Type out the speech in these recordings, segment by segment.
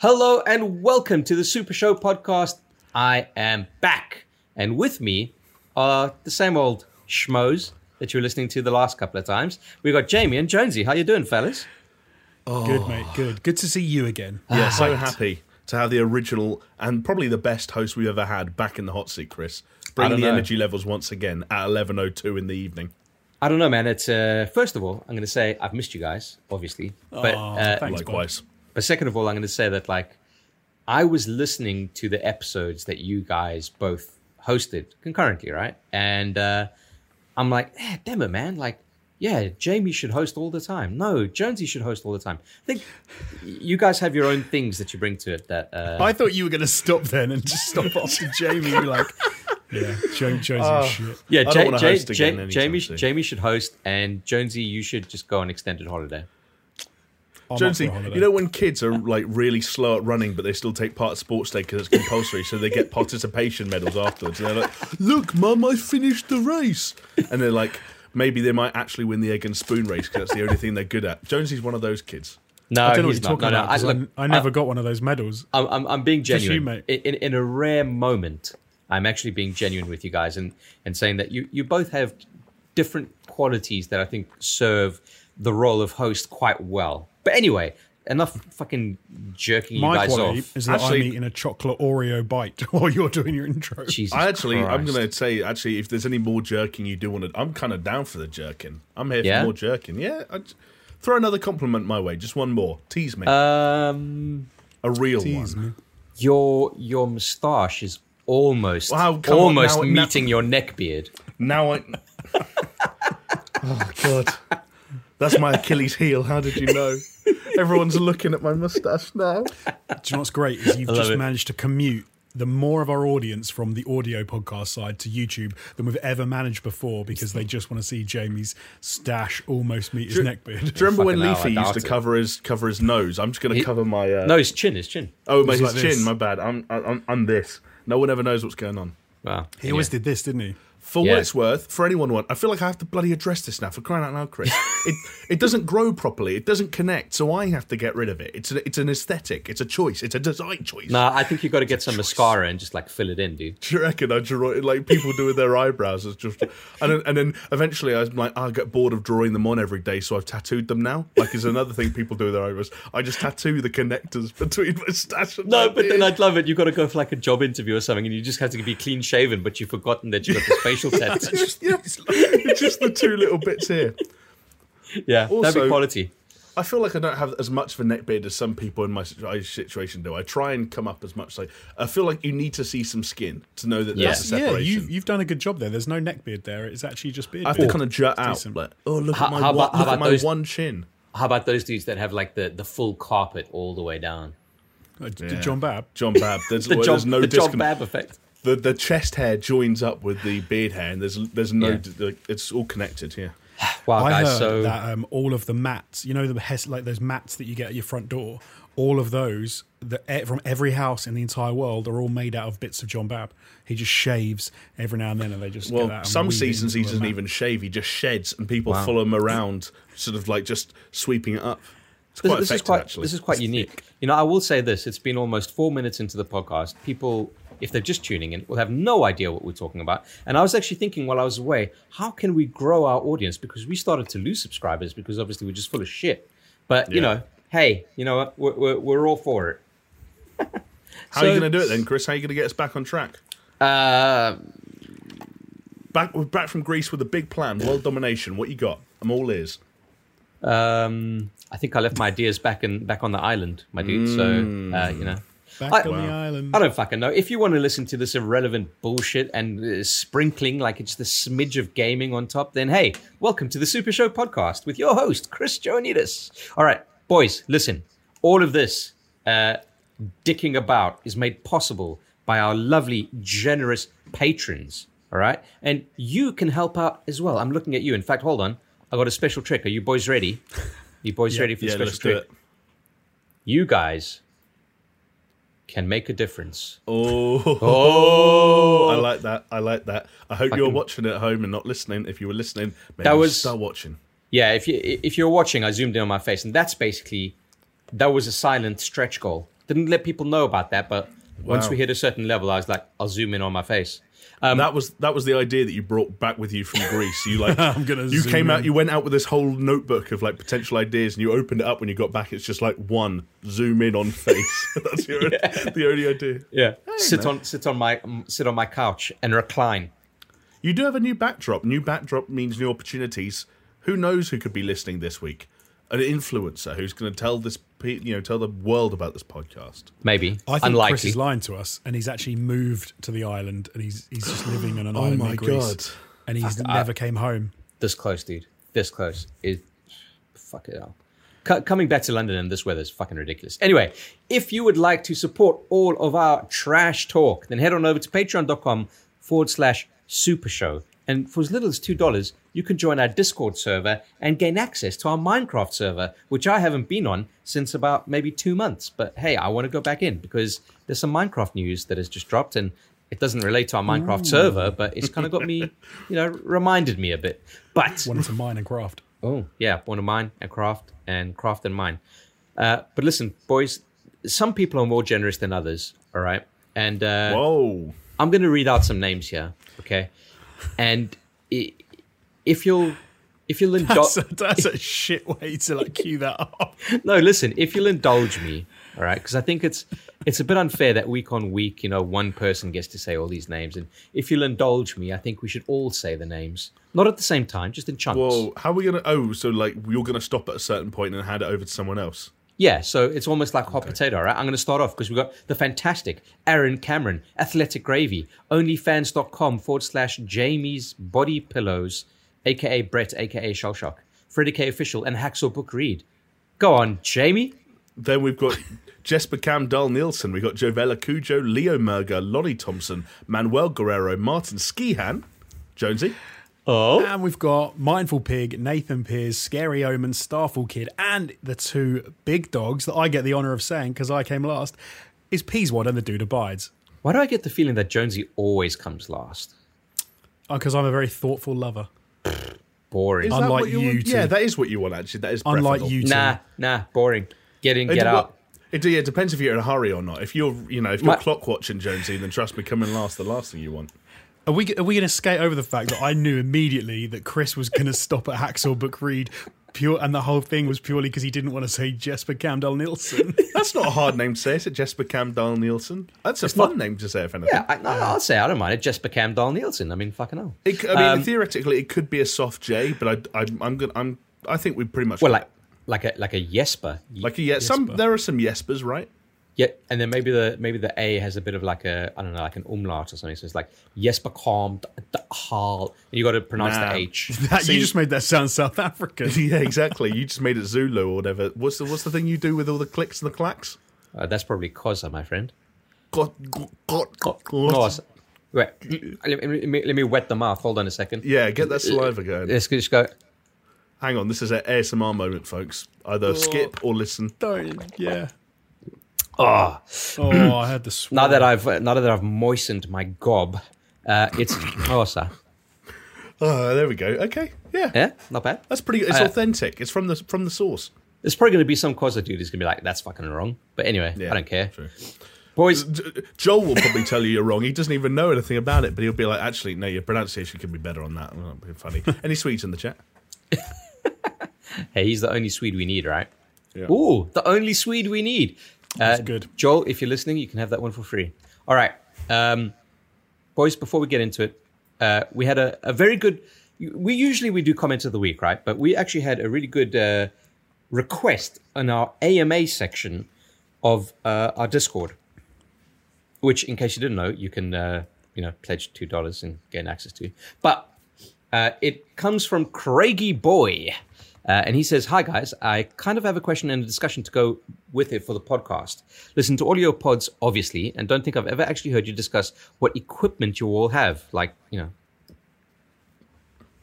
Hello and welcome to the Super Show podcast. I am back, and with me are the same old schmoes that you were listening to the last couple of times. We've got Jamie and Jonesy. How you doing, fellas? Good, mate. Good. Good to see you again. Yeah, so happy to have the original and probably the best host we've ever had back in the hot seat, Chris. Bringing the know. energy levels once again at 11.02 in the evening. I don't know, man. It's uh, first of all, I'm going to say I've missed you guys, obviously, but Aw, uh, thanks, bud. Likewise. But second of all, I'm going to say that like I was listening to the episodes that you guys both hosted concurrently, right? And uh, I'm like, eh, damn it, man! Like, yeah, Jamie should host all the time. No, Jonesy should host all the time. I think you guys have your own things that you bring to it. That uh, I thought you were going to stop then and just stop after Jamie. You're like, yeah, Oh. shit. yeah, I don't Ja- wanna Ja- host again Jamie, soon. Jamie should host, and Jonesy, you should just go on extended holiday. I'm up Jonesy, for a holiday. you know when kids are like really slow at running, but they still take part in sports day because it's compulsory, so they get participation medals afterwards. And they're like, "Look, mum, I finished the race," and they're like, maybe they might actually win the egg and spoon race because that's the only thing they're good at. Jonesy's one of those kids. No, I don't know what he's you're not. talking No, no, about. 'cause I, I, look, I never got one of those medals. I'm, I'm, I'm being Just you, genuine. mate. in, in a rare moment, I'm actually being genuine with you guys and, and saying that you, you both have different qualities that I think serve the role of host quite well. But anyway, enough fucking jerking you My guys off. is that Actually- I'm eating a chocolate Oreo bite while you're doing your intro. Jesus I actually, I'm going to say, actually, if there's any more jerking you do want to, I'm kind of down for the jerking. I'm here Yeah? for more jerking. Yeah, I'd, throw another compliment my way, just one more. Tease me, Um, a real Tease one. me. your your moustache is almost Wow, come on, almost now- now- meeting your neck beard. Now I. oh God, that's my Achilles heel. How did you know? Everyone's looking at my mustache now. Do you know what's great is you've just it. managed to commute the more of our audience from the audio podcast side to YouTube than we've ever managed before because they just want to see Jamie's stash almost meet his Do- neck beard. Do you remember when Fucking hell, Leafy used to it. cover his cover his nose? I'm just going to cover my. Uh, No, his chin, his chin. oh, my his like chin. this. My bad. I'm, I'm I'm this. No one ever knows what's going on. Wow. He always did this, didn't he? For Yeah. what it's worth, for anyone who want, I feel like I have to bloody address this now. For crying out loud, Chris, it it doesn't grow properly. It doesn't connect, so I have to get rid of it. It's an it's an aesthetic. It's a choice. It's a design choice. No, I think you've got to get some mascara and just like fill it in, dude. Do you reckon I draw it like people do with their eyebrows? It's just, and then, and then eventually I'm like, I get bored of drawing them on every day, so I've tattooed them now. Like, is another thing people do with their eyebrows. I just tattoo the connectors between my stash and No, but then. I'd love it. You've got to go for like a job interview or something, and you just have to be clean shaven, but you've forgotten that you've got this facial tattoo. just, yeah, it's, it's just the two little bits here. yeah, that'd be quality. I feel like I don't have as much of a neck beard as some people in my situation do. I try and come up as much. Like I feel like you need to see some skin to know that Yeah. there's a Yeah, you've, you've done a good job there. There's no neck beard there. It's actually just beard. I have to kind of jut out. decent. Like, oh, look How- at my how one, about- how look about at my those- one chin. How about those dudes that have like the, the full carpet all the way down? Uh, Yeah. John Bab. John Bab. There's, The well, John, there's no the John discon- Bab effect. The the chest hair joins up with the beard hair, and there's there's no Yeah. it's all connected here. Wow, I guys. heard So that um, all of the mats, you know, the hes- like those mats that you get at your front door, all of those that from every house in the entire world are all made out of bits of John Bab. He just shaves every now and then, and they just Well, that and some seasons he doesn't even shave; he just sheds, and people Wow. follow him around, sort of like just sweeping it up. It's this, quite this is quite actually. this is quite unique. You know, I will say this: it's been almost four minutes into the podcast. People, if they're just tuning in, will have no idea what we're talking about. And I was actually thinking while I was away, how can we grow our audience? Because we started to lose subscribers because obviously we're just full of shit. But you know, hey, you know what? We're, we're, we're all for it. How are you going to do it then, Chris? How are you going to get us back on track? Uh, Back, we're back from Greece with a big plan, world domination. What you got? I'm all ears. um, I think I left my ideas back in back on the island, my dude. So uh, you know. Back I- on the island. I don't fucking know. If you want to listen to this irrelevant bullshit and uh, sprinkling like it's the smidge of gaming on top, then hey, welcome to the Super Show podcast with your host, Chris Joanidis. All right, boys, listen. All of this uh, dicking about is made possible by our lovely, generous patrons. All right, and you can help out as well. I'm looking at you. In fact, hold on. I got a special trick. Are you boys ready? Are You boys ready for Yeah, the special let's do trick? it. You guys can make a difference. Oh, Oh. I like that. I like that. I hope you're Fucking- watching at home and not listening. If you were listening, maybe That was- start watching. Yeah, if you if you're watching, I zoomed in on my face, and that's basically that was a silent stretch goal Didn't let people know about that, but once we hit a certain level, I was like, I'll zoom in on my face. Um, that was that was the idea that you brought back with you from Greece. You like I'm gonna you came out you went out with this whole notebook of like potential ideas and you opened it up when you got back it's just like one zoom in on face. That's your the only idea. Yeah, sit on sit on my um, sit on my couch and recline. You do have a new backdrop. New backdrop means new opportunities. Who knows who could be listening this week? An influencer who's going to tell this, you know, tell the world about this podcast. Maybe I think unlikely. Chris is lying to us, and he's actually moved to the island, and he's he's just living on an Oh island my in Greece, God. and he's uh, uh, never came home. this close, dude. This close. It, fuck it out. Co- coming back to London in this weather is fucking ridiculous. Anyway, if you would like to support all of our trash talk, then head on over to patreon.com forward slash super show. And for as little as $2, you can join our Discord server and gain access to our Minecraft server, which I haven't been on since about maybe two months. But hey, I want to go back in because there's some Minecraft news that has just dropped and it doesn't relate to our Minecraft server, but it's kind of got me, you know, reminded me a bit. But Wanted to mine and craft. Oh, yeah, one of mine and craft and craft and mine. Uh, but listen, boys, some people are more generous than others. All right, and uh, Whoa. I'm going to read out some names here. Okay, and i- if you'll if you'll That's indulge, a, that's a shit way to like cue that up. no, listen, if you'll indulge me, all right, because I think it's it's a bit unfair that week on week, you know, one person gets to say all these names, and if you'll indulge me, I think we should all say the names, not at the same time, just in chunks. Whoa. How are we going to. Oh, so like you're going to stop at a certain point and hand it over to someone else? Yeah, so it's almost like hot potato, all right? I'm going to start off because we've got the fantastic Aaron Cameron, Athletic Gravy, onlyfans.com forward slash Jamie's Body Pillows, aka Brett, aka Shellshock, Freddie K Official, and Hacksaw Book Read. Go on, Jamie. Then we've got Jesper Cam Dahl Nielsen. We've got Jovella Cujo, Leo Merger, Lonnie Thompson, Manuel Guerrero, Martin Skihan, Jonesy. Oh. And we've got Mindful Pig, Nathan Pears, Scary Omen, Starfall Kid, and the two big dogs that I get the honour of saying because I came last is Peaswad and the Dude Abides. Why do I get the feeling that Jonesy always comes last? Oh, because I'm a very thoughtful lover. Boring. Is that Unlike what you, you two. Yeah, that is what you want, actually. That is Unlike you two. Nah, nah, boring. Get in, It, get well, out. It, yeah, it depends if you're in a hurry or not. If you're, you know, if you're My- clock watching Jonesy, then trust me, coming last, the last thing you want. Are we, are we going to skate over the fact that I knew immediately that Chris was going to stop at Hacksaw Book Read pure, and the whole thing was purely because he didn't want to say Jesper Camdell Nielsen? That's not a hard name to say. Is it Jesper Cam Dahl Nielsen? That's a fun name to say, if anything. Yeah, I, no, I'll say I don't mind. It just became Dahl Nielsen. I mean, fucking hell. It, c- I mean, Um, theoretically, it could be a soft J, but I, I, I'm gonna, I'm, I think we pretty much Well, like like a like a Jesper. like a, yeah, some Jesper. there are some Jespers, right? Yeah, and then maybe the maybe the A has a bit of like a I don't know like an umlaut or something. So it's like Jesper Calm Hal. You got to pronounce Nah. the H. That, See- you just made that sound South African. yeah, exactly. You just made it Zulu or whatever. What's the what's the thing you do with all the clicks and the clacks? Uh, that's probably Xhosa, my friend. Got, got, got, got. Xhosa. Wait, let me, let me let me wet the mouth. Hold on a second. Yeah, get that saliva going. Let's just go. Hang on, this is an ASMR moment, folks. Either skip or listen. Don't, yeah. Oh, Oh, I had the sweat. now that I've now that I've moistened my gob, uh, it's Xhosa. Oh, there we go. Okay, yeah, Yeah, not bad. that's pretty. It's Uh, authentic. It's from the from the source. There's probably going to be some Xhosa dude who's going to be like, "That's fucking wrong." But anyway, Yeah, I don't care. true. Boys, Joel will probably tell you you're wrong. He doesn't even know anything about it, but he'll be like, "Actually, no, your pronunciation could be better on that." That'd be funny. Any Swedes in the chat? Hey, he's the only Swede we need, right? Yeah. Ooh, the only Swede we need. Uh, good. Joel, if you're listening, you can have that one for free. All right. Um, boys, before we get into it, uh, we had a, a very good. We usually we do comments of the week, right? But we actually had a really good uh, request in our AMA section of uh, our Discord, which, in case you didn't know, you can uh, you know pledge two dollars and gain access to. But uh, it comes from Craigie Boy. Uh, and he says, Hi guys, I kind of have a question and a discussion to go with it for the podcast. Listen to all your pods, obviously, and don't think I've ever actually heard you discuss what equipment you all have. Like, you know.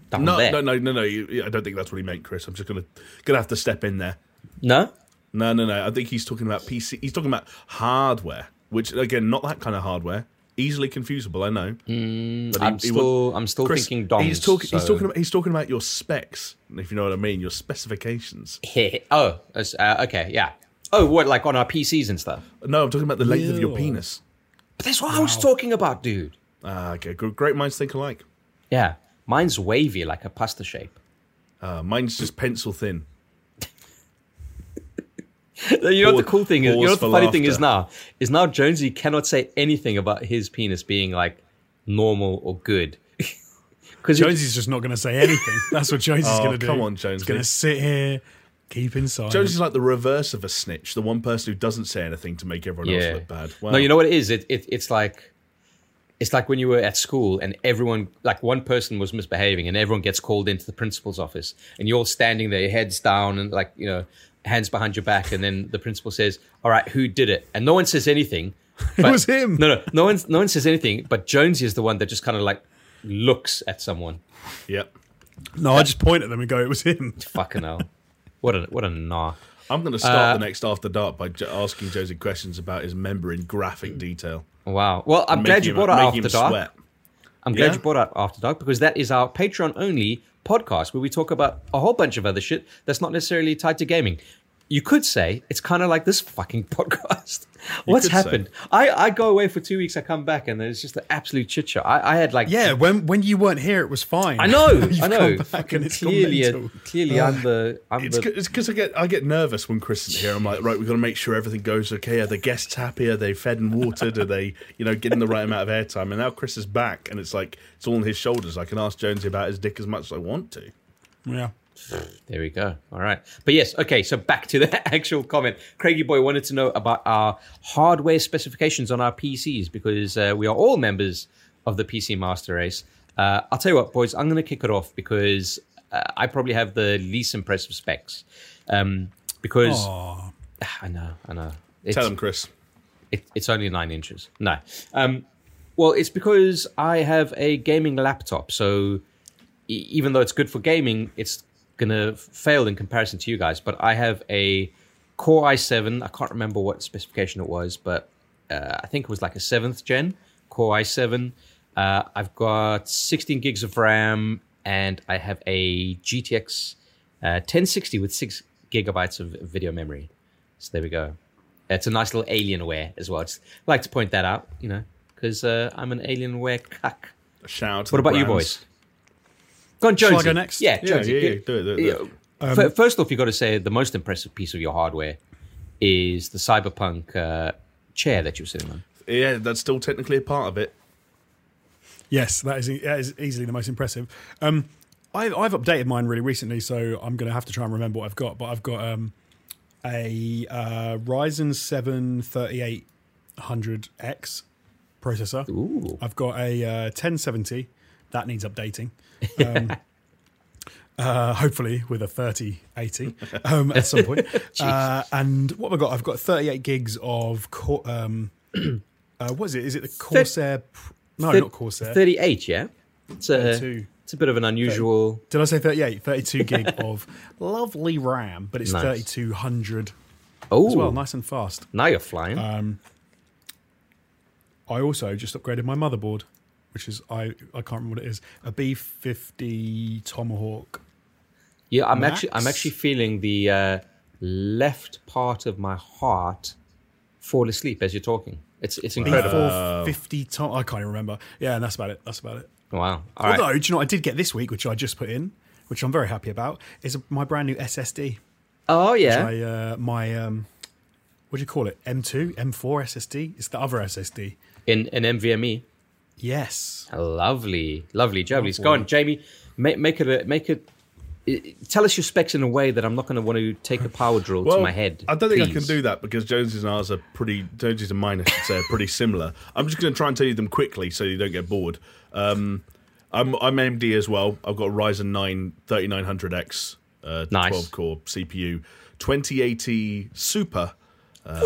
down No, no, no, no, no. I don't think that's what he meant, Chris. I'm just gonna gonna have to step in there. No? No, no, no. I think he's talking about PC. He's talking about hardware, which again, not that kind of hardware. Easily confusable, I know. But he- Mm, I'm still, I'm still Chris, thinking dongs. He's talking. He's talking. About, he's talking about your specs, if you know what I mean. Your specifications. oh, uh, okay, yeah. Oh, what like on our PCs and stuff? No, I'm talking about the length of your penis. But that's what I was talking about, dude. Ah, okay. Great minds think alike. Yeah, mine's wavy like a pasta shape. Uh, mine's just pencil thin. You know what the cool thing is? You know what the for funny thing is now? Is now Jonesy cannot say anything about his penis being like normal or good. Because Jonesy's just not going to say anything. That's what Jonesy's Oh, going to do. come on, He's going to sit here, keep inside. Jones is like the reverse of a snitch, the one person who doesn't say anything to make everyone yeah, else look bad. Wow. no, you know what it is? It, it it's like it's like when you were at school and everyone like one person was misbehaving and everyone gets called into the principal's office and you're all standing there, your heads down and like you know hands behind your back, and then the principal says, "All right, who did it?" And no one says anything. it was him. No, no, no one, no one says anything. But Jonesy is the one that just kind of like looks at someone. Yep. No, I just point at them and go, it was him. Fucking hell, what a what a nah. I'm going to start Uh, the next After Dark by j- asking Josie questions about his member in graphic detail. Wow. Well, I'm glad you brought out making After Dark. sweat. I'm glad Yeah? you brought up After Dark because that is our Patreon only podcast where we talk about a whole bunch of other shit that's not necessarily tied to gaming. You could say it's kind of like this fucking podcast. What's could say. happened? I, I go away for two weeks, I come back, and there's just an absolute chit chat. I, I had like Yeah, when when you weren't here, it was fine. I know, I know. come back Fucking and it's gone clearly, mental. clearly, uh, I'm the, I'm It's because I get I get nervous when Chris isn't here. I'm like, right, we've got to make sure everything goes okay. Are the guests happy? Are they fed and watered? Are they, you know, getting the right amount of airtime? And now Chris is back, and it's like it's all on his shoulders. I can ask Jonesy about his dick as much as I want to. Yeah. There we go. All right. But yes, okay, so back to the actual comment. Craigie Boy wanted to know about our hardware specifications on our PCs because uh, we are all members of the PC Master Race. Uh, I'll tell you what, boys, I'm going to kick it off because uh, I probably have the least impressive specs. Um, because Aw. I know, I know. It's, Tell him, Chris. it, it's only nine inches. No. Um, well, it's because I have a gaming laptop. So even though it's good for gaming, it's going to fail in comparison to you guys. But I have a Core i7. I can't remember what specification it was, but uh, I think it was like a seventh gen Core i7. Uh, I've got 16 gigs of RAM and I have a GTX uh, 1060 with six gigabytes of video memory. So there we go. It's a nice little Alienware as well. Just like to point that out, you know, because uh, I'm an Alienware cuck. A shout out to What the about you boys? Go on, Shall I Jonesy. go next? Yeah, Yeah, Jonesy. yeah, yeah. get- Do it, do it, do it. yeah. First off, you've got to say the most impressive piece of your hardware is the Cyberpunk uh, chair that you're sitting on. Yeah, that's still technically a part of it. Yes, that is, that is easily the most impressive. Um, I've, I've updated mine really recently, so I'm going to have to try and remember what I've got. But I've got um, a uh, Ryzen 7 3800X processor. Ooh. I've got a uh, 1070 that needs updating. Um, uh, hopefully with a 3080 um, at some point. uh, and what have I got? I've got 38 gigs of Cor- um, uh, what is it? Is it the Corsair? No, Thir- not Corsair. 38, yeah? It's a, 32. it's a bit of an unusual. Did I say 38? 32 gig of lovely RAM, but it's Nice. 3200 Oh, as well. Nice and fast. now you're flying. I also just upgraded my motherboard, which is I I can't remember what it is. A B50 Tomahawk. yeah, I'm Max? actually I'm actually feeling the uh, left part of my heart fall asleep as you're talking. It's it's incredible. B450 Tom. I can't even remember. Yeah, and that's about it. That's about it. Wow. All right. Although, do you know what I did get this week, which I just put in, which I'm very happy about, is my brand new SSD. Oh yeah. I, uh, my um, what do you call it? M2, M4 SSD. It's the other SSD. In in NVMe. Yes. Lovely, lovely, jubbly. Go on, Jamie. Make, make it. A, make it. Tell us your specs in a way that I'm not going to want to take a power drill to my head. I don't think I can do that because Jonesy's and ours are pretty. Jonesy's and mine, I should say, are pretty similar. I'm just going to try and tell you them quickly so you don't get bored. Um, I'm I'm AMD as well. I've got a Ryzen 9 3900X, uh, Nice. 12 core CPU, 2080 Super, uh,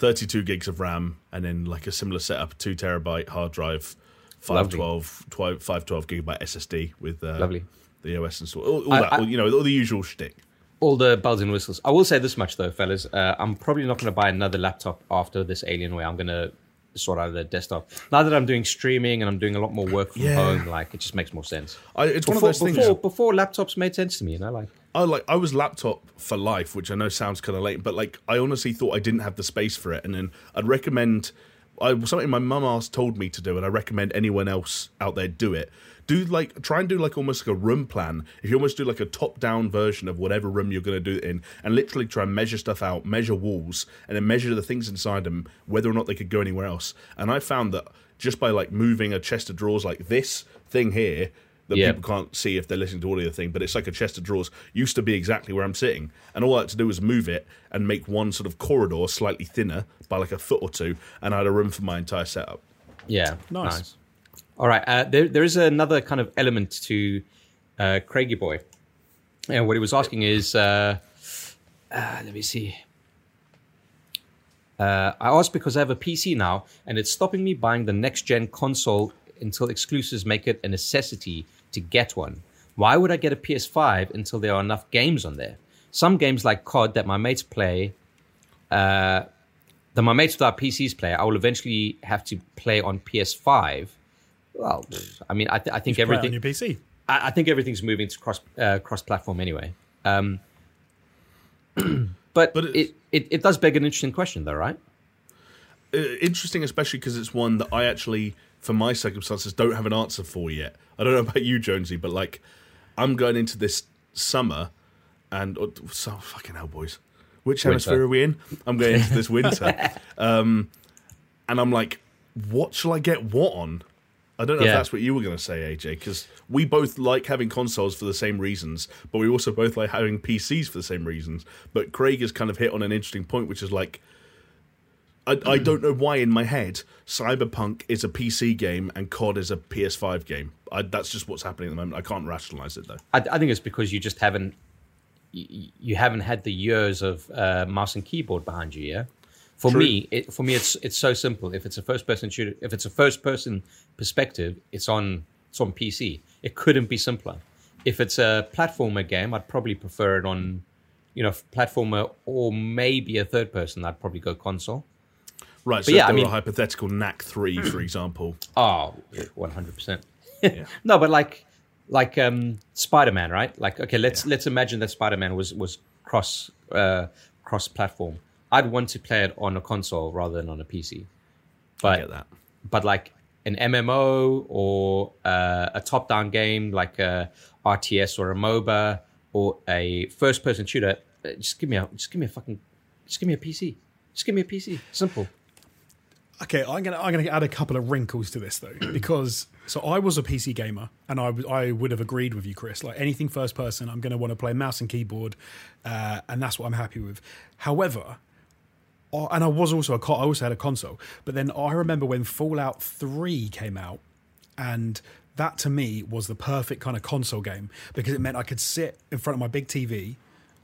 32 gigs of RAM, and then like a similar setup, two terabyte hard drive, 512 12, 512 gigabyte SSD with uh, Lovely. the OS installed. All, all I- that, I- all, you know, all the usual shtick. all the bells and whistles. I will say this much though, fellas. Uh, I'm probably not going to buy another laptop after this Alienware. I'm going to sort out the desktop. Now that I'm doing streaming and I'm doing a lot more work from Yeah. home, like it just makes more sense. I, it's one of Before, those things. before, before laptops made sense to me, you know, like I like I was laptop for life, which I know sounds kind of late, but like I honestly thought I didn't have the space for it, and then I'd recommend. I something my mum asked told me to do, and I recommend anyone else out there do it. Do like try and do like almost like a room plan. If you almost do like a top down version of whatever room you're going to do it in, and literally try and measure stuff out, measure walls, and then measure the things inside them, whether or not they could go anywhere else. And I found that just by like moving a chest of drawers like this thing here that Yeah. people can't see if they're listening to audio thing, but it's like a chest of drawers used to be exactly where I'm sitting, and all I had to do was move it and make one sort of corridor slightly thinner by like a foot or two, and I had a room for my entire setup. Yeah, Nice. All right, uh, there there is another kind of element to uh, Craigie Boy, and what he was asking is, uh, uh, let me see. Uh, I asked because I have a PC now, and it's stopping me buying the next gen console until exclusives make it a necessity to get one. Why would I get a PS5 until there are enough games on there? Some games like COD that my mates play, uh, that my mates without PCs play, I will eventually have to play on PS5. Well, I mean, I, th- I think it everything. on your PC. I, I think everything's moving to cross uh, cross platform anyway. Um, but But it, it it does beg an interesting question, though, right? Uh, interesting, especially because it's one that I actually, for my circumstances, don't have an answer for yet. I don't know about you, Jonesy, but like, I'm going into this summer, and oh, so fucking hell, boys. Which Winter. hemisphere are we in? I'm going into this winter, um, and I'm like, what shall I get what on? I don't know Yeah. if that's what you were going to say, AJ, because we both like having consoles for the same reasons, but we also both like having PCs for the same reasons. But Craig has kind of hit on an interesting point, which is like, I, I don't know why in my head Cyberpunk is a PC game and COD is a PS5 game. I, that's just what's happening at the moment. I can't rationalize it though. I, I think it's because you just haven't you, you haven't had the years of uh, mouse and keyboard behind you. Yeah. For True. me, it, for me, it's it's so simple. If it's a first person shooter, if it's a first person perspective, it's on it's on PC. It couldn't be simpler. If it's a platformer game, I'd probably prefer it on, you know, platformer or maybe a third person. I'd probably go console. Right. So yeah, if I mean- a hypothetical Knack three, for example. Oh, Oh, one hundred percent. Yeah. No, but like like um Spider Man, right? Like okay, let's let's imagine that Spider Man was was cross uh cross platform. I'd want to play it on a console rather than on a PC. But but like an MMO or uh, a top down game like a RTS or a MOBA or a first person shooter, uh, just give me a just give me a fucking just give me a PC. Just give me a PC. Simple. Okay, I'm gonna I'm gonna add a couple of wrinkles to this though, because so I was a PC gamer, and I w- I would have agreed with you, Chris. Like anything first person, I'm gonna want to play mouse and keyboard, uh, and that's what I'm happy with. However, I- and I was also a co- I also had a console, but then I remember when Fallout Three came out, and that to me was the perfect kind of console game because it meant I could sit in front of my big TV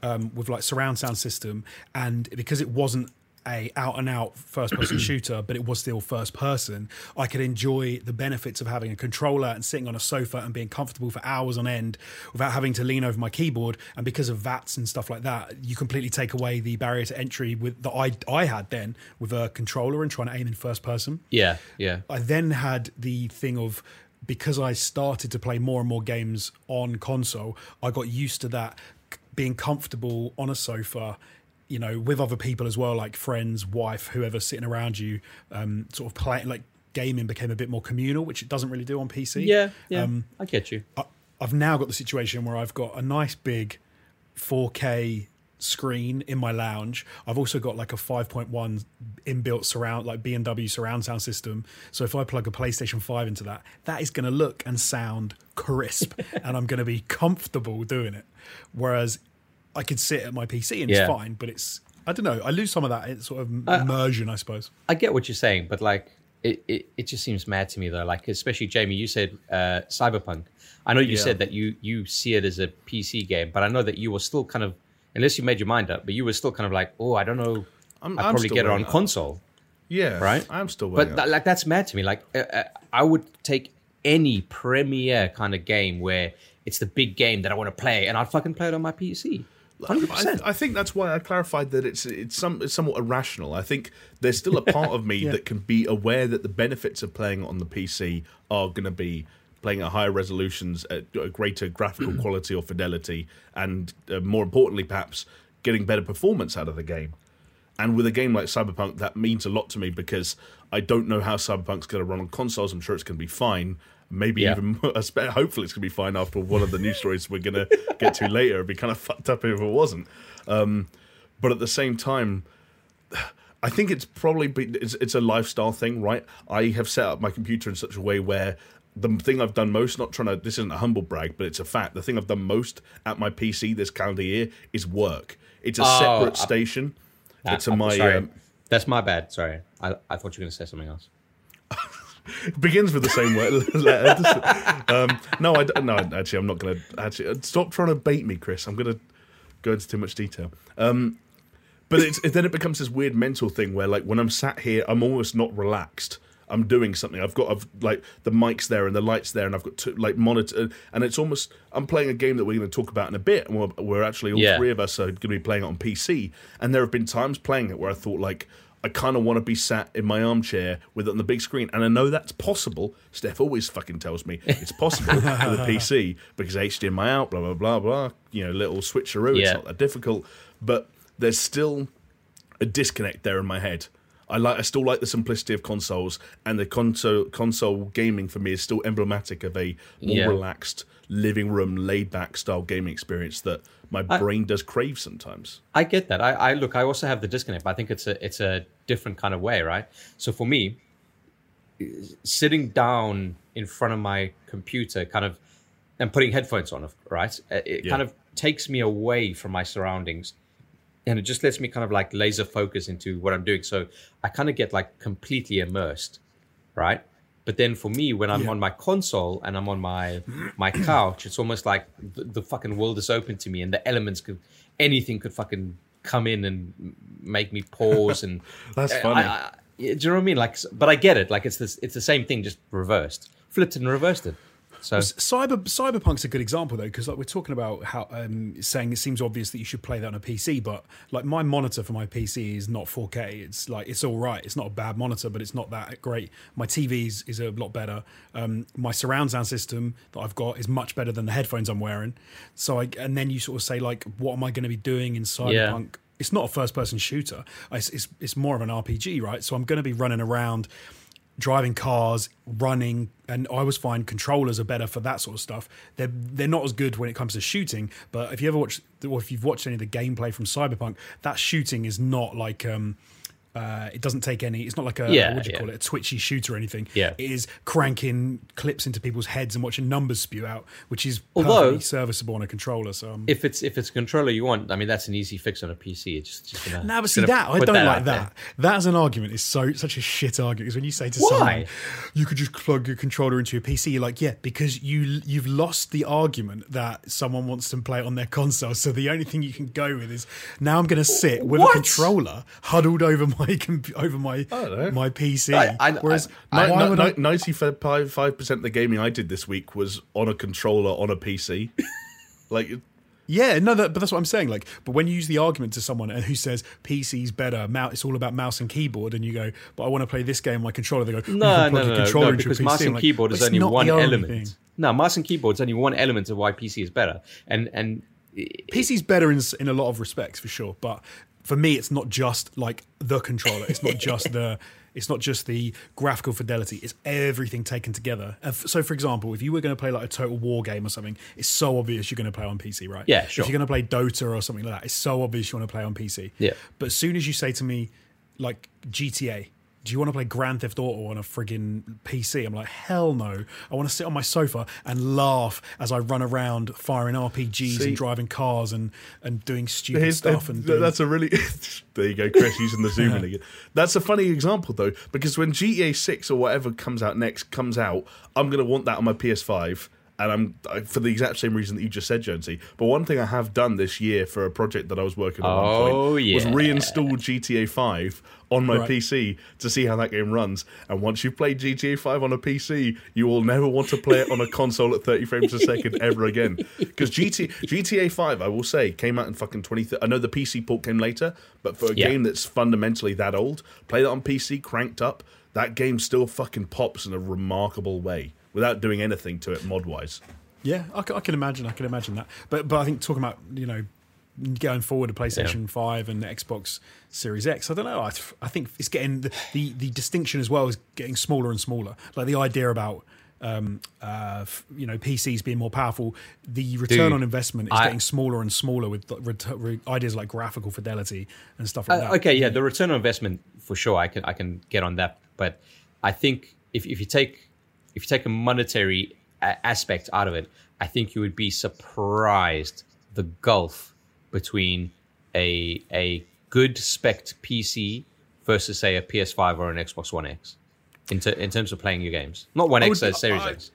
um, with like surround sound system, and because it wasn't a out and out first person shooter, but it was still first person, I could enjoy the benefits of having a controller and sitting on a sofa and being comfortable for hours on end without having to lean over my keyboard. And because of VATS and stuff like that, you completely take away the barrier to entry with that I I had then with a controller and trying to aim in first person. Yeah, yeah. I then had the thing of because I started to play more and more games on console, I got used to that being comfortable on a sofa, you know, with other people as well, like friends, wife, whoever sitting around you, um, sort of playing like gaming became a bit more communal, which it doesn't really do on PC. Yeah, yeah. Um, I get you. I, I've now got the situation where I've got a nice big 4K screen in my lounge. I've also got like a 5.1 inbuilt surround, like B&W surround sound system. So if I plug a PlayStation 5 into that, that is going to look and sound crisp, and I'm going to be comfortable doing it. Whereas I could sit at my PC and Yeah. it's fine, but it's I don't know. I lose some of that sort of immersion, I suppose. I get what you're saying, but like it, it, it just seems mad to me though. Like especially Jamie, you said uh, Cyberpunk. I know you Yeah. said that you you see it as a PC game, but I know that you were still kind of unless you made your mind up, but you were still kind of like, oh, I don't know. I'm- I'd I'm probably get it on up. console, Yeah. right? I'm still but that, like that's mad to me. Like uh, uh, I would take any premiere kind of game where it's the big game that I want to play, and I'd fucking play it on my PC. I. I think that's why I clarified that it's it's some it's somewhat irrational. I think there's still a part of me that can be aware that the benefits of playing on the PC are going to be playing at higher resolutions, at a greater graphical quality or fidelity, and uh, more importantly, perhaps getting better performance out of the game. And with a game like Cyberpunk, that means a lot to me because I don't know how Cyberpunk's going to run on consoles. I'm sure it's going to be fine. Maybe Yeah. even more, hopefully it's going to be fine after one of the news stories we're going to get to later. It'd be kind of fucked up if it wasn't. Um, but at the same time, I think it's probably be, it's, it's a lifestyle thing, right? I have set up my computer in such a way where the thing I've done most, not trying to, this isn't a humble brag, but it's a fact. The thing I've done most at my PC this calendar year is work. It's a Oh, separate I- station Ah, to my. sorry. Um, That's my bad. Sorry. I, I thought you were going to say something else. begins with the same word. um, no, I no. Actually, I'm not going to. Actually, uh, stop trying to bait me, Chris. I'm going to go into too much detail. Um, but it's, then it becomes this weird mental thing where, like, when I'm sat here, I'm almost not relaxed. I'm doing something. I've got, I've like the mics there and the lights there, and I've got to like monitor, and it's almost. I'm playing a game that we're going to talk about in a bit, and we're, we're actually all Yeah. three of us are going to be playing it on PC. And there have been times playing it where I thought like. I kind of want to be sat in my armchair with it on the big screen, and I know that's possible. Steph always fucking tells me it's possible with a PC because HDMI out, blah blah blah blah. You know, little switcheroo. It's not that difficult, but there's still a disconnect there in my head. I like I still like the simplicity of consoles, and the console console gaming for me is still emblematic of a more Yeah. relaxed living room, laid back style gaming experience that my brain does crave sometimes. I get that. I, I look. I also have the disconnect, but I think it's a it's a different kind of way, right? So for me, sitting down in front of my computer, kind of, and putting headphones on, right? It Yeah. kind of takes me away from my surroundings, and it just lets me kind of like laser focus into what I'm doing. So I kind of get like completely immersed, right? But then for me, when I'm Yeah. on my console and I'm on my my couch, it's almost like the, the fucking world is open to me, and the elements could anything could fucking come in and make me pause and That's funny. I- I- do you know what I mean? Like, but I get it. Like, it's this, it's the same thing, just reversed, flipped and reversed it. So Cyber Cyberpunk's a good example though, because like we're talking about how um, saying it seems obvious that you should play that on a PC, but like my monitor for my PC is not 4K. It's like it's all right. It's not a bad monitor, but it's not that great. My TV is, is a lot better. Um, my surround sound system that I've got is much better than the headphones I'm wearing. So I and then you sort of say like, what am I going to be doing in Cyberpunk? It's not a first person shooter. It's, it's it's more of an RPG, right? So I'm going to be running around driving cars, running, and I always find controllers are better for that sort of stuff. They're they're not as good when it comes to shooting, but if you ever watch or if you've watched any of the gameplay from Cyberpunk, that shooting is not like um uh, it doesn't take any. It's not like a Yeah, what do you yeah. call it? A twitchy shooter or anything. Yeah. it is cranking clips into people's heads and watching numbers spew out, which is Although- perfectly serviceable on a controller. So um, if it's if it's a controller you want, I mean, that's an easy fix on a PC. It's just, just gonna, No, but see that I don't like out that. That as an argument is so such a shit argument. Because when you say to Why? someone, you could just plug your controller into your PC, you're like, yeah, because you you've lost the argument that someone wants to play it on their console. So the only thing you can go with is now I'm going to sit with What? a controller huddled over my comp- over my my PC. I- I- Whereas I- why would I- Ninety-five percent of the gaming I did this week was on a controller on a PC. like, Yeah, no, that, but that's what I'm saying. Like, but when you use the argument to someone uh, who says PC's better, mouse, it's all about mouse and keyboard, and you go, "But I want to play this game on my controller," they go, "You No, can no, plug no, no, controller no, into your because PC." mouse I'm and like, keyboard is only one element. thing." No, mouse and keyboard is only one element of why PC is better. And and PC's better in in a lot of respects for sure, but for me, it's not just like the controller. It's not just the. It's not just the graphical fidelity. It's everything taken together. So, for example, if you were going to play like a Total War game or something, it's so obvious you're going to play on PC, right? Yeah, sure. If you're going to play Dota or something like that, it's so obvious you want to play on PC. Yeah. But as soon as you say to me, like GTA, do you want to play Grand Theft Auto on a frigging PC? I'm like, hell no. I want to sit on my sofa and laugh as I run around firing RPGs See- and driving cars and, and doing stupid stuff. And doing, that's a really there you go, Chris, using the zoom in again. That's a funny example though, because when GTA Six or whatever comes out next comes out, I'm gonna want that on my PS5. And I'm I- for the exact same reason that you just said, Jonesy. But one thing I have done this year for a project that I was working on, at one Oh, point, was reinstall GTA Five on my Right. PC to see how that game runs. And once you've played GTA Five on a PC, you will never want to play it on a console at 30 frames a second ever again. Because GTA GTA Five, I will say, came out in fucking 20. I know the PC port came later, but for a Yeah. game that's fundamentally that old, play that on PC, cranked up. That game still fucking pops in a remarkable way. Without doing anything to it mod wise. Yeah, I, I can imagine. I can imagine that. But but I think talking about you know going forward to PlayStation Five and Xbox Series X, I don't know. I, th- I think it's getting the, the the distinction as well is getting smaller and smaller. Like the idea about um, uh, f- you know PCs being more powerful, the return Dude, on investment is I- getting smaller and smaller with the ret- re- ideas like graphical fidelity and stuff like Uh, that. okay, yeah, the return on investment for sure. I can I can get on that, but I think if if you take if you take a monetary a- aspect out of it, I think you would be surprised the gulf between a a good spec PC versus say a PS5 or an Xbox One X in, ter- in terms of playing your games. Not One X, would- uh, Series I- X.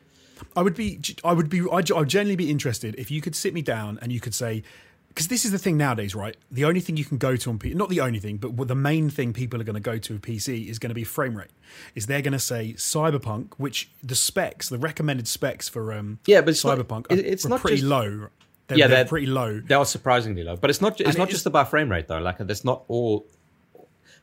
I would be, I would be, I'd, I'd genuinely be interested if you could sit me down and you could say, because this is the thing nowadays, right? The only thing you can go to on PC, not the only thing, but the main thing people are going to go to with PC is going to be frame rate. Is they're going to say Cyberpunk, which the specs, the recommended specs for um, Yeah, but it's Cyberpunk, are, it's are not pretty just- low. They're, Yeah, they're they're- pretty low. They are surprisingly low, but it's not. It's And not it just is- about frame rate though. Like that's not all.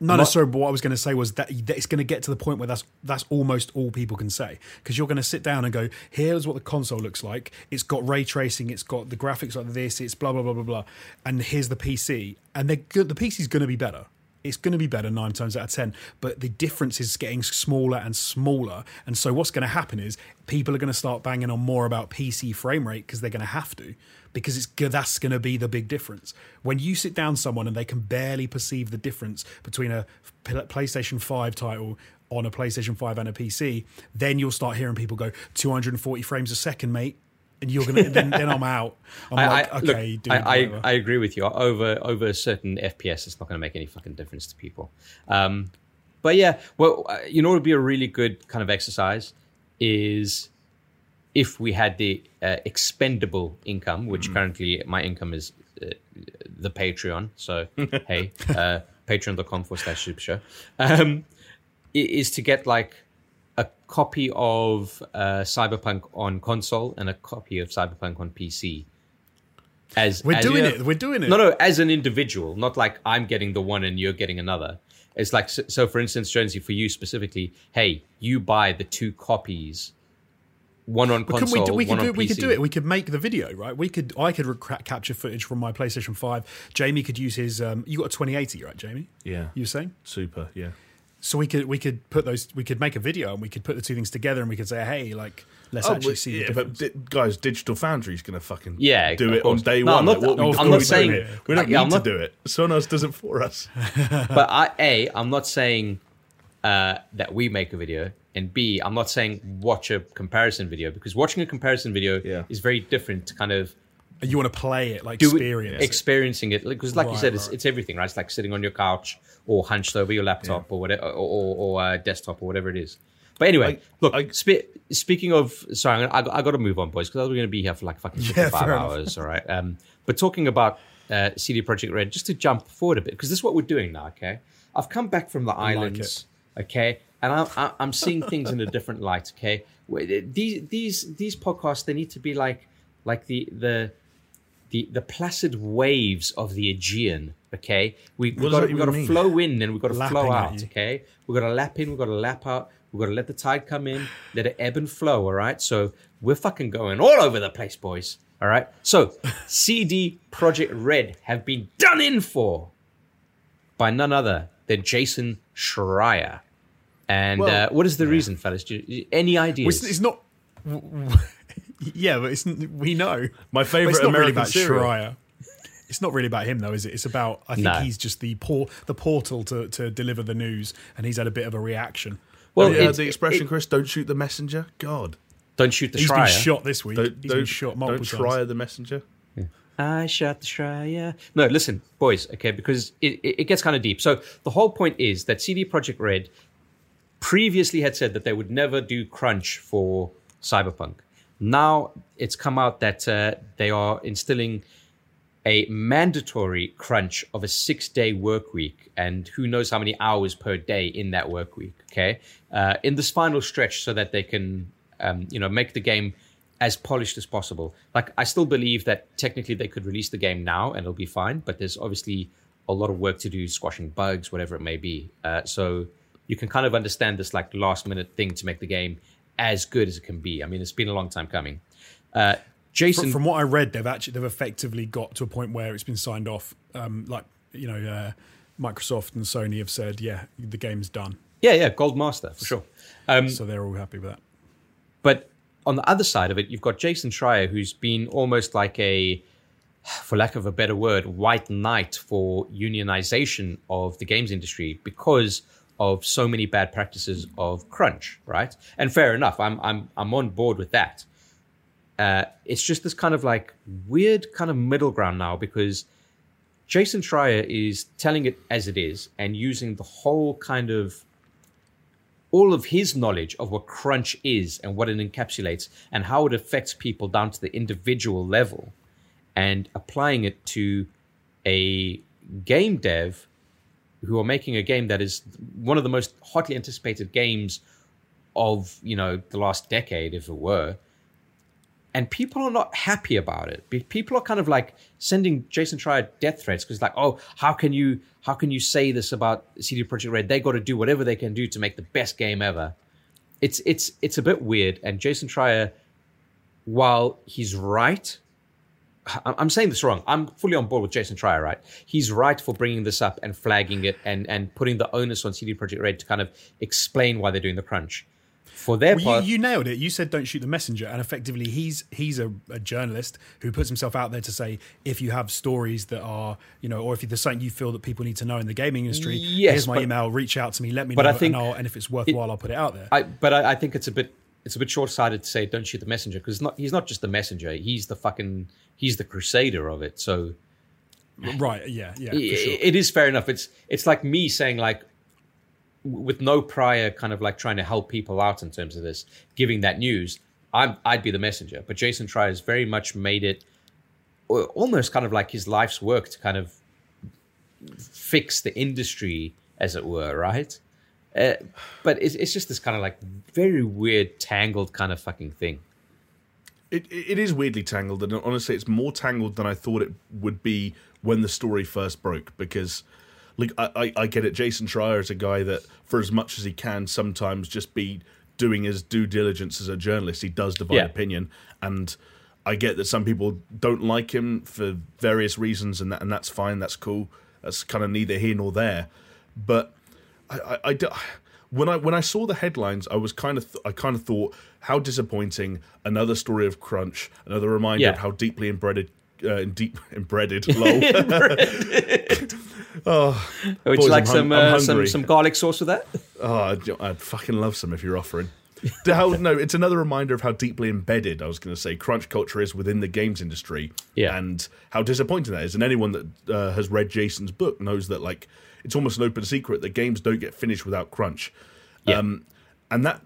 No, sorry, but what I was going to say was that, that it's going to get to the point where that's that's almost all people can say because you're going to sit down and go, here's what the console looks like. It's got ray tracing, it's got the graphics like this, it's blah blah blah blah blah, and here's the PC, and they're good. The PC's going to be better. It's going to be better nine times out of ten, but the difference is getting smaller and smaller. And so what's going to happen is people are going to start banging on more about PC frame rate because they're going to have to because it's that's going to be the big difference. When you sit down someone and they can barely perceive the difference between a PlayStation 5 title on a PlayStation 5 and a PC, then you'll start hearing people go 240 frames a second, mate. And you're gonna then, then I'm out. I'm I, like, I, okay, look, dude. I, I. I agree with you. Over over a certain FPS, it's not going to make any fucking difference to people. Um, but yeah, well, uh, you know, it would be a really good kind of exercise is if we had the uh, expendable income, which currently my income is uh, the Patreon. So hey, uh, patreon.com forward slash super show. Um, is to get like copy of uh, Cyberpunk on console and a copy of Cyberpunk on PC. As We're as- doing it. We're doing it. No, no, as an individual, not like I'm getting the one and you're getting another. It's like so, so for instance, Jonesy, for you specifically, hey, you buy the two copies, one on But couldn't console, we do, we one could on do, we could do it. We could make the video, right? We could. I could rec- capture footage from my PlayStation Five. Jamie could use his. Um, you got a 2080, right, Jamie? Yeah, You were saying? super. Yeah, So we could we could put those. We could make a video and we could put the two things together and we could say, hey, like let's Oh, actually but- see yeah, the but difference. di- guys, Digital Foundry's going to fucking Yeah, do of it on day No, I'm one. not- like, what I'm not saying- done. we don't yeah, I'm need not- to do it. Sonos does it for us. but I, a, I'm not saying uh, that we make a video, and B, I'm not saying watch a comparison video because watching a comparison video Yeah. is very different to kind of you want to play it, like do experience. it, it. experiencing it. Because like you Right, said it's, right. it's everything right? It's like sitting on your couch or hunched over your laptop or whatever or, or, or uh, desktop or whatever it is. But anyway I- look I- spe- speaking of sorry I'm gonna, I, I got to move on boys because we're going to be here for like fucking Yeah, 55 hours all right um, but talking about uh, CD Projekt Red just to jump forward a bit because this is what we're doing now okay? I've come back from the like islands okay? And I'm, I'm- I'm seeing things in a different light okay? Where- these these these podcasts they need to be like like the the the the placid waves of the Aegean. Okay, we, we've got that we've got to flow in and we've got to Lapping flow out. Okay, we've got to lap in, we've got to lap out, we've got to let the tide come in, let it ebb and flow. All right, so we're fucking going all over the place, boys. All right, so CD Projekt Red have been done in for by none other than Jason Schreier. And Well, uh, what is the reason, fellas? Do you- Any ideas? It's, it's not. Yeah, but it's we know. My favorite it's not really American about cereal. Schreier. It's not really about him though, is it? It's about I think No. he's just the por- the portal to, to deliver the news, and he's had a bit of a reaction. well, yeah, it's- the expression, it- Chris, don't shoot the messenger. God, don't shoot the He's Schreier. been shot this week. don't he's don't, been shot multiple don't times. try the messenger. I shot the Schreier. No, listen, boys, okay, because it, it, it gets kind of deep. So the whole point is that CD Projekt Red previously had said that they would never do crunch for Cyberpunk. Now it's come out that uh, they are instilling a mandatory crunch of a six day work week and who knows how many hours per day in that work week okay? Uh, in this final stretch so that they can um, you know make the game as polished as possible. Like i still believe that technically they could release the game now and it'll be fine but there's obviously a lot of work to do squashing bugs whatever it may be. Uh, so you can kind of understand this like last minute thing to make the game as good as it can be. I mean, it's been a long time coming. Uh, Jason, from, from what I read, they've actually they've effectively got to a point where it's been signed off. Um, like you know, uh, Microsoft and Sony have said, yeah, the game's done. yeah, yeah, Gold Master for sure. Um, So they're all happy with that. But on the other side of it, you've got Jason Schreier, who's been almost like a, for lack of a better word, white knight for unionization of the games industry because of so many bad practices of crunch, right? And fair enough, I'm I'm I'm on board with that. Uh, it's just this kind of like weird kind of middle ground now because Jason Schreier is telling it as it is and using the whole kind of all of his knowledge of what crunch is and what it encapsulates and how it affects people down to the individual level and applying it to a game dev who are making a game that is one of the most hotly anticipated games of you know the last decade if it were and people are not happy about it. People are kind of like sending Jason Schreier death threats because, like, oh, how can you how can you say this about CD Projekt Red? They got to do whatever they can do to make the best game ever. It's it's it's a bit weird. And Jason Schreier, while he's right, I'm saying this wrong. I'm fully on board with Jason Schreier, right? He's right for bringing this up and flagging it and and putting the onus on CD Projekt Red to kind of explain why they're doing the crunch. For their Well, part, you, you nailed it. You said don't shoot the messenger, and effectively, he's he's a, a journalist who puts himself out there to say if you have stories that are you know, or if there's something you feel that people need to know in the gaming industry, Yes, here's my but- email. Reach out to me. Let me but know, I think and, and if it's worthwhile, I'll put it out there. I, but I, I think it's a bit it's a bit short sighted to say don't shoot the messenger because not he's not just the messenger he's the fucking he's the crusader of it so right? Yeah, yeah. i- For sure. it is fair enough it's it's like me saying like with no prior kind of like trying to help people out in terms of this giving that news I'm, I'd be the messenger but Jason Schreier has very much made it almost kind of like his life's work to kind of fix the industry as it were right uh, but it's, it's just this kind of like very weird tangled kind of fucking thing It, it is weirdly tangled, and honestly, it's more tangled than I thought it would be when the story first broke. Because, like, I, I, I get it. Jason Schreier is a guy that, for as much as he can, sometimes just be doing his due diligence as a journalist. He does divide Yeah. opinion, and I get that some people don't like him for various reasons, and that and that's fine. That's cool. That's kind of neither here nor there. But I, I, I when I when I saw the headlines, I was kind of th- I kind of thought how disappointing. Another story of crunch. Another reminder Yeah. of how deeply embedded. Uh, deep embedded, lol. oh, Would Boys, you like some uh, some some garlic sauce with that? oh, I'd, I'd fucking love some if you're offering. How, no, it's another reminder of how deeply embedded I was going to say crunch culture is within the games industry, Yeah. and how disappointing that is. And anyone that uh, has read Jason's book knows that like it's almost an open secret that games don't get finished without crunch. Yeah. Um, and that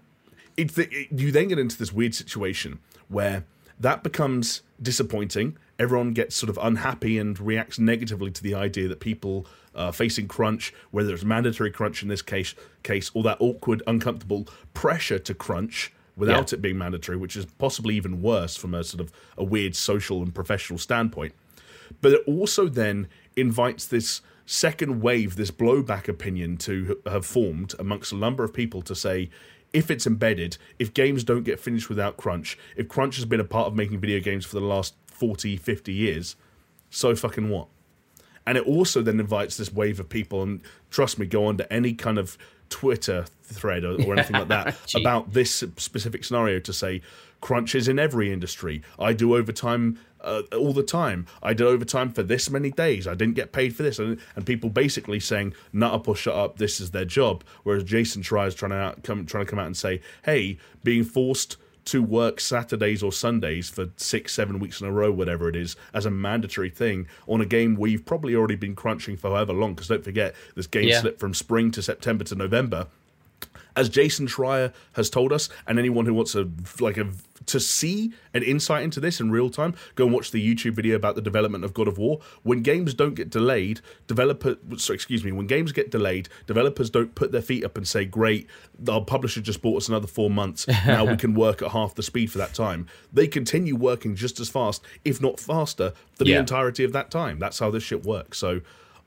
it's the, it, you then get into this weird situation where that becomes disappointing. Everyone gets sort of unhappy and reacts negatively to the idea that people uh, facing crunch, whether it's mandatory crunch in this case, case or that awkward, uncomfortable pressure to crunch without Yeah. it being mandatory, which is possibly even worse from a sort of a weird social and professional standpoint but it also then invites this second wave, this blowback opinion to have formed amongst a number of people to say, if it's embedded, if games don't get finished without crunch, if crunch has been a part of making video games for the last 40, 50 years, so fucking what? And it also then invites this wave of people, and trust me, go on to any kind of Twitter thread or, or anything like that about this specific scenario to say crunch is in every industry. I do overtime uh, all the time. I did overtime for this many days. I didn't get paid for this, and, and people basically saying "nut up or shut up." This is their job. Whereas Jason Schreier's trying to out, come trying to come out and say, "Hey, being forced." To work Saturdays or Sundays for six, seven weeks in a row, whatever it is, as a mandatory thing on a game you've probably already been crunching for however long. Because don't forget, this game Yeah. slipped from spring to September to November as Jason Schreier has told us, and anyone who wants a like a to see an insight into this in real time, go and watch the YouTube video about the development of God of War. When games don't get delayed, developer so excuse me, when games get delayed, developers don't put their feet up and say, "Great, our publisher just bought us another four months. Now we can work at half the speed for that time." They continue working just as fast, if not faster, for the Yeah. entirety of that time. That's how this shit works. So.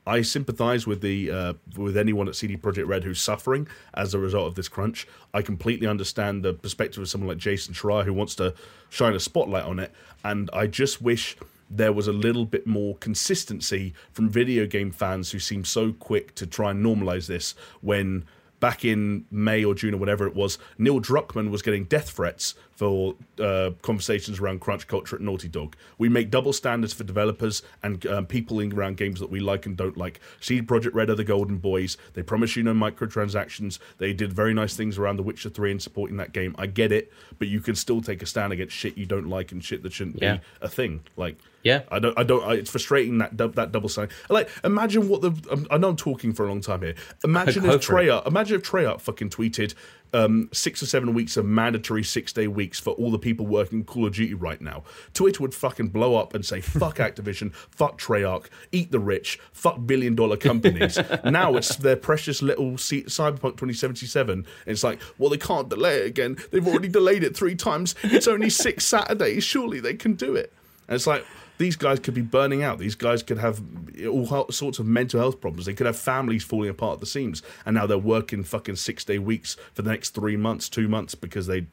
I sympathise with the uh, with anyone at CD Projekt Red who's suffering as a result of this crunch. I completely understand the perspective of someone like Jason Schreier who wants to shine a spotlight on it, and I just wish there was a little bit more consistency from video game fans who seem so quick to try and normalize this when back in May or June or whatever it was, Neil Druckmann was getting death threats for uh, conversations around crunch culture at Naughty Dog. We make double standards for developers and um, people in around games that we like and don't like. CD Projekt Red are the golden boys. They promise you no microtransactions. They did very nice things around The Witcher 3 and supporting that game. I get it, but you can still take a stand against shit you don't like and shit that shouldn't Yeah. be a thing. Like, Yeah. I don't. I don't. I, it's frustrating that that double standard. Like, imagine what the. Um, I know I'm talking for a long time here. Imagine if. Treyarch. Imagine if Treyarch fucking tweeted um, six or seven weeks of mandatory six day weeks for all the people working Call of Duty right now. Twitter would fucking blow up and say fuck Activision, fuck Treyarch, eat the rich, fuck billion dollar companies. now it's their precious little C- Cyberpunk 2077. It's like, well, they can't delay it again. They've already delayed it three times. It's only six Saturdays. Surely they can do it. And it's like these guys could be burning out. These guys could have all sorts of mental health problems. They could have families falling apart at the seams. And now they're working fucking six day weeks for the next three months, two months because they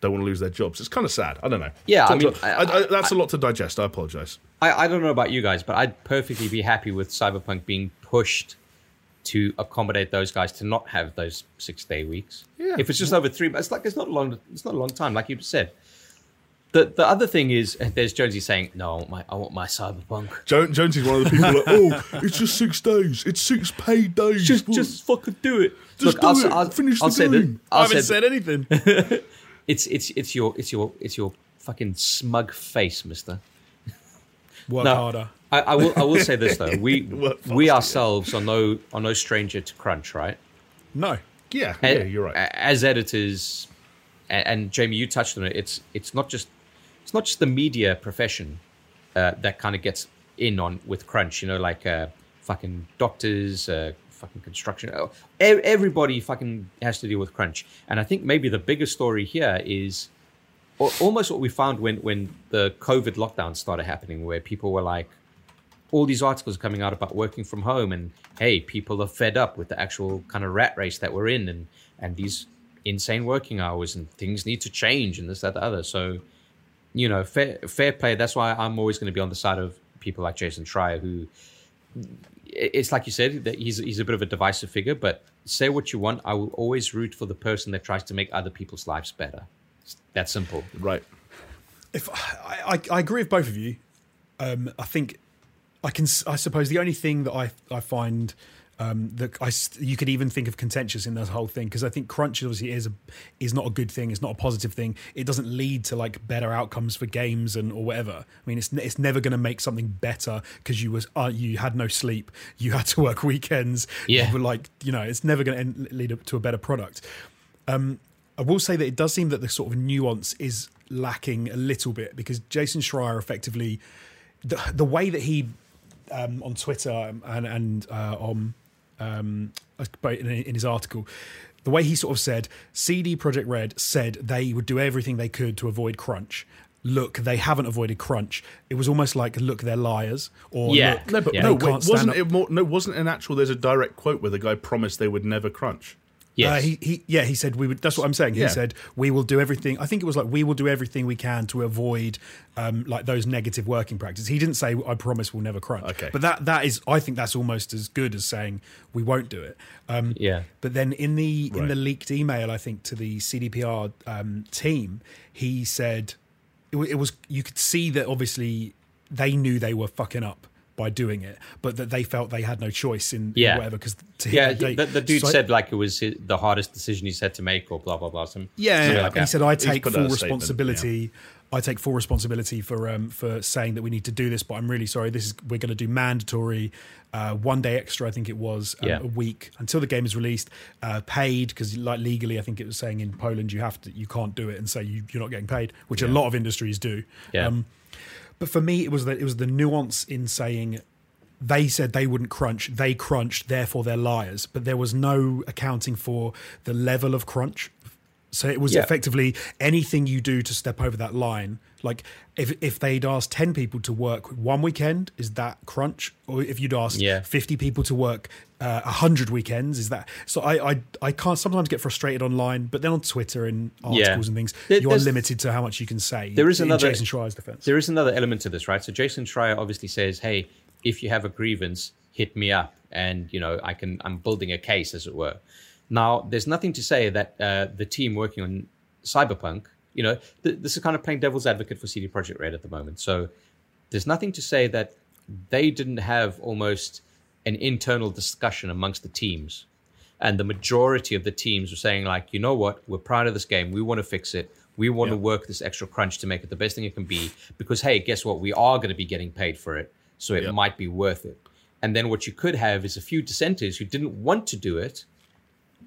don't want to lose their jobs. It's kind of sad. I don't know. Yeah, I to- mean, I- I- I- that's a lot to digest. I apologize. I, I don't know about you guys, but I'd perfectly be happy with Cyberpunk being pushed to accommodate those guys to not have those six day weeks. Yeah. If it's just over three, it's like it's not a long. It's not a long time, like you said. The the other thing is, there's Jonesy saying, "No, I want my I want my Cyberpunk." Jo- Jones is one of the people like, oh, it's just six days. It's six paid days. Just Well, just fucking do it. Just do it. Finish I'll the say that- game. I I'll haven't say said anything. it's it's it's your it's your it's your fucking smug face, Mister. Work No. harder. I, I will I will say this though. We we ourselves are no are no stranger to crunch, right? No. yeah, yeah, you're right. As editors, and, and Jamie, you touched on it. It's it's not just it's not just the media profession uh, that kind of gets in on with crunch. You know, like uh, fucking doctors, uh, fucking construction. oh, Everybody fucking has to deal with crunch. And I think maybe the biggest story here is almost what we found when when the COVID lockdown started happening, where people were like, all these articles coming out about working from home and hey people are fed up with the actual kind of rat race that we're in and and these insane working hours and things need to change and this that the other so you know fair fair play that's why i'm always going to be on the side of people like jason schreier who it's like you said that he's he's a bit of a divisive figure but say what you want i will always root for the person that tries to make other people's lives better it's that simple right. if I, I, I agree with both of you. Um, I think I can. s- I suppose the only thing that I I find um, that I you could even think of contentious in this whole thing because I think crunch obviously is a is not a good thing. It's not a positive thing. It doesn't lead to like better outcomes for games and or whatever. I mean, it's it's never going to make something better because you was uh, you had no sleep, you had to work weekends. Yeah. you were like you know, it's never going to lead up to a better product. Um, I will say that it does seem that the sort of nuance is lacking a little bit because Jason Schreier effectively, the, the way that he um, on Twitter and and uh, on um, in, in his article, the way he sort of said, CD Projekt Red said they would do everything they could to avoid crunch. Look, they haven't avoided crunch. It was almost like, look, they're liars. Or Yeah. look, No, but Yeah. no, wait, can't wasn't up- it more? No, wasn't an actual. There's a direct quote where the guy promised they would never crunch. Yes Uh, he, he, yeah, he said we would. That's what I'm saying. He Yeah. said we will do everything. I think it was like we will do everything we can to avoid um, like those negative working practices. He didn't say I promise we'll never crunch. Okay. but that that is I think that's almost as good as saying we won't do it. Um, Yeah. But then in the in the leaked email, I think to the CDPR um, team, he said it, it was you could see that obviously they knew they were fucking up by doing it, but that they felt they had no choice in, in whatever because to hit yeah that date- the, the dude So I- said like it was hi- the hardest decision he's had to make or blah blah blah some Yeah, yeah. like he that. said, "I take full out a statement, responsibility. I take full responsibility for um, for saying that we need to do this, but I'm really sorry. This is we're going to do mandatory, uh, one day extra. I think it was um, Yeah. a week until the game is released, uh, paid because like legally, I think it was saying in Poland you have to you can't do it and say you, you're not getting paid, which a lot of industries do. Yeah. Um, but for me, it was the, it was the nuance in saying they said they wouldn't crunch, they crunched, therefore they're liars. But there was no accounting for the level of crunch So it was Yeah. effectively anything you do to step over that line. Like if if they'd asked ten people to work one weekend, is that crunch? Or if you'd asked Yeah. fifty people to work uh, hundred weekends, is that? So I, I I can't sometimes get frustrated online, but then on Twitter and articles and things, There- you are limited to how much you can say. There is another- Jason Schreier's defense. There is another element to this, right? So Jason Schreier obviously says, "Hey, if you have a grievance, hit me up, and you know I can. I'm building a case, as it were." Now, there's nothing to say that uh, the team working on Cyberpunk, you know, th- this is kind of playing devil's advocate for CD Projekt Red at the moment. So there's nothing to say that they didn't have almost an internal discussion amongst the teams. And the majority of the teams were saying like you know what? We're proud of this game. We want to fix it. We want to work this extra crunch to make it the best thing it can be. Because hey guess what? We are going to be getting paid for it. So it Yeah. might be worth it. And then what you could have is a few dissenters who didn't want to do it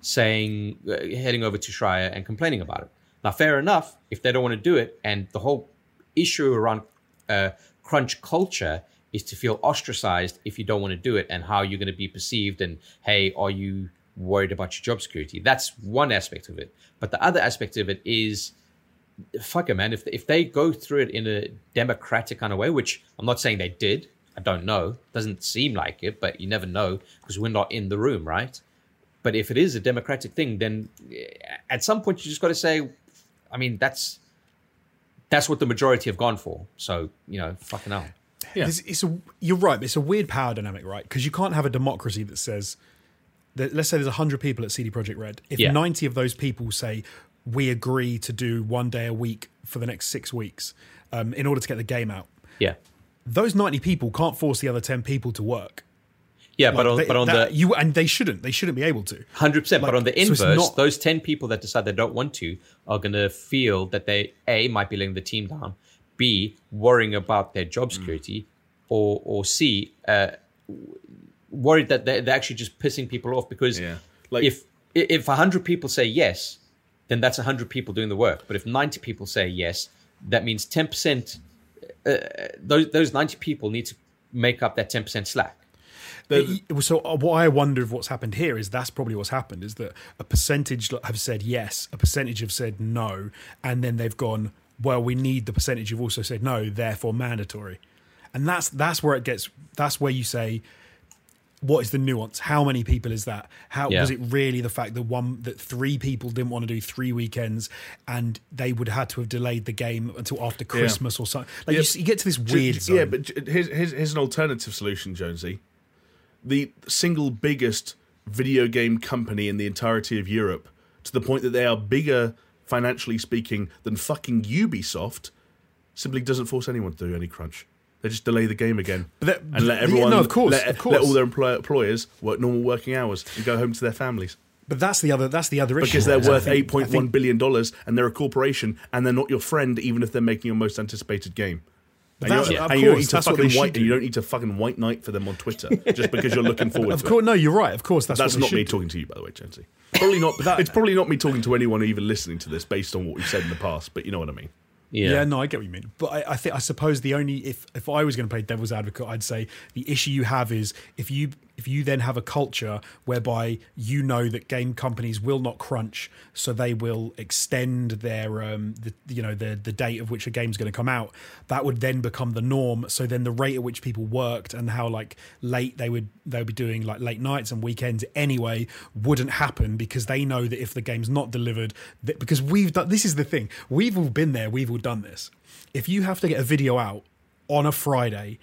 saying uh, heading over to Schreier and complaining about it. Now fair enough if they don't want to do it and the whole issue around uh, crunch culture is to feel ostracized if you don't want to do it and how you're going to be perceived and hey are you worried about your job security? That's one aspect of it. But the other aspect of it is fuck it man if, if they go through it in a democratic kind of way which i'm not saying they did i don't know doesn't seem like it but you never know because we're not in the room right but if it is a democratic thing then eh, at some point you just got to say i mean that's that's what the majority have gone for so you know fucking hell Yeah. It's, it's a, you're right. It's a weird power dynamic, right? Because you can't have a democracy that says, that, let's say there's 100 people at CD Projekt Red. If Yeah. 90 of those people say, we agree to do one day a week for the next six weeks um, in order to get the game out, yeah those 90 people can't force the other 10 people to work. Yeah but on, they- but on that- the you and they shouldn't. They shouldn't be able to. Hundred percent. But on the so inverse, not- those ten people that decide they don't want to are going to feel that they a might be letting the team down, b worrying about their job Mm. security, or or c uh, worried that they're, they're actually just pissing people off because Yeah. Like- if if hundred people say yes, then that's hundred people doing the work. But if ninety people say yes, that means ten percent. Uh, those those ninety people need to make up that ten percent slack. The- It- so uh, what I wonder of what's happened here is that's probably what's happened is that a percentage have said yes, a percentage have said no, and then they've gone, well, we need the percentage who've also said no, therefore mandatory, and that's that's where it gets. That's where you say, what is the nuance? How many people is that? How Yeah. was it really the fact that one that three people didn't want to do three weekends, and they would have had to have delayed the game until after Christmas or something? Like Yeah. you, you get to this weird. zone. Yeah, but here's, here's, here's an alternative solution, Jonesy. The single biggest video game company in the entirety of Europe, to the point that they are bigger, financially speaking, than fucking Ubisoft, simply doesn't force anyone to do any crunch. They just delay the game again But that- and let yeah, everyone, no, of course, let, of course. let all their employ- employers work normal working hours and go home to their families but that's the other. That's the other issue because they're I worth eight point one billion dollars and they're a corporation and they're not your friend even if they're making your most anticipated game. And, That's- you don't- of and you don't need to fucking white, do. you don't need to fucking white knight for them on Twitter just because you're looking forward Of to course, it. no, you're right. Of course, that's, That's what not me do. talking to you, by the way, Jonesy. Probably not. that- it's probably not me talking to anyone even listening to this based on what we've said in the past. But you know what I mean. Yeah. no, I get what you mean. But I, I think I suppose the only if if I was going to play devil's advocate, I'd say the issue you have is if you if you then have a culture whereby you know that game companies will not crunch, so they will extend their um the you know the the date of which a game's going to come out. That would then become the norm. So then the rate at which people worked and how like late they would they would be doing like late nights and weekends anyway wouldn't happen because they know that if the game's not delivered, that because we've done this is the thing we've all been there, we've all done this. If you have to get a video out on a Friday,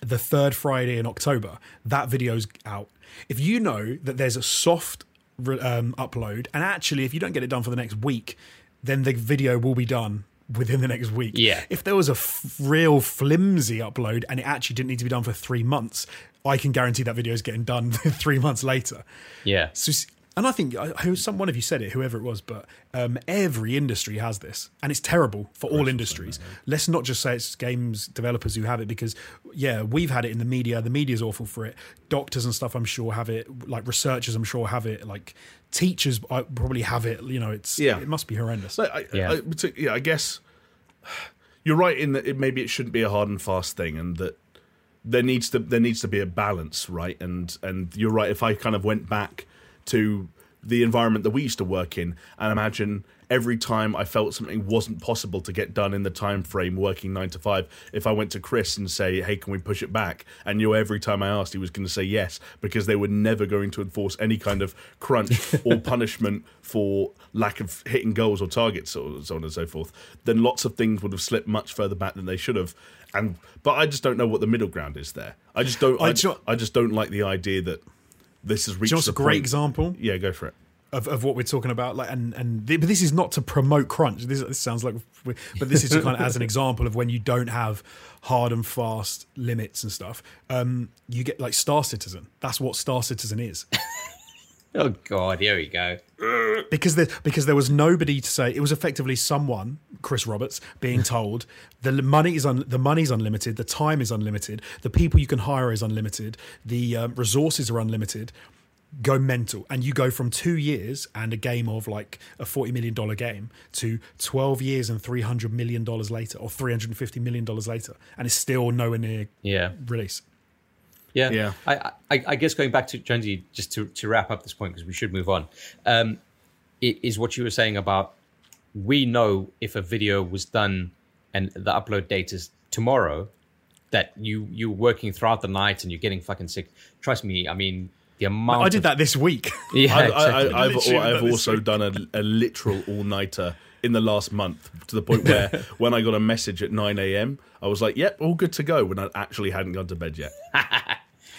the third Friday in October, that video's out. If you know that there's a soft um, upload, and actually, if you don't get it done for the next week, then the video will be done within the next week. Yeah. If there was a f- real flimsy upload and it actually didn't need to be done for three months, I can guarantee that video is getting done three months later. Yeah. So, and I think I- who some one of you said it, whoever it was, but um, every industry has this, and it's terrible for all industries. Let's not just say it's games developers who have it, because yeah, we've had it in the media. The media's awful for it. Doctors and stuff, I'm sure, have it. Like researchers, I'm sure, have it. Like teachers, I probably have it. You know, it's Yeah. it must be horrendous. So I, Yeah. I, but, yeah, I guess you're right in that it, maybe it shouldn't be a hard and fast thing, and that there needs to there needs to be a balance, right? And and you're right. If I kind of went back to the environment that we used to work in, and imagine every time I felt something wasn't possible to get done in the time frame working nine to five, if I went to Chris and say, "Hey, can we push it back?" and knew every time I asked, he was going to say yes because they were never going to enforce any kind of crunch or punishment for lack of hitting goals or targets or so on and so forth, then lots of things would have slipped much further back than they should have. And but I just don't know what the middle ground is there. I just don't. I I, I just don't like the idea that this has reached Just a great point- example Yeah, go for it. of, of what we're talking about. Like, and and th- but this is not to promote crunch. This, this sounds like, but this is kind of as an example of when you don't have hard and fast limits and stuff. Um, you get like Star Citizen. That's what Star Citizen is. Oh God, here we go. because there because there was nobody to say it was effectively someone Chris Roberts being told the money is un, the money's unlimited the time is unlimited the people you can hire is unlimited the um, resources are unlimited go mental. And you go from 2 years and a game of like a 40 million dollar game to 12 years and 300 million dollars later or 350 million dollars later and it's still nowhere near Yeah, release yeah, Yeah. I, I, I guess going back to Jonesy, just to, to wrap up this point because we should move on, um, it is what you were saying about we know if a video was done and the upload date is tomorrow, that you you're working throughout the night and you're getting fucking sick. Trust me, I mean the amount. I did of- that this week Yeah, I, exactly. I, I've, I've done this also done a, a literal all nighter in the last month to the point where when I got a message at 9 a.m., I was like, yep, all good to go when I actually hadn't gone to bed yet.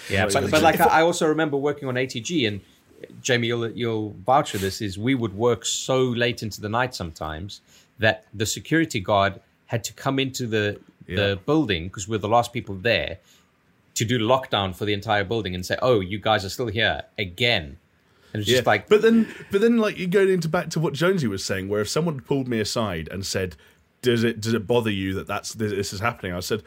Yeah, but, but like I I also remember working on ATG, and Jamie, you'll you'll vouch for this. Is we would work so late into the night sometimes that the security guard had to come into the Yeah. the building because we're the last people there to do lockdown for the entire building and say, "Oh, you guys are still here again." And it's just like, but then, but then, like you go into back to what Jonesy was saying, where if someone pulled me aside and said, "Does it does it bother you that that's this, this is happening?" I said,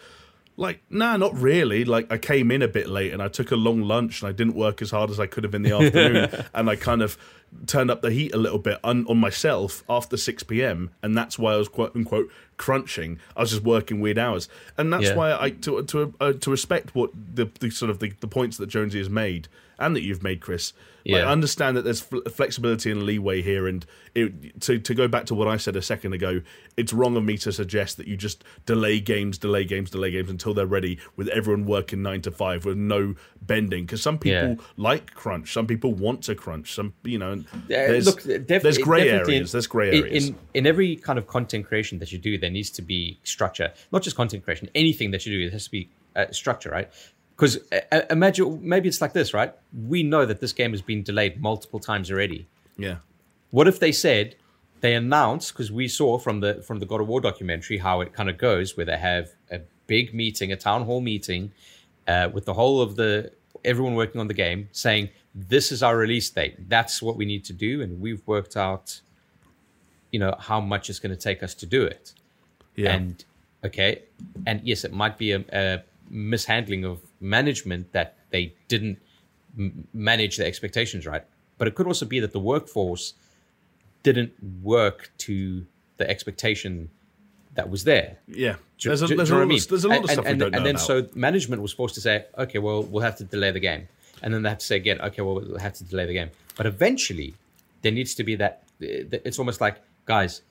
"Like, nah, not really. Like, I came in a bit late and I took a long lunch and I didn't work as hard as I could have in the afternoon, and I kind of turned up the heat a little bit on, on myself after six p.m. and that's why I was quote unquote crunching. I was just working weird hours, and that's Yeah. why I to to uh, to respect what the, the sort of the, the points that Jonesy has made." And that you've made, Chris. Like, I understand that there's fl- flexibility and leeway here, and it, to to go back to what I said a second ago, it's wrong of me to suggest that you just delay games, delay games, delay games until they're ready, with everyone working nine to five with no bending. Because some people Yeah. like crunch, some people want to crunch. Some you know, Uh, there's, look, def- there's grey definitely areas. there's grey in- areas. In, in every kind of content creation that you do, there needs to be structure. Not just content creation. Anything that you do, it has to be uh, structure, right? Because uh, imagine maybe it's like this, right? We know that this game has been delayed multiple times already. yeah, What if they said they announced because we saw from the from the God of War documentary how it kind of goes, where they have a big meeting, a town hall meeting, uh, with the whole of the everyone working on the game, saying this is our release date. That's what we need to do, and we've worked out, you know, how much it's going to take us to do it. yeah, And okay, and yes, it might be a, a mishandling of management that they didn't m- manage the expectations right. But it could also be that the workforce didn't work to the expectation that was there. yeah. Do- There's a, do- there's do a lot I of, there's a lot mean? of And- stuff and, we don't know And then so management was forced to say, okay, well, we'll have to delay the game, and then they have to say again, okay, well, we'll have to delay the game. But eventually, there needs to be that. Eh, it's almost like, guys,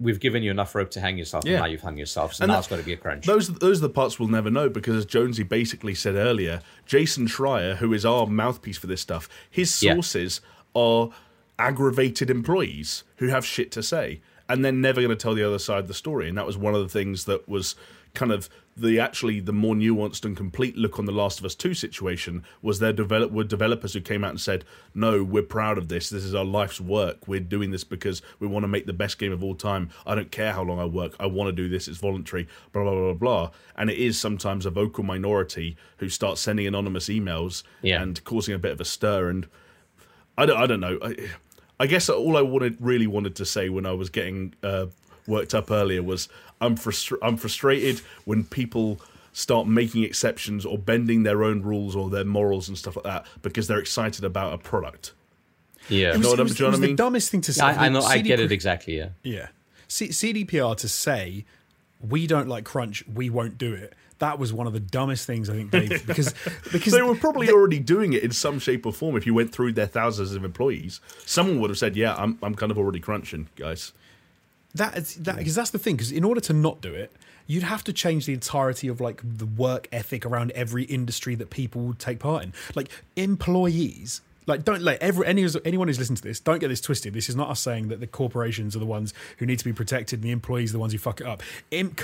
we've given you enough rope to hang yourself, Yeah. and now you've hung yourself. So And now that- it's got to be a crunch. Those those are the parts we'll never know because, as Jonesy basically said earlier, Jason Schreier, who is our mouthpiece for this stuff, his Yeah. sources are aggravated employees who have shit to say, and they're never going to tell the other side of the story. And that was one of the things that was kind of the actually the more nuanced and complete look on the Last of Us Two situation was there develop were developers who came out and said, "No, we're proud of this. This is our life's work. We're doing this because we want to make the best game of all time. I don't care how long I work. I want to do this. It's voluntary." Blah blah blah blah. blah. And it is sometimes a vocal minority who start sending anonymous emails Yeah. and causing a bit of a stir. And I don't, I don't know. I, I guess all I wanted, really wanted to say when I was getting uh, worked up earlier was I'm frustra- I'm frustrated when people start making exceptions or bending their own rules or their morals and stuff like that because they're excited about a product. yeah, it was, know what it I'm- was- you know it was what I the dumbest thing to say I, I know, I get it exactly. Yeah, Yeah. C- CDPR to say we don't like crunch, we won't do it. That was one of the dumbest things I think, Dave, because because they were probably already doing it in some shape or form. If you went through their thousands of employees, someone would have said, "Yeah, I'm I'm kind of already crunching, guys." That is that because that's the thing. Because in order to not do it, you'd have to change the entirety of like the work ethic around every industry that people would take part in. Like employees. Like don't let every any anyone who's listening to this don't get this twisted. This is not us saying that the corporations are the ones who need to be protected and the employees are the ones who fuck it up. Em,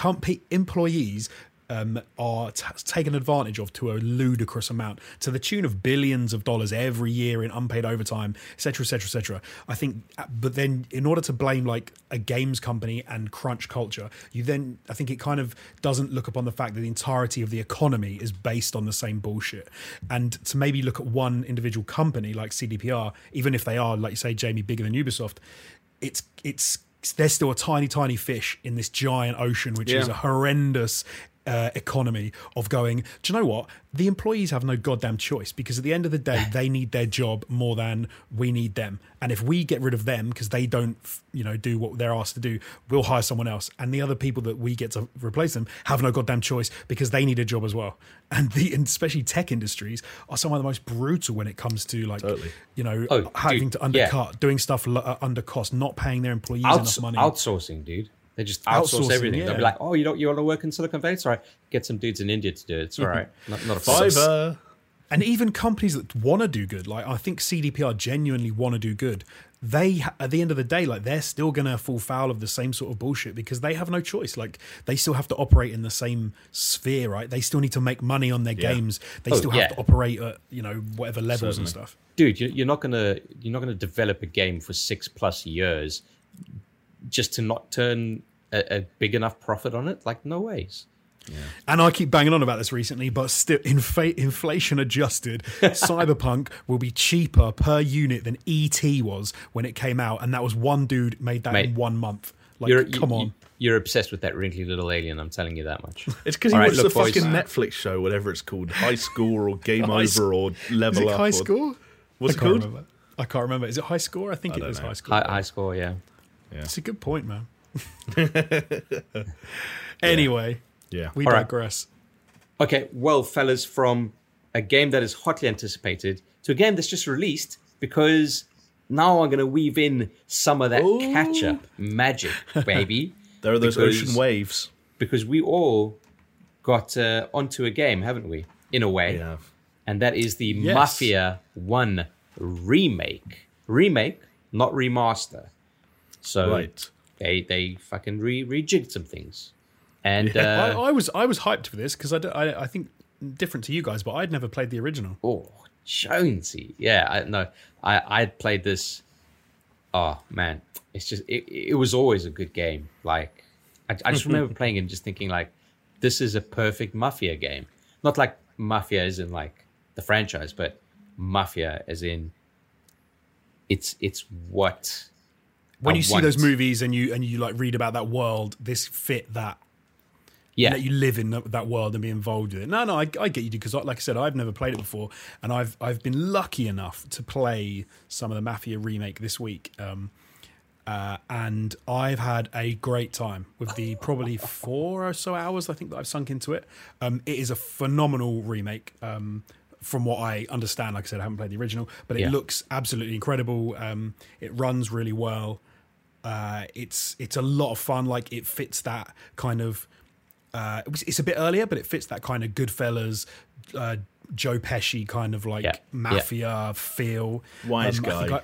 employees um, are t- taken advantage of to a ludicrous amount, to the tune of billions of dollars every year in unpaid overtime, etc., etc., etc. I think, uh, but then in order to blame like a games company and crunch culture, you then I think it kind of doesn't look upon the fact that the entirety of the economy is based on the same bullshit, and to maybe look at one individual company like CDPR, even if they are like you say, Jamie, bigger than Ubisoft, it's it's there's still a tiny, tiny fish in this giant ocean, which is a horrendous uh, economy of going, do you know what? The employees have no goddamn choice because at the end of the day, they need their job more than we need them. And if we get rid of them because they don't, you know, do what they're asked to do, we'll hire someone else. And the other people that we get to replace them have no goddamn choice because they need a job as well. And the, and especially tech industries are some of the most brutal when it comes to like, Totally. you know, Oh, having dude, to undercut, doing stuff uh, under cost, not paying their employees Outs- enough money. outsourcing, dude. They just outsource Outsourcing, everything. They'll be like, "Oh, you don't you want to work in Silicon Valley? It's all right. Get some dudes in India to do it. It's all mhm. right. Not, not a problem." Fiverr. and even companies that want to do good like i think cdpr genuinely want to do good they at the end of the day like they're still going to fall foul of the same sort of bullshit because they have no choice like they still have to operate in the same sphere right they still need to make money on their Yeah. games they Oh, still yeah. have to operate at you know whatever levels and Certainly. stuff dude, you- you're not gonna you're not gonna develop a game for six plus years just to not turn a, a big enough profit on it. Like, no ways. and i keep banging on about this recently but still infa- inflation adjusted cyberpunk will be cheaper per unit than et was when it came out and that was one dude made that Mate, in one month like You're come you, on You, are obsessed with that wrinkly little alien. I'm telling you that much. It's because he All right, watched the boys. fucking Netflix show, whatever it's called, High Score or Game Over or Level Up. high or- score What's I it can't called? remember. I can't remember. Is it high score? I think it don't know. high score. high, high score, yeah. It's a good point, man. anyway, Yeah. we All right. digress. Okay, well, fellas, from a game that is hotly anticipated to a game that's just released because now I'm going to weave in some of that Ooh. catch up magic, baby. There are those Because- ocean waves. because we all got uh, onto a game, haven't we? In a way. Yeah. And that is the Yes. Mafia 1 remake. Remake, not remaster. So Right. They they fucking re rejigged some things. And I, uh, I was I was hyped for this because I I think different to you guys, but I'd never played the original. oh, Jonesy. Yeah, I no. I I played this oh man, it's just it, it was always a good game. Like I, I just remember playing it and just thinking like this is a perfect mafia game. Not like mafia as in like the franchise, but mafia as in it's it's what When you see those movies and you and you like read about that world, this fit that. Yeah, Let you live in that, that world and be involved with it. No, no, I, I get you because, like I said, I've never played it before, and I've I've been lucky enough to play some of the Mafia remake this week. Um, uh, and I've had a great time with the probably four or so hours I think that I've sunk into it. Um, it is a phenomenal remake. Um, from what I understand, like I said, I haven't played the original, but it Yeah. looks absolutely incredible. Um, it runs really well. Uh, it's it's a lot of fun. Like it fits that kind of. Uh, it was- it's a bit earlier, but it fits that kind of Goodfellas, uh, Joe Pesci kind of like Yeah. Yeah. mafia feel. Wise I think guy. I-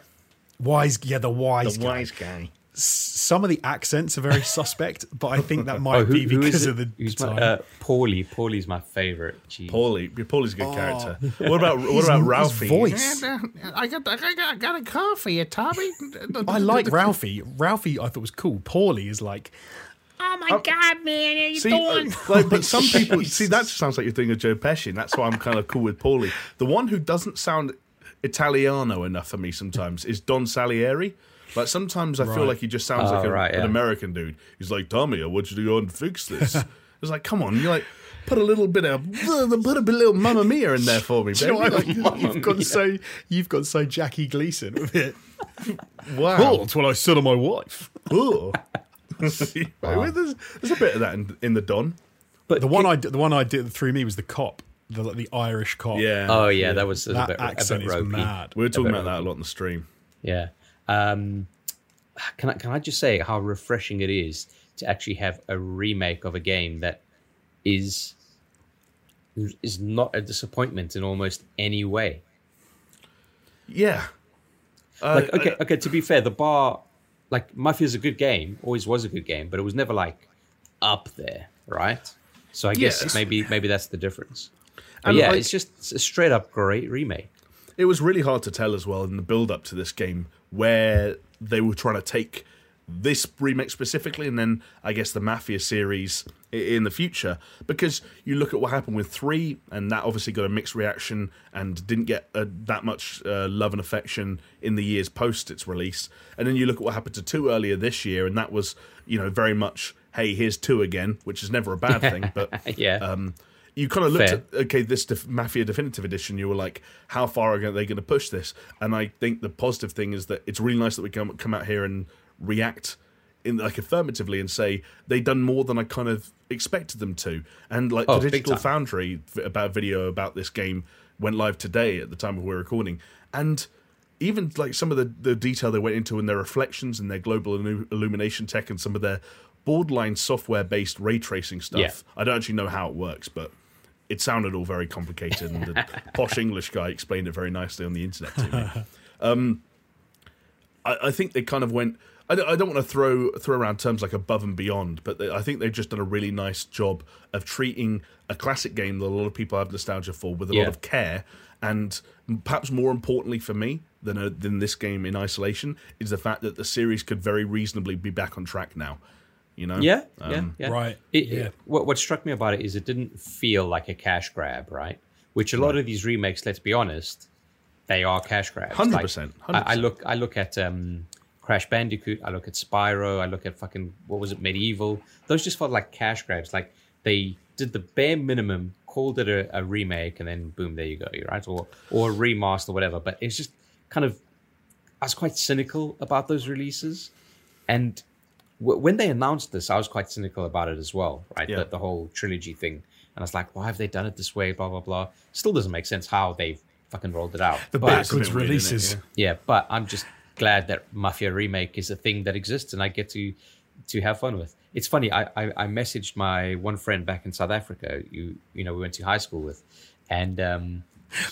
wise, yeah, the wise guy wise guy. Some of the accents are very suspect, but I think that might oh, who, be because is of the Who's time. my, uh, Paulie. Paulie's my favorite. Jeez. Paulie. Paulie's a good Oh. character. What about what His- about his Ralphie? voice. I got, I got, I got a coffee, Tommy. I like Ralphie. Ralphie, I thought was cool. Paulie is like, Oh my God, man! How you See, doing? uh, like, but some people see that sounds like you're doing a Joe Pesci, and that's why I'm kind of cool with Paulie. The one who doesn't sound Italiano enough for me sometimes is Don Salieri. Like sometimes I feel like he just sounds Oh, like a, right, an. American dude. He's like, Tommy, I want you to go and fix this. it's like, come on, you're like put a little bit of put a bit little Mamma Mia in there for me, Do you know baby. what? Like, you've gone so you've gone so Jackie Gleason with it. wow. Oh, that's what I said to my wife. Ugh. Well, there's, there's a bit of that in, in the Don. But The one I did- the one I did through me was the cop, the the Irish cop. Yeah. Oh yeah, that was a that bit, accent a bit is ropey. mad. we were talking bit about that a lot in the stream. Yeah. Um, can I can I just say how refreshing it is to actually have a remake of a game that is is not a disappointment in almost any way. Yeah. Uh, Like okay, okay. To be fair, the bar, like Mafia, is a good game. Always was a good game, but it was never like up there, right? So I guess Yes. maybe maybe that's the difference. And, yeah, like- it's just a straight up great remake. it was really hard to tell as well in the build up to this game where they were trying to take this remake specifically and then I guess the Mafia series in the future. Because you look at what happened with 3 and that obviously got a mixed reaction and didn't get uh, that much uh, love and affection in the years post its release. And then you look at what happened to 2 earlier this year and that was you know very much hey here's 2 again which is never a bad thing but Yeah, um, you kind of looked Fair. at okay this def- mafia definitive edition you were like how far are they going to push this and i think the positive thing is that it's really nice that we come, come out here and react in like affirmatively and say they done more than i kind of expected them to and like Oh, the digital foundry about video about this game went live today at the time of we're recording and even like some of the, the detail they went into in their reflections and their global illumination tech and some of their borderline software based ray tracing stuff Yeah. i don't actually know how it works but it sounded all very complicated, and the posh English guy explained it very nicely on the internet to me. Um, I, I think they kind of went. I don't, I don't want to throw throw around terms like above and beyond, but they, I think they've just done a really nice job of treating a classic game that a lot of people have nostalgia for with a lot of care, and perhaps more importantly for me than a, than this game in isolation is the fact that the series could very reasonably be back on track now. You know, yeah, Um, yeah, yeah. right, It, yeah. it- what what struck me about it is it didn't feel like a cash grab, right? Which a lot of these remakes, let's be honest, they are cash grabs. 100%, Like, I, I look, I look at um, Crash Bandicoot, I look at Spyro, I look at fucking what was it, MediEvil. Those just felt like cash grabs. Like they did the bare minimum, called it a, a remake, and then boom, there you go, right? Or or a remaster, whatever. But it's just kind of, I was quite cynical about those releases, and w- when they announced this, I was quite cynical about it as well, right? Yeah. The, the whole trilogy thing. And I was like, why have they done it this way? Blah, blah, blah. Still doesn't make sense how they've fucking rolled it out. The But- backwards bit weird, isn't it? releases. Yeah. yeah, but I'm just glad that Mafia Remake is a thing that exists and I get to to have fun with. It's funny, I, I, I messaged my one friend back in South Africa, you you know, we went to high school with, and um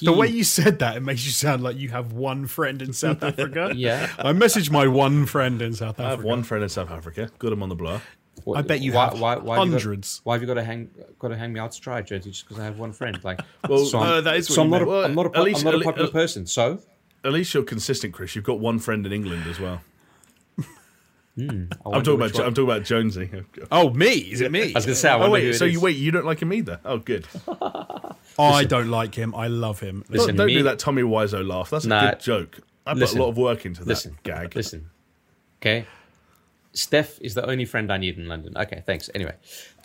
The way you said that, it makes you sound like you have one friend in South Africa. Yeah. I messaged my one friend in South Africa. I have one friend in South Africa. Got him on the blower. Wh- I bet you why, have why, why have you got- hundreds. why have you got to hang got to hang me out to dry, Jonesy, just because I have one friend? Like, Well, so I'm, uh, that is what so I'm not a, meant. Well, I'm not a, po- least- I'm not a popular uh, person. So At least you're consistent, Chris. You've got one friend in England as well. Hmm, I I'm talking about. one- I'm talking about Jonesy. Oh, me? Is it me? I was gonna say, I Oh wonder who wait, it so you wait, you don't like him either? Oh, good. I don't like him. I love him. Listen, don't don't me- do that Tommy Wiseau laugh. That's a good joke. I put listen, a lot of work into that Listen, gag. Listen, okay. Steph is the only friend I need in London. Okay, thanks. Anyway,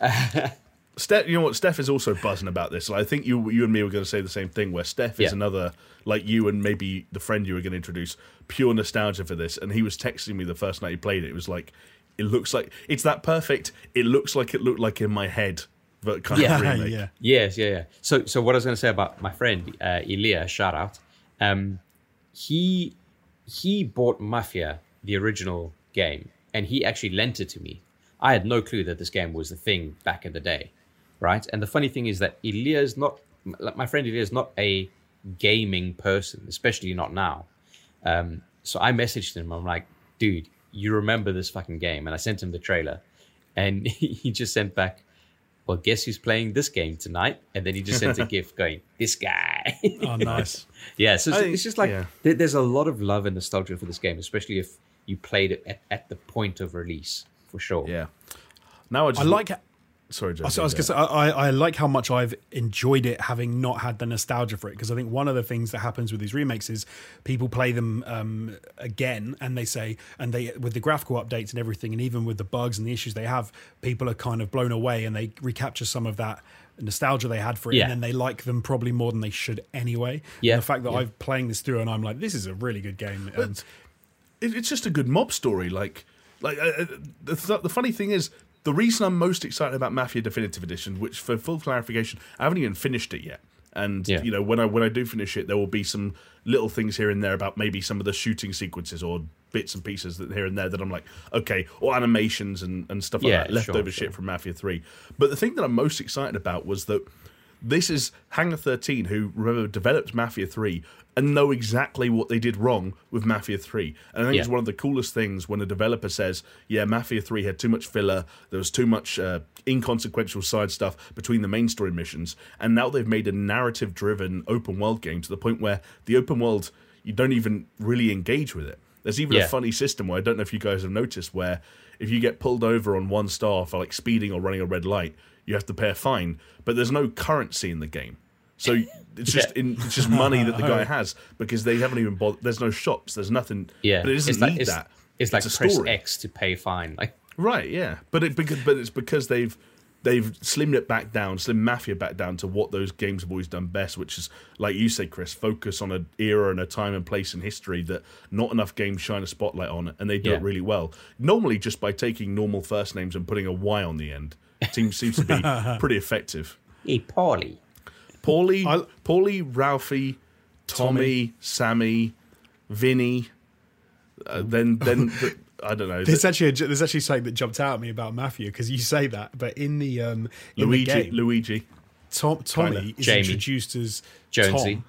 Steph, you know what? Steph is also buzzing about this. Like, I think you, you and me were going to say the same thing. Where Steph is Yeah. another, like you and maybe the friend you were going to introduce, pure nostalgia for this. And he was texting me the first night he played it. It was like, it looks like it's that perfect. It looks like it looked like in my head, but kind Yeah. of remake. yeah. yes, yeah, yeah. So, so what I was going to say about my friend uh, Elia, shout out. Um, he he bought Mafia, the original game, and he actually lent it to me. I had no clue that this game was the thing back in the day, right? And the funny thing is that Elia is not like, my friend Elia is not a gaming person, especially not now. Um, so I messaged him. I'm like, dude, you remember this fucking game? And I sent him the trailer, and he just sent back, well, guess who's playing this game tonight? And then he just sent a gift going, this guy. Oh, nice. yeah, so it's, I- it's just like yeah. there, there's a lot of love and nostalgia for this game, especially if you played it at, at the point of release, for sure. Yeah. Now I just I like. Sorry, Jonesy. I was going to say, I, I like how much I've enjoyed it, having not had the nostalgia for it. Because I think one of the things that happens with these remakes is people play them um, again, and they say, and they with the graphical updates and everything, and even with the bugs and the issues they have, people are kind of blown away, and they recapture some of that nostalgia they had for it, Yeah. and then they like them probably more than they should anyway. Yeah, And the fact that yeah. I'm playing this through, and I'm like, this is a really good game. And it's just a good mob story. Like Like uh, uh, the, th- the funny thing is, the reason I'm most excited about Mafia Definitive Edition, which for full clarification, I haven't even finished it yet. And Yeah. you know, when I when I do finish it, there will be some little things here and there about maybe some of the shooting sequences or bits and pieces that here and there that I'm like, okay, or animations and, and stuff like Yeah, that, leftover sure, shit from Mafia Three. But the thing that I'm most excited about was that this is Hangar 13, who remember developed Mafia 3 and know exactly what they did wrong with Mafia 3. And I think Yeah. it's one of the coolest things when a developer says, "Yeah, Mafia 3 had too much filler. There was too much uh, inconsequential side stuff between the main story missions, and now they've made a narrative-driven open world game to the point where the open world you don't even really engage with it." There's even Yeah. a funny system where I don't know if you guys have noticed where if you get pulled over on one star for like speeding or running a red light, you have to pay a fine, but there's no currency in the game. So it's just in, it's just money that the guy has because they haven't even bothered. There's no shops. There's nothing. Yeah, but it doesn't it's like, need it's, that. It's like a press story. X to pay fine. Like Right, yeah, but it because but it's because they've they've slimmed it back down, slimmed Mafia back down to what those games have always done best, which is like you say, Chris, focus on an era and a time and place in history that not enough games shine a spotlight on, and they do Yeah. it really well. Normally, just by taking normal first names and putting a Y on the end, seems seems to be pretty effective. hey, Paulie. Paulie, I- Paulie, Ralphie, Tommy, Sammy, Vinny, uh, then then the, I don't know. There's actually a, there's actually something that jumped out at me about Mafia because you say that, but in the um in Luigi, the game, Luigi, Tom, Tommy Kinda. is Jamie. introduced as Jonesy. Tom.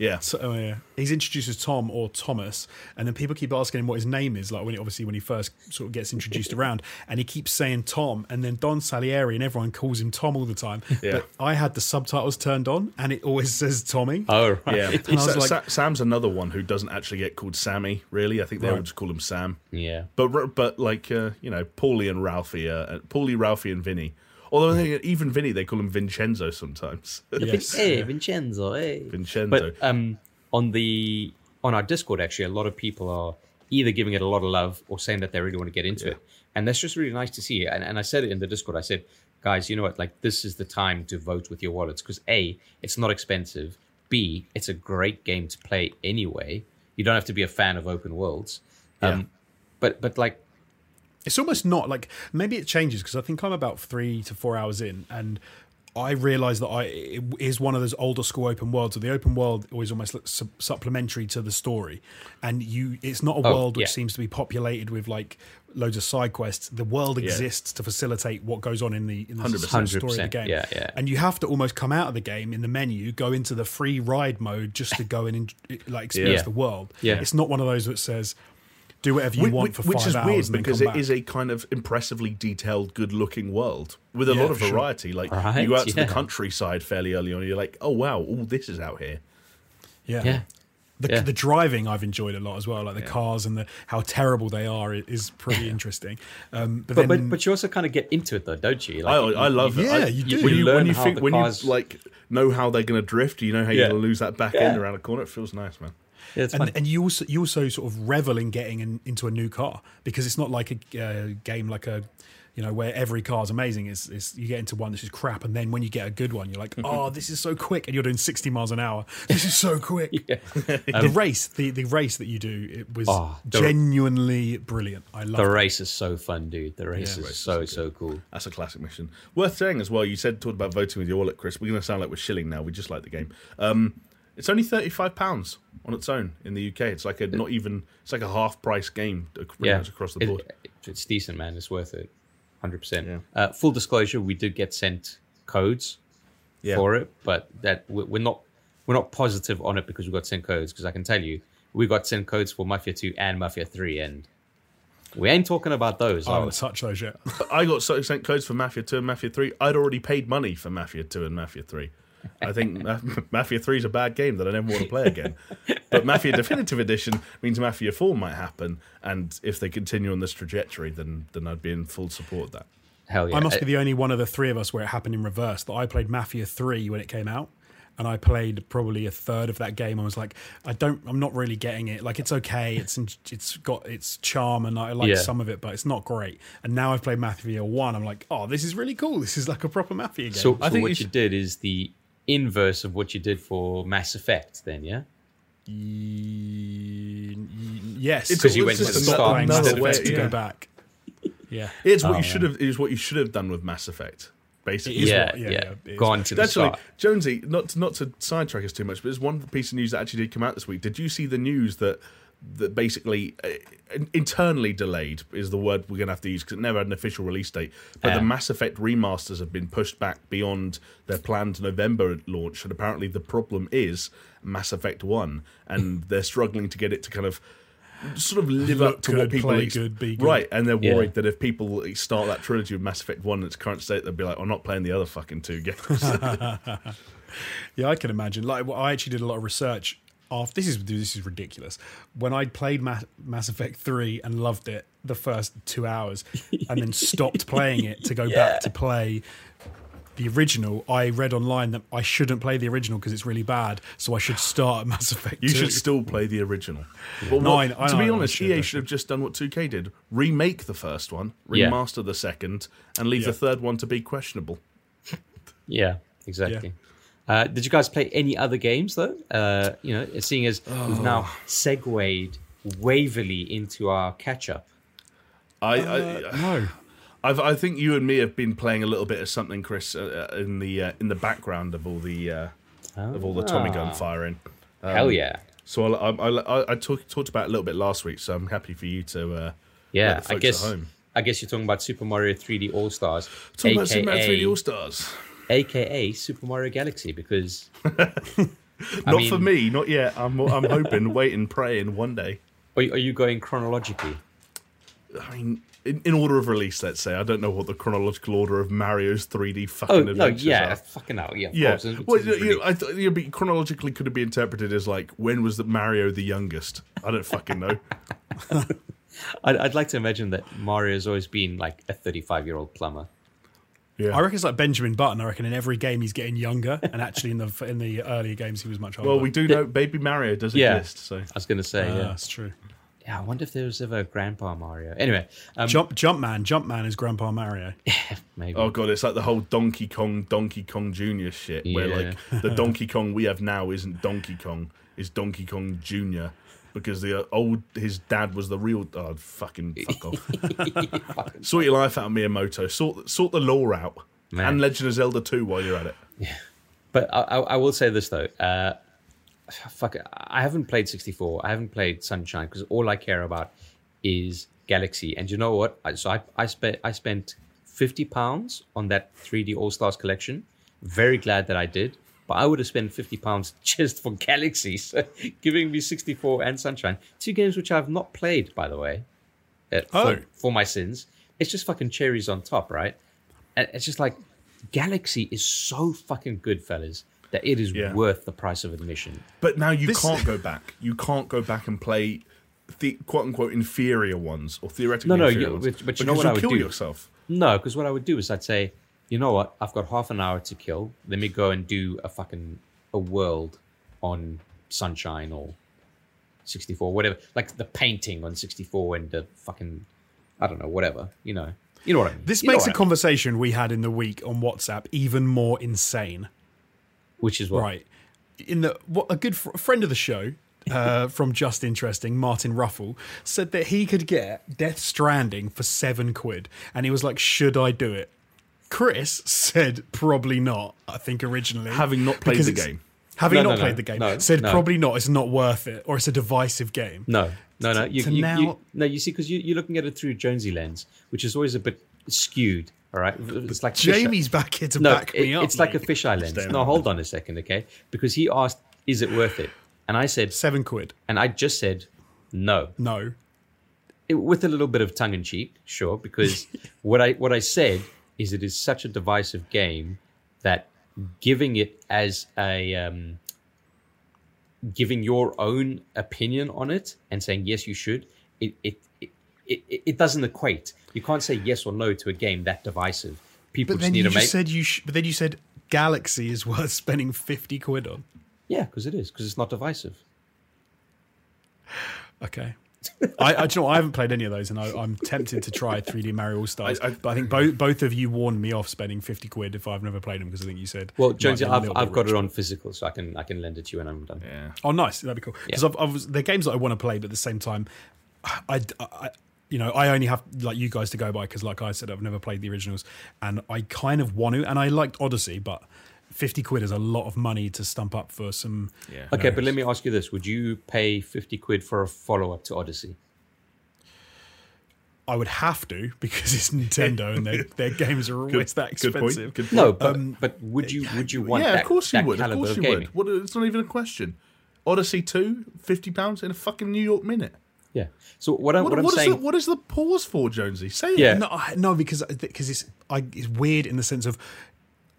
Yeah. So, oh yeah, he's introduced as Tom or Thomas, and then people keep asking him what his name is. Like when he, obviously when he first sort of gets introduced around, and he keeps saying Tom, and then Don Salieri and everyone calls him Tom all the time. Yeah. But I had the subtitles turned on, and it always says Tommy. Oh, right. Yeah, And I was like- Sa- Sam's another one who doesn't actually get called Sammy. Really, I think they all Right. just call him Sam. Yeah. But but like uh, you know, Paulie and Ralphie, uh, Paulie, Ralphie, and Vinny. Although I even Vinny, they call him Vincenzo sometimes. Yes. Hey, Vincenzo. Hey. Vincenzo. But um, on the on our Discord, actually, a lot of people are either giving it a lot of love or saying that they really want to get into Yeah. it, and that's just really nice to see. And, and I said it in the Discord. I said, guys, you know what? Like, this is the time to vote with your wallets because a, it's not expensive. B, it's a great game to play anyway. You don't have to be a fan of open worlds. Um, Yeah. But but like It's almost not like maybe it changes because I think I'm about three to four hours in, and I realise that I it is one of those older school open worlds. Or the open world always almost looks su- supplementary to the story, and you it's not a Oh, world which yeah. seems to be populated with like loads of side quests. The world exists to facilitate what goes on in the in the 100%. story of the game. yeah, yeah. And you have to almost come out of the game in the menu, go into the free ride mode just to go in and like experience Yeah. the world. Yeah. It's not one of those that says. Do whatever you Which, want for which five is hours weird and then because come it back. is a kind of impressively detailed, good-looking world with a Yeah, lot of for sure. variety. Like Right, you go out to the countryside fairly early on, and you're like, "Oh wow, all this is out here." yeah. yeah. The, Yeah. the driving I've enjoyed a lot as well, like the cars and the how terrible they are i- is pretty interesting. Um, but, But, then, but but you also kind of get into it though, don't you? I, Like, I love it. Yeah, I- you do. When You you, when you think when cars- you like know how they're going to drift, you know how you're going to lose that back Yeah. end around a corner. It feels nice, man. Yeah, it's and, funny. and you also you also sort of revel in getting in, into a new car because it's not like a uh, game like a you know where every car is amazing. It's, it's you get into one that's just crap, and then when you get a good one, you're like, oh, this is so quick, and you're doing 60 miles an hour. This is so quick. the race, the the race that you do, it was Oh, the- genuinely brilliant. I love it. The it. race is so fun, dude. The race Yeah. is Race so good. so cool. That's a classic mission. Worth saying as well. You said talked about voting with your wallet, Chris. We're going to sound like we're shilling now. We just like the game. Um, it's only thirty five pounds on its own in the UK. It's like a not even. It's like a half price game Yeah, much across the board. it- it's decent, man. It's worth it, hundred Yeah. percent. Uh, full disclosure: we did get sent codes Yeah. for it, but that we- we're not we're not positive on it because we got sent codes. Because I can tell you, we got sent codes for Mafia Two and Mafia Three, and we ain't talking about those. I are haven't we? touched those yet. I got sent codes for Mafia Two and Mafia Three. I'd already paid money for Mafia Two and Mafia Three. I think Ma- Mafia Three is a bad game that I never want to play again. But Mafia Definitive Edition means Mafia Four might happen, and if they continue on this trajectory, then then I'd be in full support of that. Hell yeah! I must be the only one of the three of us where it happened in reverse. That I played Mafia Three when it came out, and I played probably a third of that game. I was like, I don't, I'm not really getting it. Like it's okay, it's it's got its charm, and I like Yeah. some of it, but it's not great. And now I've played Mafia One. I'm like, oh, this is really cool. This is like a proper Mafia game. So, I think what you you, should- did is the inverse of what you did for Mass Effect, then, yeah. Ye- ye- yes, Because you went to the start playing another Mass instead of way- to yeah. go back. Yeah. It's what Oh, you should have. It is what you should have done with Mass Effect. Basically, yeah, what- yeah, yeah, yeah, Gone to the start. Actually, start. Jonesy, not to, not to sidetrack us too much, but there's one piece of news that actually did come out this week. Did you see the news that that basically uh, internally delayed is the word we're going to have to use because it never had an official release date. But Yeah. the Mass Effect remasters have been pushed back beyond their planned November launch, and apparently the problem is Mass Effect One, and they're struggling to get it to kind of sort of live Look up to what people play ex- good, be good. right, and they're Yeah. worried that if people start that trilogy with Mass Effect One in its current state, they'll be like, "I'm not playing the other fucking two games." Yeah, I can imagine. Like, well, I actually did a lot of research. After this is this is ridiculous. When I played Mass, Mass Effect three and loved it the first two hours, and then stopped playing it to go back to play the original, I read online that I shouldn't play the original because it's really bad. So I should start Mass Effect. You 2. should still play the original. But No, what- I- I to be know, I honest, should, EA should should. have just done what 2K did: remake the first one, Yeah. remaster the second, and leave Yeah. the third one to be questionable. Yeah, exactly. Uh, did you guys play any other games though? Uh, you know, seeing as we've now Oh. segued waverly into our catch up. I, Uh, I, no. I've, I think you and me have been playing a little bit of something, Chris, uh, uh, in the uh, in the background of all the uh, of all the Tommy gun Ah. firing. Um, Hell yeah. So I, I, I, I talk, talked about it a little bit last week, so I'm happy for you to. Uh, Yeah, let the I guess at home. I guess you're talking about Super Mario 3D All Stars, Talk about Super Mario 3D All Stars. Aka Super Mario Galaxy, because Not mean- for me, not yet. I'm, I'm hoping, waiting, praying one day. are, are you going chronologically? I mean, in, in order of release, let's say. I don't know what the chronological order of Mario's 3D fucking Oh fucking no, adventures yeah, are. fucking hell, yeah, Yeah. course. Well, you, I th- you be, chronologically could it be interpreted as like when was the Mario the youngest? I don't fucking know. I'd, I'd like to imagine that Mario's always been like a 35 year old plumber. Yeah. I reckon it's like Benjamin Button. I reckon in every game he's getting younger, and actually in the in the earlier games he was much older. well, we do know Baby Mario does Yeah. exist, so I was going to say, Ah, yeah. that's true. yeah. I wonder if there was ever a Grandpa Mario. Anyway, um, Jump Jumpman, Jumpman is Grandpa Mario. Yeah, maybe. oh god, it's like the whole Donkey Kong, Donkey Kong Junior shit, where Yeah. like the Donkey Kong we have now isn't Donkey Kong, it's Donkey Kong Junior. Because the uh, old his dad was the real oh fucking fuck off. sort your life out, Miyamoto. Sort sort the law out, Man. and Legend of Zelda two while you're at it. Yeah, But I, I, will say this though. Uh, fuck, it, I haven't played 64. I haven't played Sunshine because all I care about is Galaxy. And you know what? So I, I spent I spent 50 pounds on that 3D All Stars collection. Very glad that I did. But I would have spent 50 pounds just for Galaxies, giving me 64 and Sunshine, two games which I've not played, by the way, uh, Oh. for, for my sins. It's just fucking cherries on top, right? And it's just like Galaxy is so fucking good, fellas, that it is Yeah. worth the price of admission. But now you This- can't go back. You can't go back and play the quote unquote inferior ones or theoretically No, no, inferior you- ones. but- but you know what I would kill do? yourself. No, because what I would do is I'd say, you know what? I've got half an hour to kill. Let me go and do a fucking a world on Sunshine or 64, whatever. Like the painting on 64 and the fucking I don't know, whatever. You know, you know what I mean. This You makes a I mean. conversation we had in the week on WhatsApp even more insane. which is what Right. In the what a good fr- friend of the show uh, from Just Interesting, Martin Ruffle, said that he could get Death Stranding for seven quid, and he was like, "Should I do it?" Chris said, "Probably not." I think originally, Having not played the game. having No, not no, no, played the game, no, said no. probably not. It's not worth it, or it's a divisive game. No, no, no. You, to you, now- you, no, you see, because you, you're looking at it through Jonesy lens, which is always a bit skewed. All right, it's like fish- Jamie's back here to no, back me up. it's like a mate. fisheye lens. No, hold on a second, okay? Because he asked, "Is it worth it?" And I said, seven quid. and I just said, "No." No, It- with a little bit of tongue in cheek, sure, because what I what I said is it is such a divisive game that giving it as a um, giving your own opinion on it and saying yes you should it it, it it it doesn't equate. You can't say yes or no to a game that divisive. People but just then need you to just make said you. Sh- but then you said Galaxy is worth spending fifty quid on. yeah, because it is because it's not divisive. Okay. I, I, do you know, what? I haven't played any of those, and I, I'm tempted to try 3D Mario All Stars. I- I- but I think both both of you warned me off spending 50 quid if I've never played them because I think you said. Well, might Jonesy, be a I've, I've got rich. it on physical, so I can I can lend it to you when I'm done. Yeah. Oh, nice. That'd be cool. Because Yeah. I've, I've, they're games that I want to play, but at the same time, I, I, you know, I only have like you guys to go by because, like I said, I've never played the originals, and I kind of want to. And I liked Odyssey, but fifty quid is a lot of money to stump up for some. Yeah. Okay, but let me ask you this: Would you pay fifty quid for a follow-up to Odyssey? I would have to because it's Nintendo and their, their games are always that Good point. expensive. Good point. No, but um, but would you would you want? yeah, that, Yeah of course you would. Of caliber course you gaming? would. What, it's not even a question. Odyssey 2, 50 pounds in a fucking New York minute. Yeah. So what, I, What, what I'm what is saying? the, what is the pause for, Jonesy? Say it. No, I- no, because because it's I, it's weird in the sense of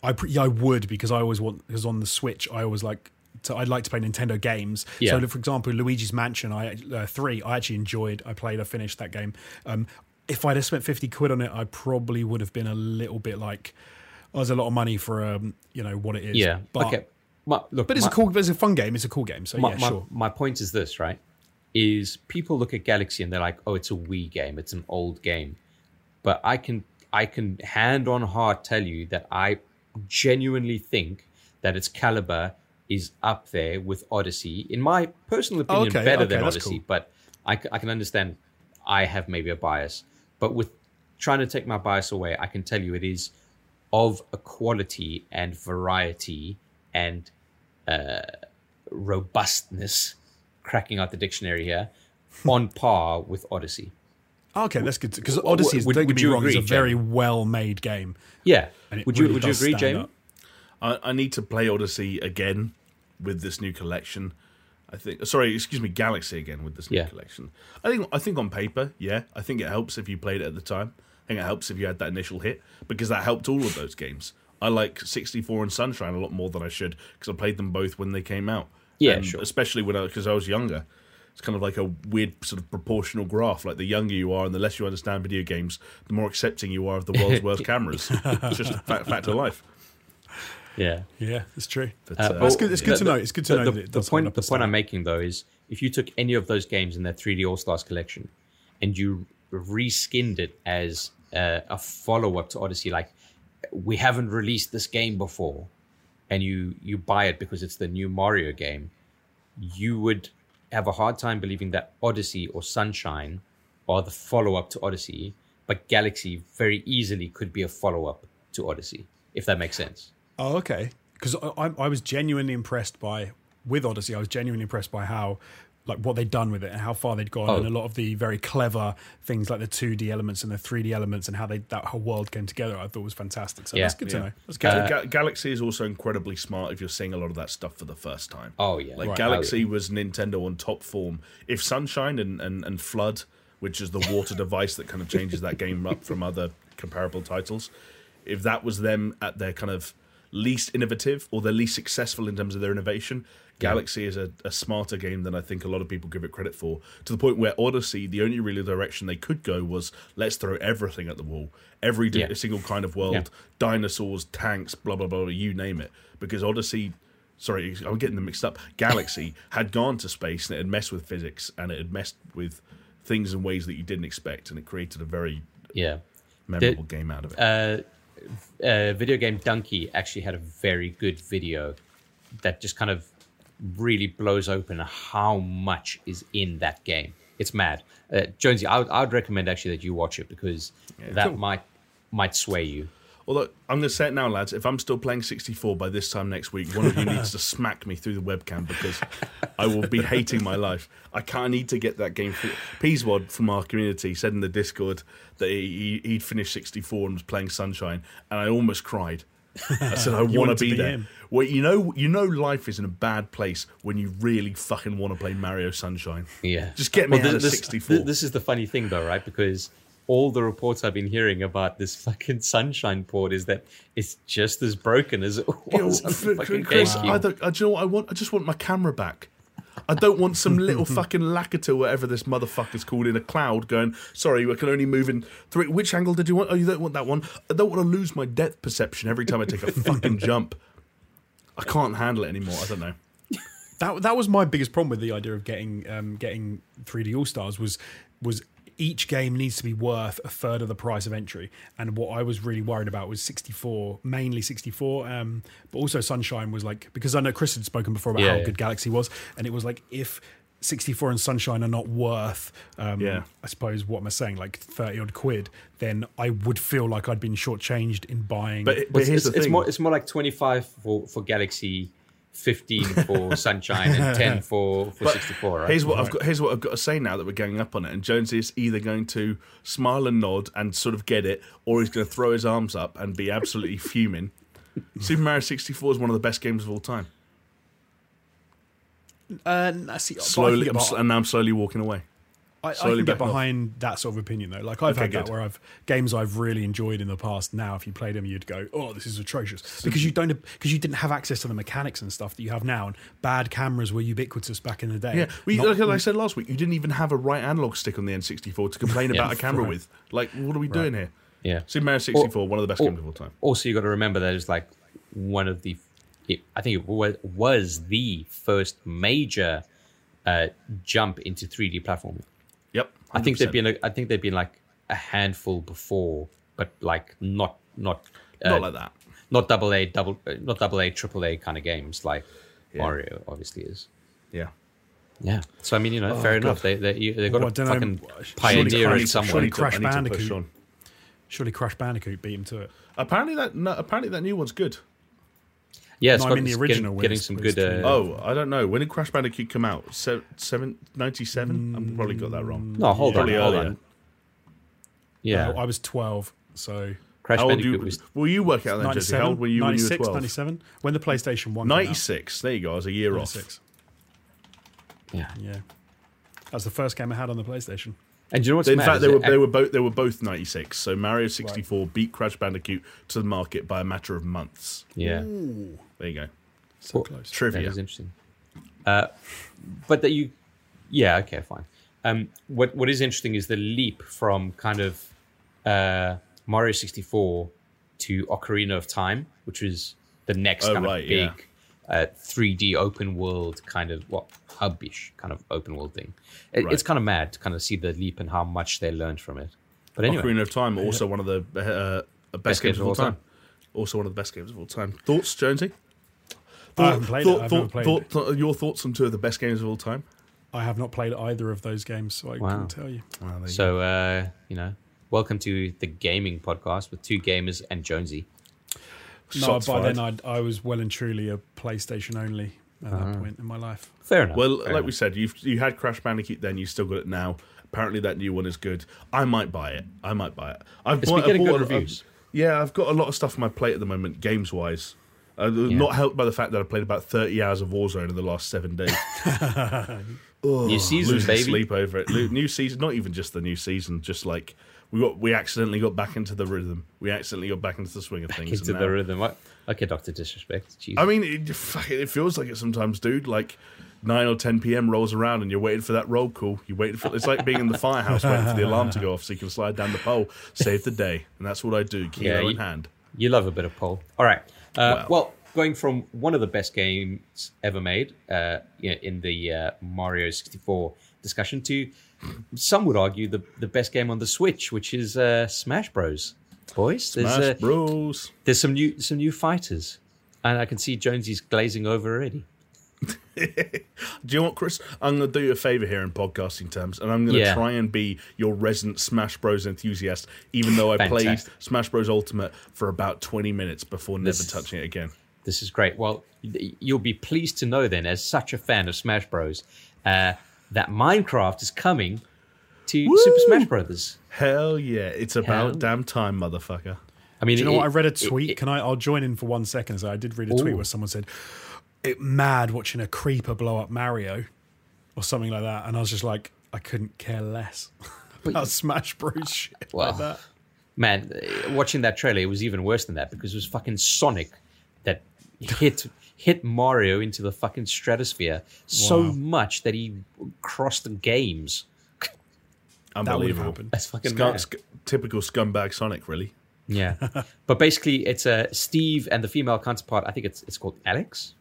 I pre- yeah, I would because I always want because on the Switch I always like to I'd like to play Nintendo games. Yeah. So for example, Luigi's Mansion, I uh, three I actually enjoyed. I played, I finished that game. Um, if I'd have spent fifty quid on it, I probably would have been a little bit like, oh, there's a lot of money for um, you know what it is. yeah. but, okay. My, look, But it's my, a cool, but it's a fun game. It's a cool game. So my, yeah, sure. my point is this, right? Is people look at Galaxy and they're like, "Oh, it's a Wii game. It's an old game." But I can I can hand on heart tell you that I genuinely think that its caliber is up there with Odyssey. In my personal opinion, Okay, better okay, than Odyssey. cool. But I can understand I have maybe a bias. But with trying to take my bias away, I can tell you it is of a quality and variety and uh, robustness, cracking out the dictionary here, on par with Odyssey. Okay, that's good because Odyssey is would- don't would get me you wrong, is a very well-made game. Yeah. Would you really Would you agree, stand Jamie? I, I need to play Odyssey again with this new collection. I think. Sorry, excuse me, Galaxy again with this new Yeah. collection. I think. I think on paper, yeah. I think it helps if you played it at the time. I think it helps if you had that initial hit because that helped all of those games. I like 64 and Sunshine a lot more than I should because I played them both when they came out. Yeah, And sure. Especially when I because I was younger. It's kind of like a weird sort of proportional graph. Like the younger you are and the less you understand video games, the more accepting you are of the world's worst cameras. It's just a fact, fact of life. Yeah. Yeah, it's true. But, Uh, uh, That's good. It's good the- to know. It's good to the, know the- that it the point the point I'm making though is if you took any of those games in that 3D All Stars collection and you reskinned it as uh, a follow up to Odyssey, like we haven't released this game before, and you you buy it because it's the new Mario game, you would have a hard time believing that Odyssey or Sunshine are the follow up to Odyssey, but Galaxy very easily could be a follow up to Odyssey, if that makes sense. Oh, okay. Because I, I, I was genuinely impressed by with Odyssey. I was genuinely impressed by how like what they'd done with it and how far they'd gone, Oh. and a lot of the very clever things like the two D elements and the three D elements and how they that whole world came together. I thought was fantastic. So Yeah. that's good to know. That's good. Uh, Ga- Galaxy is also incredibly smart if you're seeing a lot of that stuff for the first time. Oh yeah, Like Right. Galaxy was Nintendo on top form. If Sunshine and, and, and Flood, which is the water device that kind of changes that game up from other comparable titles, if that was them at their kind of least innovative or their least successful in terms of their innovation, Galaxy is a, a smarter game than I think a lot of people give it credit for. To the point where Odyssey, the only really direction they could go was let's throw everything at the wall, every di- Yeah. single kind of world, Yeah. dinosaurs, tanks, blah blah blah, you name it. Because Odyssey sorry, I'm getting them mixed up. Galaxy had gone to space and it had messed with physics and it had messed with things in ways that you didn't expect, and it created a very yeah. memorable game out of it. uh, uh, videogamedunkey actually had a very good video that just kind of really blows open how much is in that game. It's mad. Uh, Jonesy, I would, I would recommend actually that you watch it because that cool. might might sway you. Although I'm going to say it now, lads. If I'm still playing 64 by this time next week, one of you needs to smack me through the webcam because I will be hating my life. I can't need to get that game. Peaswad from our community said in the Discord that he, he'd finished 64 and was playing Sunshine, and I almost cried. I said I want to to be be there. him. Well, you know, you know, life is in a bad place when you really fucking want to play Mario Sunshine. Yeah. Just get me out of this, 64. th- This is the funny thing, though, right? Because all the reports I've been hearing about this fucking Sunshine port is that it's just as broken as it You know, was on the fucking Chris, GameCube. I, don't, I, do you know what I want? I just want my camera back. I don't want some little fucking Lakitu, whatever this motherfucker's called, in a cloud going, sorry, I can only move in three. Which angle did you want? Oh, you don't want that one. I don't want to lose my depth perception every time I take a fucking jump. I can't handle it anymore. I don't know. that that was my biggest problem with the idea of getting um, getting 3D All Stars was was each game needs to be worth a third of the price of entry. And what I was really worried about was 64, mainly 64, um, but also Sunshine was like because I know Chris had spoken before about Yeah, how yeah. good Galaxy was, and it was like if 64 and Sunshine are not worth, um, Yeah. I suppose, what am I saying, like 30 odd quid, then I would feel like I'd been shortchanged in buying. But, But but here's it's, the it's thing. more it's more like twenty five for for Galaxy, fifteen for Sunshine, and ten for for But sixty four. Right? Here's what I've got. Here's what I've got to say now that we're going up on it. And Jonesy is either going to smile and nod and sort of get it, or he's going to throw his arms up and be absolutely fuming. Super Mario 64 is one of the best games of all time. uh, I see, but I can Slowly, I'm and now I'm slowly walking away. I, I can get backing off. behind that sort of opinion though. Like I've Okay, had that good. where I've games I've really enjoyed in the past. Now, if you played them, you'd go, "Oh, this is atrocious," because you don't because you didn't have access to the mechanics and stuff that you have now. And bad cameras were ubiquitous back in the day. Yeah, we, Not- like, like I said last week, you didn't even have a right analog stick on the N64 to complain Yeah. about a camera Right. with. Like, what are we doing here? yeah. Super Mario 64, one of the best or- games of all time. Also, you got to remember that it's like one of the. It, I think it was, was the first major uh, jump into three D platforming. Yep. I think they've been a, I think there'd been like a handful before, but like not not uh, not like that. not double A double not double A triple A kind of games like Mario obviously is. Yeah. Yeah. So I mean, you know, fair enough. They they you- they got Oh, I to dunno, fucking surely pioneer Crash- somewhere. surely to- Crash I to Bandicoot. surely Crash Bandicoot beat him to it. Apparently that no, apparently that new one's good. Yeah, it's No, I got mean the original getting, getting some good. Uh, Oh, I don't know. When did Crash Bandicoot come out? Se- seven, 97? I've probably got that wrong. no, hold on, hold earlier. on. Yeah, Uh, I was 12, so Crash How Bandicoot you, was will you work out then, Jesse? How 97, old were you when you were 96, 12? 97, when the PlayStation 1 came out. 96. There you go. I was a year off. 96. yeah. Yeah. That was the first game I had on the PlayStation. And do you know what's In mad? fact, they were they were both they were both 96. So Mario 64 beat Crash Bandicoot to the market by a matter of months. yeah. There you go. So Well, close. That Trivia. is interesting. Uh, but that you, yeah, okay, fine. Um, what what is interesting is the leap from kind of uh, Mario sixty four to Ocarina of Time, which was the next Oh, kind right, of yeah. big uh, three D open world kind of what hubbish kind of open world thing. It, Right. It's kind of mad to kind of see the leap and how much they learned from it. But anyway, Ocarina of Time, also one of the uh, best, games of all time. Also one of the best games of all time. Thoughts, Jonesy? I haven't played it. I've never played thought- it. thought- your thoughts on two of the best games of all time? I have not played either of those games, so I Wow. couldn't tell you. so uh, you know, welcome to the gaming podcast with two gamers and Jonesy. No, by fired. then I'd, I was well and truly a PlayStation only at Uh-huh. that point in my life. Fair enough. Well, fair like enough. we said, you've you had Crash Bandicoot then, you still got it now. Apparently, that new one is good. I might buy it. I might buy it. I've It's bought- been getting I bought good a- reviews. yeah, I've got a lot of stuff on my plate at the moment, games wise. Uh, Not helped by the fact that I played about thirty hours of Warzone in the last seven days. New season, losing baby. sleep over it. New season, not even just the new season, just like we got, we accidentally got back into the rhythm. We accidentally got back into the swing of things. into and the rhythm. What? Okay, Doctor Disrespect. Jeez. I mean, it, it, it feels like it sometimes, dude. Like nine or ten p.m. rolls around, and you're waiting for that roll call. You waiting for it's like being in the firehouse waiting for the alarm to go off so you can slide down the pole, save the day, and that's what I do, kilo Yeah, in hand. you love a bit of pole. All right. Uh, Wow. Well, going from one of the best games ever made uh, in the uh, Mario 64 discussion to some would argue the, the best game on the Switch, which is uh, Smash Bros. Boys, there's Smash uh, Bros. there's some new some new fighters, and I can see Jonesy's glazing over already. Do you know what, Chris? I'm going to do you a favor here in podcasting terms, and I'm going to Yeah. try and be your resident Smash Bros enthusiast, even though I played Smash Bros Ultimate for about 20 minutes before never touching it again. This is great. Well, you'll be pleased to know then, as such a fan of Smash Bros, uh, that Minecraft is coming to Woo! Super Smash Brothers. Hell yeah! It's about Hell. damn time, motherfucker. I mean, Do you know it- what? I read a it- tweet. it- Can I? I'll join in for one second. So I did read a tweet Ooh. where someone said, "It mad watching a creeper blow up Mario," or something like that, and I was just like, I couldn't care less about Smash Bros. shit Well, like that. man, uh, watching that trailer, it was even worse than that because it was fucking Sonic that hit hit Mario into the fucking stratosphere so Wow. much that he crossed the games. That would have Unbelievable. happened. That's fucking Scum- sc- typical scumbag Sonic, really. Yeah, but basically, it's uh, Steve and the female counterpart. I think it's it's called Alex.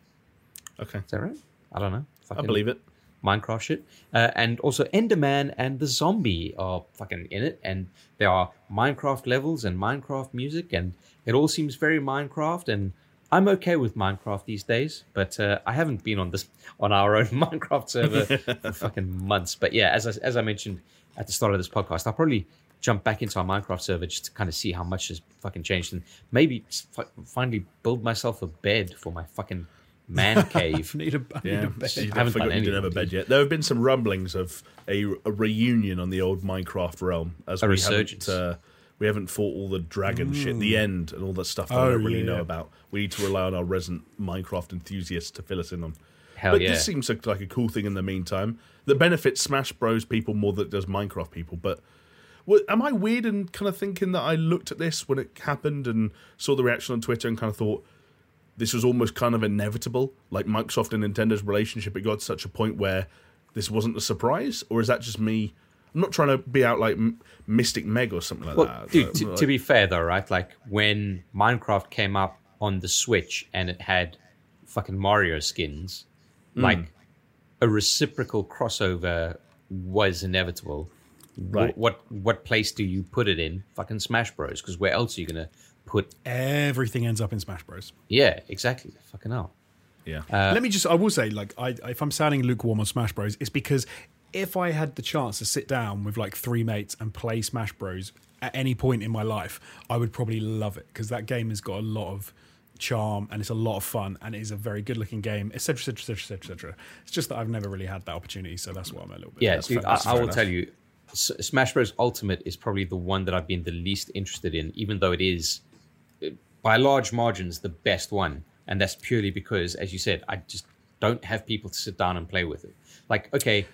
Okay, Is that right? I don't know. I Fucking believe it. Minecraft shit. Uh, and also Enderman and the zombie are fucking in it. And there are Minecraft levels and Minecraft music. And it all seems very Minecraft. And I'm okay with Minecraft these days, but uh, I haven't been on this on our own Minecraft server for fucking months. But yeah, as I, as I mentioned at the start of this podcast, I'll probably jump back into our Minecraft server just to kind of see how much has fucking changed and maybe fi- finally build myself a bed for my fucking man cave. I need a, I need a bed. you I haven't forgot done you didn't have a bed yet. There have been some rumblings of a, a reunion on the old Minecraft realm as A we resurgence. haven't uh, we haven't fought all the dragon shit, the end, and all that stuff that I Oh, don't really yeah, know about. We need to rely on our resident Minecraft enthusiasts to fill us in on. Hell but yeah. this seems like, like a cool thing in the meantime that benefits Smash Bros. people more than it does Minecraft people. But well, am I weird in kind of thinking that I looked at this when it happened and saw the reaction on Twitter and kind of thought this was almost kind of inevitable? Like Microsoft and Nintendo's relationship, it got to such a point where this wasn't a surprise, or is that just me? I'm not trying to be out like Mystic Meg or something like Well, that. dude, to, like- to be fair though, right? Like when Minecraft came up on the Switch and it had fucking Mario skins, Hmm. like a reciprocal crossover was inevitable. Right. What what place do you put it in? Fucking Smash Bros. Because where else are you gonna put? Everything ends up in Smash Bros. Yeah, exactly. Fucking hell. yeah. Let me just, I will say, like, I, if I'm sounding lukewarm on Smash Bros, it's because if I had the chance to sit down with like three mates and play Smash Bros at any point in my life, I would probably love it because that game has got a lot of charm and it's a lot of fun and it is a very good looking game, etc., etc., etc., etc. It's just that I've never really had that opportunity, so that's why I'm a little bit. Yeah, That's dude, I, I will enough. tell you, Smash Bros. Ultimate is probably the one that I've been the least interested in, even though it is, uh, by large margins, the best one. And that's purely because, as you said, I just don't have people to sit down and play with it. Like, okay,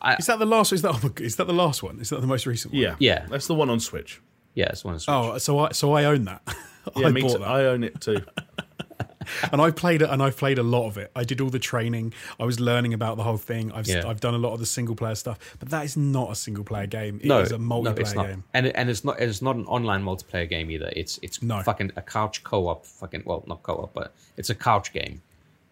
I, Is that the last? Is that oh is that the last one? Is that the most recent one? yeah, Yeah. That's the one on Switch. yeah, it's one of Oh, so I so I own that. Yeah, I me bought too. that. I own it too. and I've played it, and I've played a lot of it. I did all the training. I was learning about the whole thing. I've Yeah. I've done a lot of the single player stuff, but that is not a single player game. It is no, a multiplayer no, it's not. game. And and it's not it's not an online multiplayer game either. It's it's No. fucking a couch co-op. Fucking well, not co-op, but it's a couch game.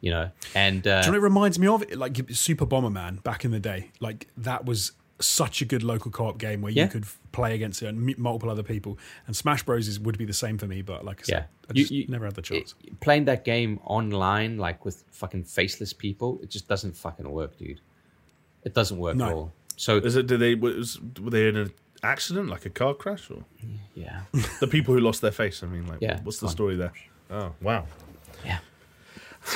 You know, and uh, Do you know it reminds me of? Like Super Bomberman back in the day. Like that was such a good local co-op game where Yeah. you could play against it and meet multiple other people. And Smash Bros is, would be the same for me, but like I said, Yeah. I just you- never had the chance. it- playing that game online, like with fucking faceless people, it just doesn't fucking work, dude. It doesn't work No. at all. So Is it? Did they? Was, were they in an accident, like a car crash, or yeah, the people who lost their face? I mean, like, Yeah, what's the fine. story there? Oh wow! yeah.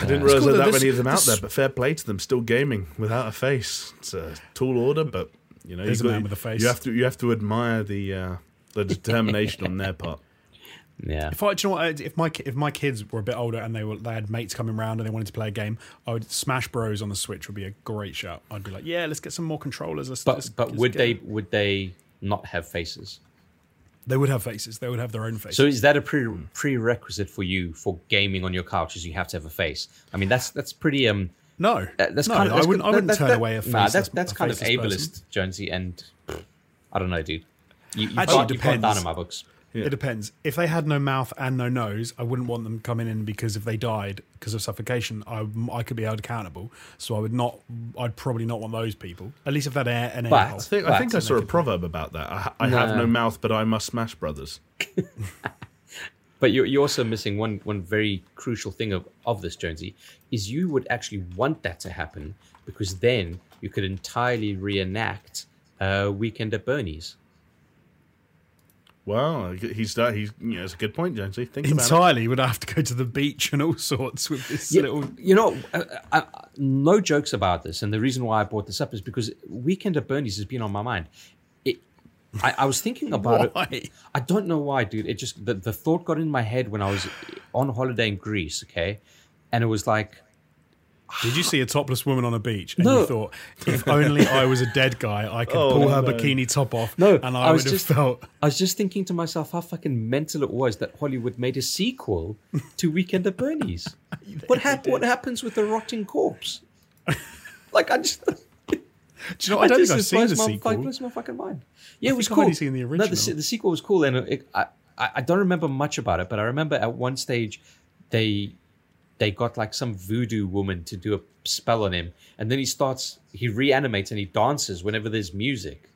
I didn't realize cool there that were that this- many of them out there, but fair play to them, still gaming without a face. It's a tall order, but you know, There's you a man with a face. You have to, you have to admire the uh, the determination on their part. Yeah. If I, do you know what? If my if my kids were a bit older and they were they had mates coming around and they wanted to play a game, I would Smash Bros on the Switch would be a great shout. I'd be like, yeah, let's get some more controllers. Let's, But let's- but let's would get they it." would they not have faces? They would have faces. They would have their own faces. So is that a pre- prerequisite for you for gaming on your couch? Is you have to have a face? I mean, that's that's pretty um. No, that- That's no, kind of. I wouldn't. I wouldn't that- turn that- away a face. Nah, that's that's a kind of ableist, person. Jonesy, and I don't know, dude. You, you've, Actually, got, it you've down depends. in my books. It depends. If they had no mouth and no nose, I wouldn't want them coming in because if they died because of suffocation, I, I could be held accountable. So I would not. I'd probably not want those people. At least if that air an air But- hole. I think, I, think I saw a proverb about that. I, ha- I have No. no mouth, but I must smash brothers. But you're, you're also missing one one very crucial thing of, of this, Jonesy, is you would actually want that to happen because then you could entirely reenact uh, Weekend at Bernie's. Well, he's done. He's you know, it's a good point, Jonesy. Think about it. Entirely would have to go to the beach and all sorts with this Yeah, little. you know, uh, uh, uh, no jokes about this, and the reason why I brought this up is because Weekend at Bernie's has been on my mind. It, I, I was thinking about Why? it. I don't know why, dude. It just the, the thought got in my head when I was on holiday in Greece, okay, and it was like, Did you see a topless woman on a beach and No. you thought, if only I was a dead guy, I could Oh, pull her no. bikini top off, No, and I I, was would have just- felt. I was just thinking to myself how fucking mental it was that Hollywood made a sequel to Weekend at Bernie's. what hap- What happens with the rotting corpse? like I just. Do you know? I don't think I've it seen the my, sequel. It blows my fucking mind. Yeah, it think was I've cool. only seen the No, the, original. the sequel was cool, and it, I, I I don't remember much about it, but I remember at one stage they they got like some voodoo woman to do a spell on him, and then he starts he reanimates and he dances whenever there's music.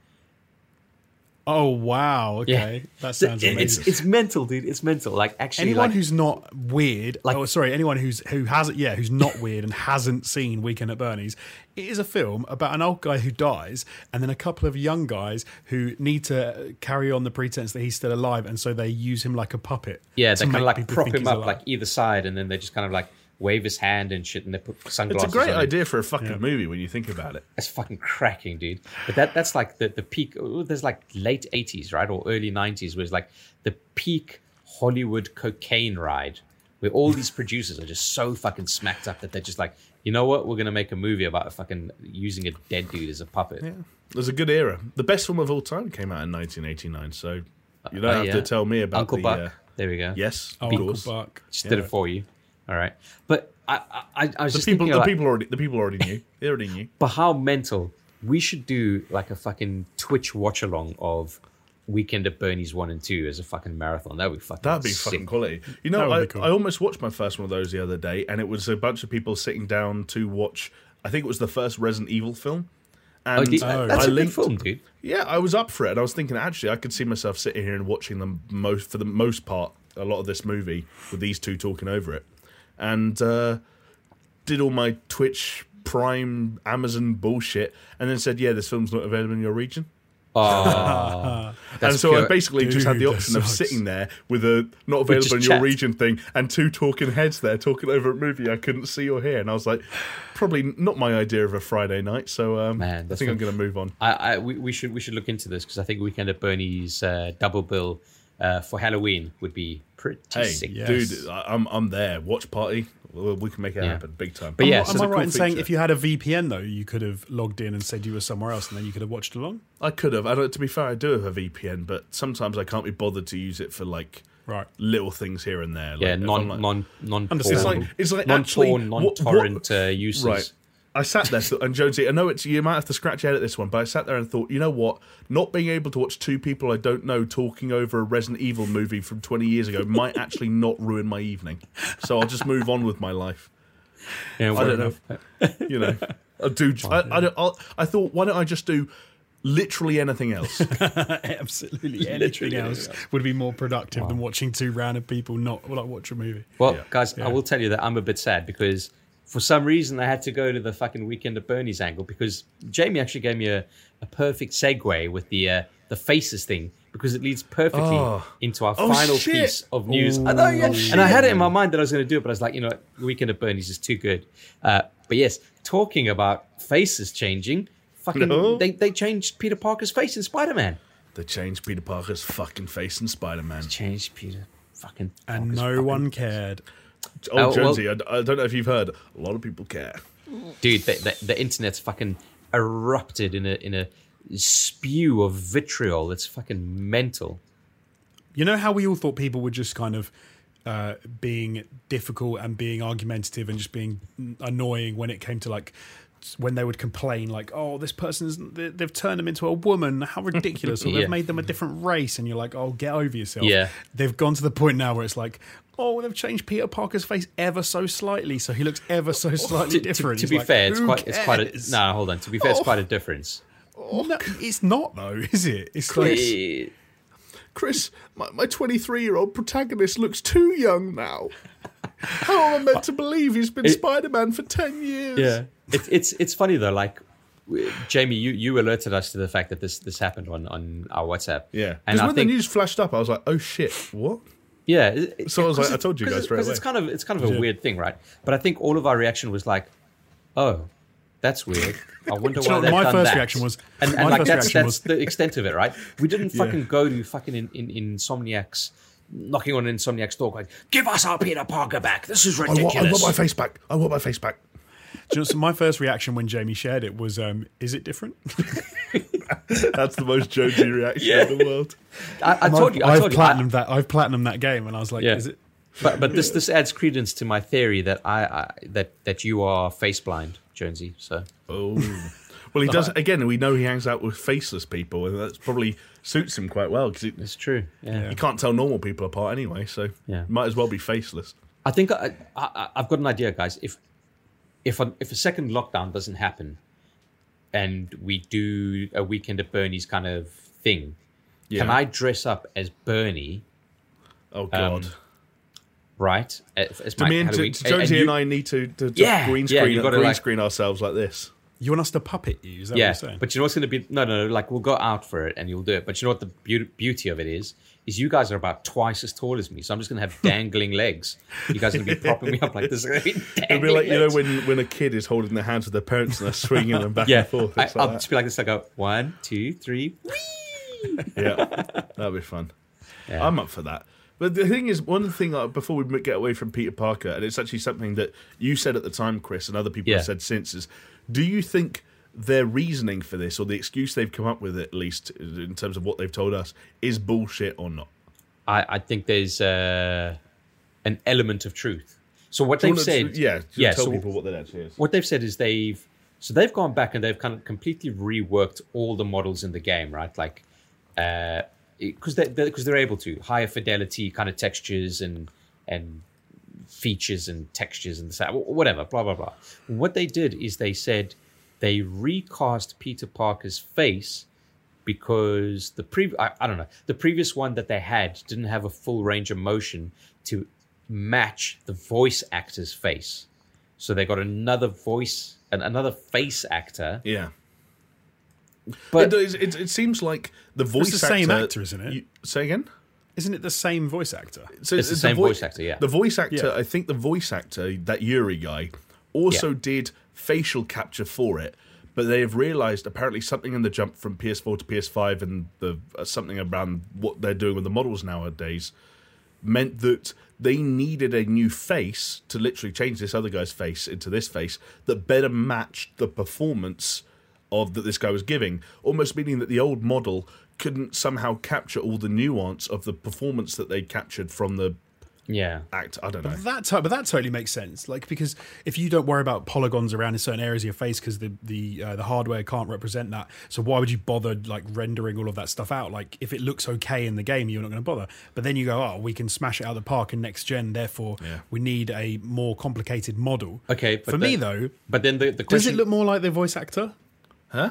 Oh wow! Okay, that sounds amazing. It's it's mental, dude. It's mental. Like actually, anyone like, who's not weird, Like- oh sorry, anyone who's who hasn't, yeah, who's not weird and hasn't seen Weekend at Bernie's, it is a film about an old guy who dies, and then a couple of young guys who need to carry on the pretense that he's still alive, and so they use him like a puppet. yeah, they kind of like prop him up alive. like either side, and then they just kind of like wave his hand and shit, and they put sunglasses. It's a great on him. idea for a fucking movie when you think about it. It's fucking cracking, dude. But that that's like the the peak. There's like late '80s, right, or early '90s, was like the peak Hollywood cocaine ride, where all these producers are just so fucking smacked up that they're just like, you know what, we're gonna make a movie about a fucking using a dead dude as a puppet. Yeah. It was a good era. The best film of all time came out in 1989. So you don't Oh, have yeah. to tell me about Uncle the. Buck. Uh, there we go. yes, Oh, of Uncle course. Buck. just did it for you. All right, but I I, I, I was The just people, thinking the like, people already, the people already knew. They already knew. But how mental? We should do like a fucking Twitch watch along of Weekend at Bernie's one and two as a fucking marathon. That would be fucking. That'd be sick. fucking quality. You know, I, cool. I almost watched my first one of those the other day, and it was a bunch of people sitting down to watch. I think it was the first Resident Evil film. Oh, and Oh, dude, Oh, that's I a good film, dude. Yeah, I was up for it, and I was thinking actually I could see myself sitting here and watching them most for the most part a lot of this movie with these two talking over it, and uh, did all my Twitch Prime Amazon bullshit, and then said, "Yeah, this film's not available in your region." Oh, and so I pure- basically just had the option of sitting there with a not available just in your chat. region thing and two talking heads there talking over a movie I couldn't see or hear. And I was like, probably not my idea of a Friday night. So um, Man, I that's think I'm going to move on. I, I we, we should we should look into this because I think Weekend at Bernie's uh, double bill uh, for Halloween would be pretty Hey, sick. yeah. dude, I- I'm I'm there. Watch party. We can make it Yeah. happen big time. But yeah, Am, so am it's I a right cool in saying if you had a VPN though, you could have logged in and said you were somewhere else, and then you could have watched along? I could have. I don't. To be fair, I do have a VPN, but sometimes I can't be bothered to use it for like Right. little things here and there. Like, yeah, non like, non non. Porn. It's like it's like non actually porn, non what- torrent what- uh, uses. Right. I sat there and Jonesy, I know it's you might have to scratch your head at this one, but I sat there and thought, you know what? Not being able to watch two people I don't know talking over a Resident Evil movie from 20 years ago might actually not ruin my evening. So I'll just move on with my life. Yeah, I don't know. You know, I do. I, I, don't, I'll, I thought, why don't I just do literally anything else? Absolutely. Anything Literally else anything would be more productive than watching two random people not like watch a movie. Well, Yeah. guys, I will tell you that I'm a bit sad because for some reason I had to go to the fucking weekend at Bernie's angle because Jamie actually gave me a, a perfect segue with the uh, the faces thing because it leads perfectly Oh. into our Oh, final shit. piece of news. I know, yeah. shit. and I had it in my mind that I was going to do it, but I was like, you know, what, weekend at Bernie's is too good. Uh, but yes, talking about faces changing, fucking, No. they they changed Peter Parker's face in Spider Man. they changed Peter Parker's fucking face in Spider Man. Changed Peter fucking. And Parker's no fucking- one cared. Oh, well- Jonesy, I, I don't know if you've heard, a lot of people care. dude the, the, the internet's fucking erupted in a in a spew of vitriol it's fucking mental You know how we all thought people were just kind of uh, being difficult and being argumentative and just being annoying when it came to like when they would complain like oh this person's they- they've turned them into a woman. How ridiculous. Or Yeah. they've made them a different race and you're like oh get over yourself. Yeah. they've gone to the point now where it's like oh they've changed Peter Parker's face ever so slightly so he looks ever so oh, slightly to, to- different. to It's be like, fair it's who quite it's quite a no hold on. To be fair it's quite a oh. difference. Oh, no, it's not though is it? It's like Chris, my, my 23 year old protagonist looks too young now. How am I meant to believe he's been Spider Man for 10 years? yeah it's it's it's funny though like Jamie, you, you alerted us to the fact that this this happened on, on our WhatsApp. Yeah. and Because when think the news flashed up, I was like, oh shit, what? Yeah. it- it- So I was like, I told you guys." guys 'cause straight Because it's kind of it's kind of a weird thing, right? But I think all of our reaction was like, "Oh, that's weird. I wonder why know, they've my done first that." reaction was- and, my and like first that's reaction that's was- the extent of it, right? We didn't Yeah. fucking go to fucking in, in, Insomniac's knocking on Insomniac's door like, "Give us our Peter Parker back. This is I want, ridiculous." I want my face back. I want my face back. Do you know, so my first reaction when Jamie shared it was, um, "Is it different?" That's the most Jonesy reaction Yeah. in the world. I, I told I've, you. I I've told you. I- platinumed that. I've platinumed that game, and I was like, Yeah. "Is it?" but but this this adds credence to my theory that I, I that that you are face blind, Jonesy. So Oh. Well, he does. Again, we know he hangs out with faceless people, and that probably suits him quite well because it's true. Yeah. you can't tell normal people apart anyway. So Yeah. might as well be faceless. I think I, I, I've got an idea, guys. If if a, if a second lockdown doesn't happen, and we do a weekend at Bernie's kind of thing, Yeah. Can I dress up as Bernie? Oh God. Um, Right, as, as Do me and, Halloween- J- Jonesy you- and I need to, to, to Yeah, green yeah, screen you gotta, green like- screen ourselves like this. You want us to puppet you? Is that what yeah, you're saying? but you know what's going to be? No, no, no. Like we'll go out for it and you'll do it. But you know what the beauty, beauty of it is? Is you guys are about twice as tall as me, so I'm just going to have dangling legs. You guys are going to be propping me up like this. It'll be It'd be like you know when when a kid is holding their hands with their parents and they're swinging them back yeah, and forth. I, It's I'll like just be like this. I go one, two, three. that. yeah, that'll be fun. Yeah. I'm up for that. But the thing is, one thing uh, before we get away from Peter Parker, and it's actually something that you said at the time, Chris, and other people Yeah. have said since, is do you think their reasoning for this, or the excuse they've come up with, at least in terms of what they've told us, is bullshit or not? I, I think there's uh, an element of truth. So what they've said, yeah, just yeah. tell so people what that actually is. what they've said is they've so they've gone back and they've kind of completely reworked all the models in the game, right? Like, because they because they're able to higher fidelity kind of textures and and features and textures and whatever, blah blah blah. What they did is they said they recast Peter Parker's face because the pre I, I don't know the previous one that they had didn't have a full range of motion to match the voice actor's face. So they got another voice and another face actor. Yeah. But it, it, it seems like the voice the same actor- actor, isn't it? You, say again. Isn't it the same voice actor? So It's the same voice actor, yeah. The voice actor, Yeah. I think the voice actor, that Yuri guy, also Yeah. did facial capture for it. But they have realised apparently something in the jump from PS4 to PS5 and the uh, something around what they're doing with the models nowadays meant that they needed a new face to literally change this other guy's face into this face that better matched the performance of that this guy was giving almost meaning that the old model couldn't somehow capture all the nuance of the performance that they captured from the yeah, act i don't know That to- but that totally makes sense. Like because if you don't worry about polygons around in certain areas of your face because the the uh, the hardware can't represent that, so why would you bother like rendering all of that stuff out? Like if it looks okay in the game, you're not going to bother. But then you go, oh, we can smash it out of the park in next gen. Therefore, Yeah. we need a more complicated model. okay. But For me though, but then the, the does it look more like the voice actor? Huh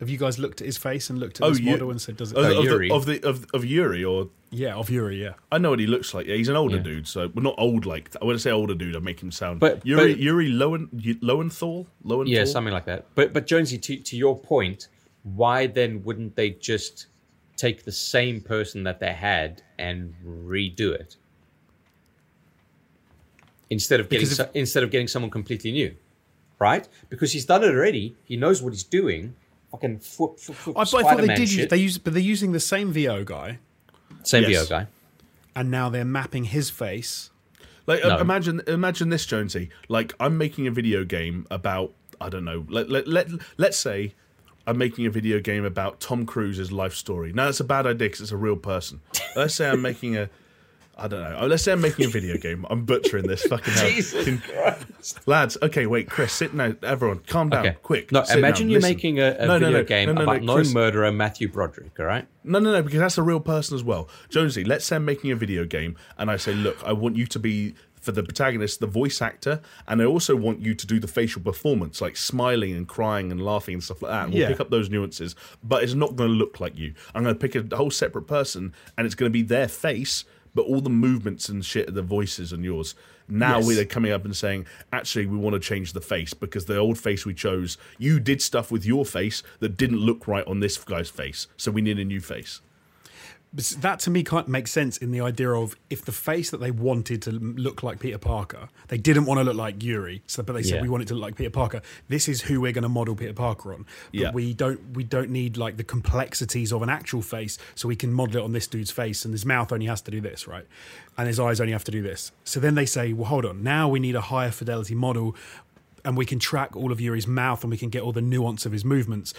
Have you guys looked at his face and looked at Oh, this you- model and said, does it? of, Oh, of Yuri. the, of the of of Yuri or yeah, of Yuri. Yeah. I know what he looks like. Yeah, he's an older Yeah. dude, so well, not old like I want to say older dude. I make him sound. But- Yuri but- Yuri Lowen Lowenthal Lowenthal. yeah, something like that. But but Jonesy, to to your point, why then wouldn't they just take the same person that they had and redo it instead of getting if- so, instead of getting someone completely new, right? Because he's done it already. He knows what he's doing. Fucking I, I thought they did use they use, but they're using the same VO guy, Same Yes. VO guy. and now they're mapping his face. Like No. imagine imagine this Jonesy. Like I'm making a video game about I don't know. Let let let let's say I'm making a video game about Tom Cruise's life story. Now that's a bad idea because it's a real person. Let's say I'm making a I don't know. Oh, Let's say I'm making a video game. I'm butchering this fucking hell. Jesus Can- Lads, okay, wait, Chris, sit now. Everyone, calm down, Okay, quick. No, imagine down, you're listen. making a, a No, no, video no, game no, no, about no, known murderer Matthew Broderick. All right. No, no, no, because that's a real person as well. Jonesy, let's say I'm making a video game and I say, look, I want you to be, for the protagonist, the voice actor, and I also want you to do the facial performance, like smiling and crying and laughing and stuff like that. And we'll Yeah. pick up those nuances, but it's not going to look like you. I'm going to pick a whole separate person and it's going to be their face, but all the movements and shit are the voices and yours. Now Yes. we're coming up and saying, actually, we want to change the face because the old face we chose, you did stuff with your face that didn't look right on this guy's face. So we need a new face. That to me can't make sense in the idea of if the face that they wanted to look like Peter Parker, they didn't want to look like Yuri, so but they said Yeah. we want it to look like Peter Parker. This is who we're going to model Peter Parker on. But Yeah. we don't we don't need like the complexities of an actual face, so we can model it on this dude's face, and his mouth only has to do this, right? And his eyes only have to do this. So then they say, well, hold on, now we need a higher fidelity model, and we can track all of Yuri's mouth, and we can get all the nuance of his movements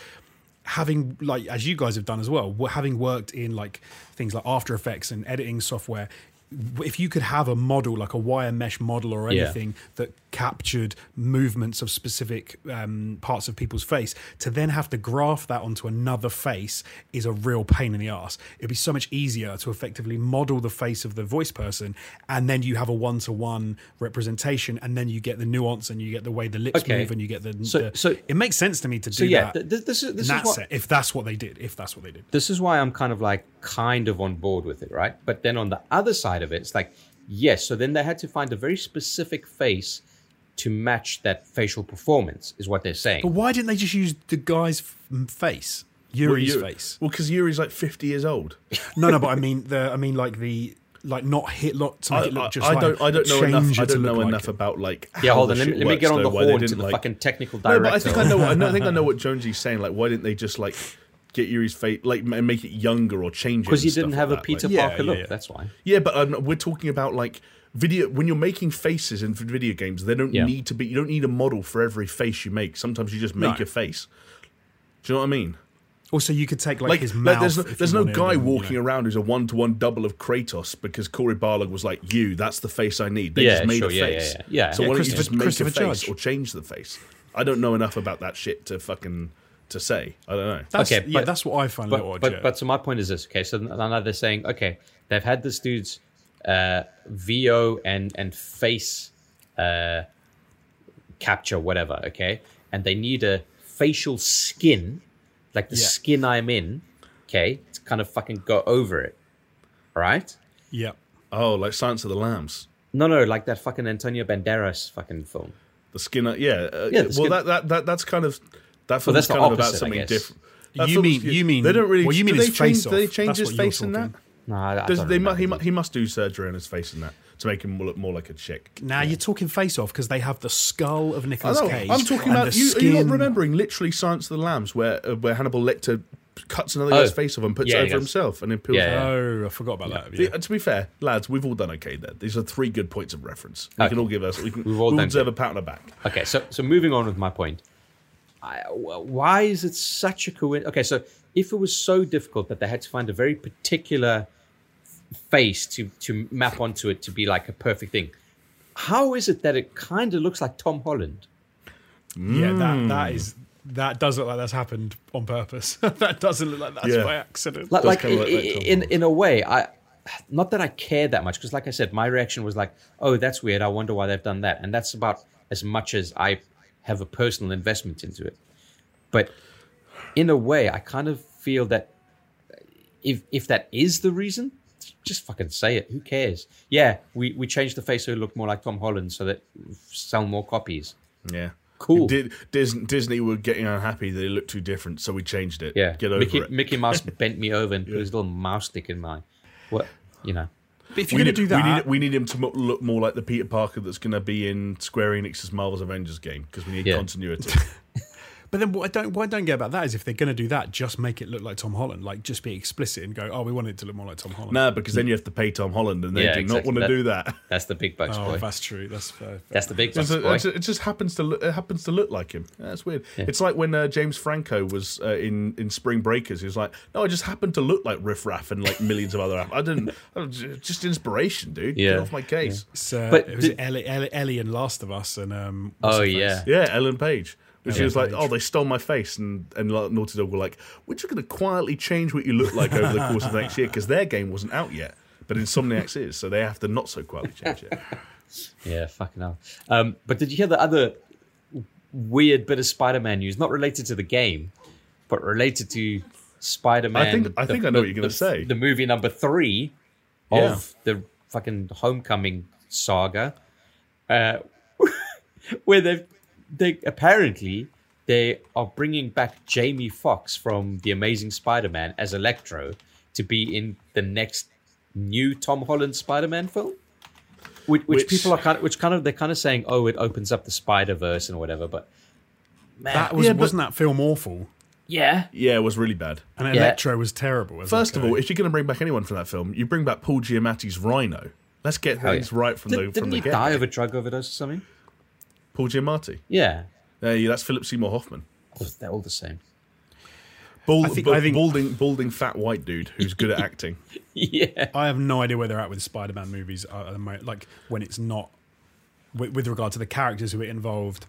having like as you guys have done as well having worked in like things like after effects and editing software if you could have a model like a wire mesh model or Yeah. anything that captured movements of specific um, parts of people's face, to then have to graph that onto another face is a real pain in the ass. It'd be so much easier to effectively model the face of the voice person, and then you have a one-to-one representation, and then you get the nuance and you get the way the lips Okay. move and you get the. So- the- so- it makes sense to me to do So yeah, that. th- th- this is this is what set, if that's what they did, if that's what they did. this is why I'm kind of like kind of on board with it, right? But then on the other side of it, it's like yes. So then they had to find a very specific face to match that facial performance, is what they're saying. But why didn't they just use the guy's face, Yuri's Yuri- face? Well, because Yuri's like 50 years old. No, no, but I mean the, I mean like the, like not hit lot to make I, it look just I like don't. I don't know enough. I don't know like enough it. about like. yeah, how hold on. Let me, let me get on though, the why they horn to didn't, the like- fucking technical No, director. but I think I know. I, know, I think I know what Jonesy's saying. Like, why didn't they just like get Yuri's face, like, and make it younger or change it? because and you didn't like have a that, Peter like- Yeah, Parker yeah, look. yeah. That's why. Yeah, but um, we're talking about like video when you're making faces in video games. They don't Yeah. need to be. You don't need a model for every face you make. Sometimes you just make No. a face. Do you know what I mean? Also, you could take like, Like, his like, mouth. there's no, there's no wanted, guy and, you walking know. around who's a one to one double of Kratos because Cory Barlog was like, "You, that's the face I need." They Yeah, just made sure, a yeah, yeah, face. yeah. Yeah. So Yeah, why don't you Christopher- just make Christopher a face Judge. or change the face? I don't know enough about that shit to fucking to say. I don't know. That's, Okay, yeah, but- that's what I find a But little odd. but, yeah. but so my point is this. Okay, so now they're saying okay, they've had this dude's uh, VO and and face uh, capture whatever. Okay, and they need a facial skin, like the Yeah. skin I'm in. Okay, to kind of fucking go over it. Right? yeah, Oh, like Science of the Lambs. No, no, like that fucking Antonio Banderas fucking film. The Skinner, yeah, uh, Yeah, the well, skin- that, that that that's kind of that Well, that's film's the kind of about opposite, something different. That You mean- you mean- they don't really? well, you mean do they his change? face Do they change That's his face in that? Talking. No, I, I Does, don't they mu- he, mu- he must do surgery on his face and that to make him look more like a chick. now you're talking face off because they have the skull of I Nicolas know. Cage. I'm talking and about the you. Are you skin- not remembering literally Silence of the Lambs, where uh, where Hannibal Lecter cuts another Oh. guy's face off and puts Yeah, it he over does. himself and then peels Yeah, it yeah. out. Oh, I forgot about that. The- Yeah. uh, to be fair, lads, we've all done okay there. These are three good points of reference. We can Okay. all give us. We can. We've all we done deserve good. a pat on the back. Okay, so so moving on with my point. I, wh- why is it such a coincidence? Okay, so if it was so difficult that they had to find a very particular face to to map onto it to be like a perfect thing, how is it that it kind of looks like Tom Holland? Yeah, that Hmm. that is that does look like that's happened on purpose. that doesn't look like that's Yeah. by accident. Like, like, kinda look i- like in in a way, I not that I care that much because, like I said, my reaction was like, "Oh, that's weird. I wonder why they've done that," and that's about as much as I have a personal investment into it. But in a way, I kind of feel that if if that is the reason, just fucking say it. Who cares? Yeah, we we changed the face so it looked more like Tom Holland so that sell more copies. Yeah. Cool. Did, Disney, Disney were getting unhappy that it looked too different, so we changed it. Yeah, Get over Mickey, it. Mickey Mouse bent me over and put his little mouse stick in my what you know. But if you're going to do that, we need, we need him to mo- look more like the Peter Parker that's going to be in Square Enix's Marvel's Avengers game because we need Yeah. continuity. But then what I don't what I don't get about that is if they're going to do that, just make it look like Tom Holland. Like just be explicit and go, oh, we want it to look more like Tom Holland. nah, because then you have to pay Tom Holland, and they Yeah, do exactly. not want to That- do that. That's the big bucks oh, boy. that's true. That's fair. That's the big It's bucks a- boy. it just happens to look, it happens to look like him. That's weird. It's like when uh, James Franco was uh, in in Spring Breakers. He was like, "No, I just happened to look like Riff Raff and like millions of other. I didn't. I was just inspiration, dude. Yeah. Get off my case." It's, uh, But it was did- Ellie, Ellie, Ellie and Last of Us and um. Oh, yeah. face? Yeah, Ellen Page. Ellen was like, "Oh, they stole my face," and and Naughty Dog were like, "We're just going to quietly change what you look like over the course of the next year because their game wasn't out yet, but Insomniac's is, so they have to not so quietly change it." Yeah, fucking hell. Um, but did you hear the other weird bit of Spider-Man news? Not related to the game, but related to Spider-Man. I think- I think I know what you're gonna say. The movie number three Yeah. of the fucking Homecoming saga, uh, where they they apparently they are bringing back Jamie Foxx from the Amazing Spider-Man as Electro to be in the next new Tom Holland Spider-Man film which, which, Which- people are kind of, which kind of they're kind of saying, oh, it opens up the Spider Verse and whatever. But man, That was yeah, wasn't that film awful? yeah, Yeah, it was really bad. And Yeah. Electro was terrible. First like of all, if you're going to bring back anyone from that film, you bring back Paul Giamatti's Rhino. Let's get Oh, things yeah. right from Did, the didn't from the he get. die of a drug overdose or something? Paul Giamatti. Yeah, Uh, yeah, that's Philip Seymour Hoffman. they're all the same. Bald, I think- bu- I think- balding, balding, fat white dude who's good at acting. yeah. I have no idea where they're at with Spider-Man movies uh, at the moment. Like when it's not with, with regard to the characters who are involved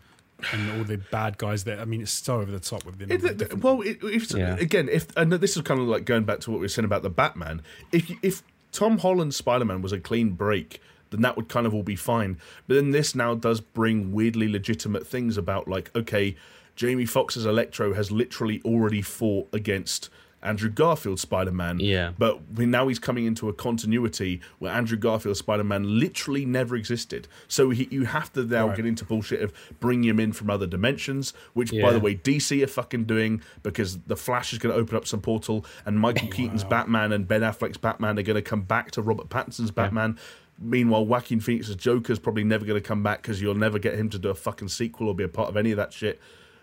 and all the bad guys. That I mean, it's so over the top with the It- number different- well, it, if, Yeah. again, if and this is kind of like going back to what we were saying about the Batman. If if Tom Holland's Spider Man was a clean break, then that would kind of all be fine. But then this now does bring weirdly legitimate things about like, okay, Jamie Foxx's Electro has literally already fought against. Andrew Garfield's Spider Man. Yeah. But we, now he's coming into a continuity where Andrew Garfield's Spider Man literally never existed. So he, you have to now Right. get into bullshit of bringing him in from other dimensions, which, by the way, DC are fucking doing because the Flash is going to open up some portal, and Michael Keaton's Batman and Ben Affleck's Batman are going to come back to Robert Pattinson's Batman. Meanwhile, Joaquin Phoenix's Joker's probably never going to come back because you'll never get him to do a fucking sequel or be a part of any of that shit.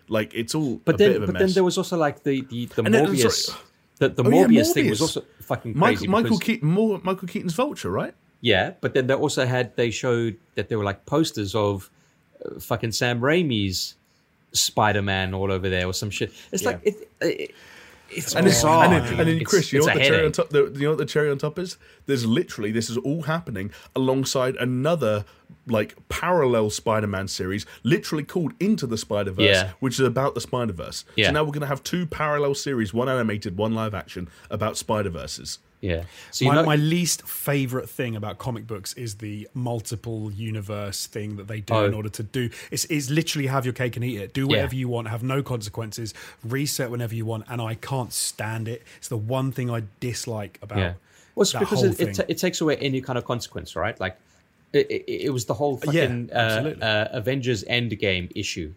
Like it's all But a then, bit of a but mess. then there was also like the the, the And Morbius. the the Oh, yeah, Morbius, thing was also fucking crazy. Michael because- Keaton, more, Michael Keaton's Vulture, right? Yeah, but then they also had they showed that there were like posters of uh, fucking Sam Raimi's Spider Man all over there or some shit. It's Yeah. like it, it, it's And, then, and, then, and then, It's- Chris, you know what the cherry on top? The, you know what the cherry on top is? There's literally this is all happening alongside another like parallel Spider-Man series, literally called Into the Spider-Verse, Yeah. which is about the Spider-Verse. Yeah. So now we're going to have two parallel series, one animated, one live action, about Spider-Verses. Yeah. So my, know, my least favorite thing about comic books is the multiple universe thing that they do Oh. in order to do it's, it's literally have your cake and eat it do whatever Yeah. you want have no consequences reset whenever you want and i can't stand it it's the one thing i dislike about yeah. Well, it's because it, it, ta- it takes away any kind of consequence, right? Like it, it, it was the whole Yeah, fucking uh, uh, Avengers Endgame issue.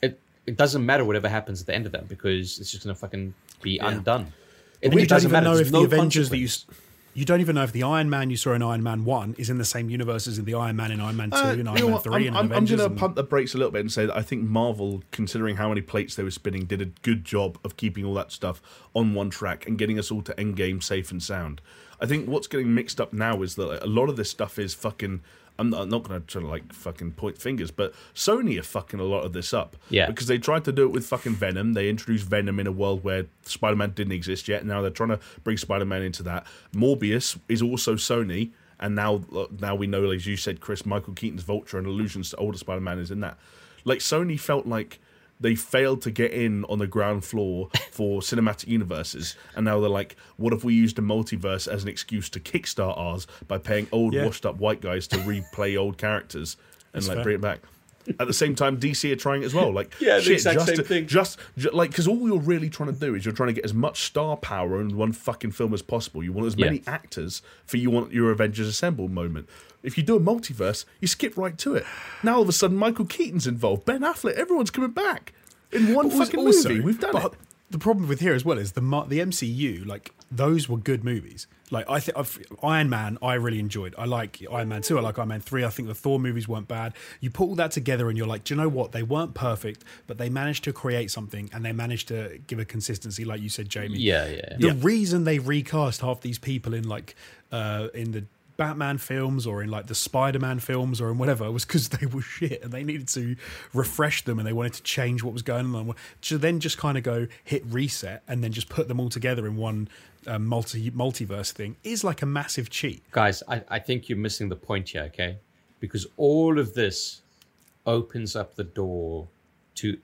It it doesn't matter whatever happens at the end of that because it's just gonna fucking be undone. It, And you it don't doesn't even matter. know There's if no the Avengers that you you don't even know if the Iron Man you saw in Iron Man one is in the same universe as in the Iron Man in Iron Man two Uh, and Iron Man what? three I'm, and I'm, I'm going to pump the brakes a little bit and say that I think Marvel, considering how many plates they were spinning, did a good job of keeping all that stuff on one track and getting us all to Endgame safe and sound. I think what's getting mixed up now is that a lot of this stuff is fucking. I'm not, I'm not going to try to like fucking point fingers, but Sony are fucking a lot of this up. Yeah. Because they tried to do it with fucking Venom. They introduced Venom in a world where Spider Man didn't exist yet. Now they're trying to bring Spider Man into that. Morbius is also Sony, and now now we know, as you said, Chris, Michael Keaton's Vulture and allusions to older Spider Man is in that. Like Sony felt like they failed to get in on the ground floor for cinematic universes, and now they're like, what if we used a multiverse as an excuse to kickstart ours by paying old, Yeah. washed up white guys to replay old characters and That's like fair. bring it back. At the same time, DC are trying it as well. Like, Yeah, the shit, exact just same to- thing. Just, ju- like, because all you're really trying to do is you're trying to get as much star power in one fucking film as possible. You want as Yeah. many actors for you want your Avengers Assemble moment. If you do a multiverse, you skip right to it. Now all of a sudden, Michael Keaton's involved, Ben Affleck, everyone's coming back in one But fucking also- movie. We've done but it. The problem with here as well is the the MCU. Like those were good movies. Like I think Iron Man, I really enjoyed. I like Iron Man two. I like Iron Man three. I think the Thor movies weren't bad. You put all that together, and you're like, do you know what? They weren't perfect, but they managed to create something, and they managed to give a consistency, like you said, Jamie. Yeah, yeah. The Yeah. reason they recast half these people in like uh, in the Batman films or in like the Spider-Man films or in whatever was because they were shit and they needed to refresh them and they wanted to change what was going on. To then just kind of go hit reset and then just put them all together in one uh, multi multiverse thing is like a massive cheat. guys I, I think you're missing the point here okay because all of this opens up the door to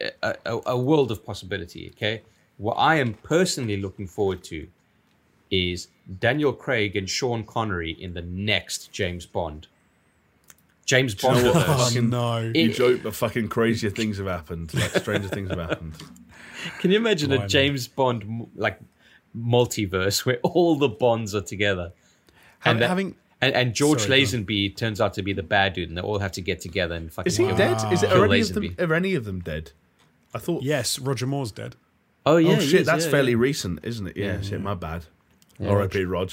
a, a, a world of possibility okay what i am personally looking forward to is daniel craig and sean connery in the next james bond james you know bond what? Fucking- no. You joke, but fucking crazier things have happened. Like stranger things have happened. can you imagine a james bond like multiverse where all the bonds are together Hav- that- having And, and George Sorry, go Lazenby turns out to be the bad dude, and they all have to get together and fucking. Is he kill- dead? Is it, are, any of them, are any of them dead? I thought. yes, Roger Moore's dead. Oh yeah, oh shit, is, that's yeah, fairly yeah. recent, isn't it? Yeah, shit, my bad. R.I.P. Rog.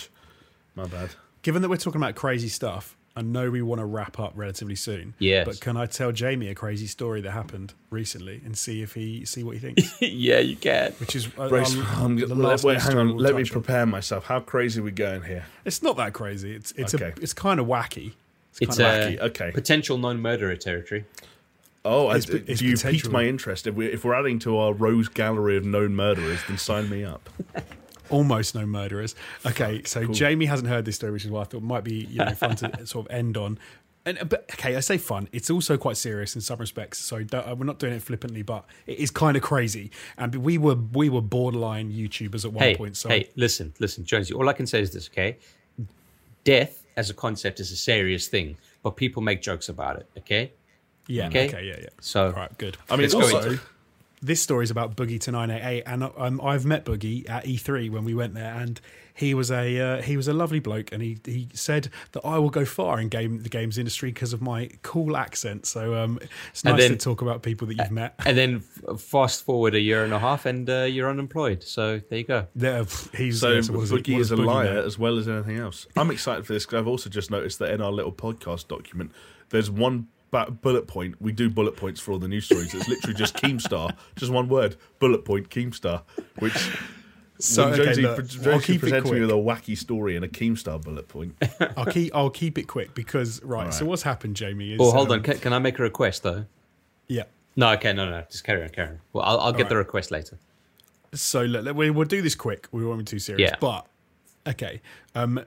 My bad. Given that we're talking about crazy stuff, I know we want to wrap up relatively soon. Yes. But can I tell Jamie a crazy story that happened recently and see if he see what he thinks? yeah, you can. Which is uh, Brace, um, I'm the last wait, news hang on. we'll Let me touch on. prepare myself. How crazy are we going here? It's not that crazy. It's it's Okay. a, it's kind of wacky. It's kind of wacky, okay. potential non-murderer territory. Oh, I, It's- it's you potential. piqued my interest. If we're, if we're adding to our rose gallery of known murderers, then sign me up. almost no murderers. Okay, so Jamie hasn't heard this story, which is why I thought it might be you know fun to sort of end on. And but okay, I say fun. It's also quite serious in some respects. So uh, we're not doing it flippantly, but it is kind of crazy. And we were we were borderline YouTubers at one Hey, point. So hey, listen, listen, Jonesy. All I can say is this, okay? Death as a concept is a serious thing, but people make jokes about it, okay? yeah, okay. okay, yeah, yeah. So- all right, good. I mean, go also, into- this story is about Boogie2988, and um, I've met Boogie at E3 when we went there, and he was a uh, he was a lovely bloke, and he he said that I will go far in game the games industry because of my cool accent. So um, it's nice then- to talk about people that you've met. And then fast forward a year and a half, and uh, you're unemployed. So there you go. There, he's so yeah, what is Boogie what is a Boogie liar know? as well as anything else. I'm excited for this because I've also just noticed that in our little podcast document, there's one ba- bullet point. We do bullet points for all the news stories. It's literally just Keemstar, just one word, bullet point Keemstar, which. So, when okay, Jonesy, look, pre- I'll Jonesy keep it presents me with a wacky story and a Keemstar bullet point. I'll keep I'll keep it quick because right. So what's happened, Jamie? Is, Oh, hold um, on. Can, can I make a request though? Yeah. No, okay, no, no. Just carry on, carry on. Well, I'll, I'll get right. the request later. So look, look, we, we'll do this quick. We won't be too serious. Yeah. But okay. Um,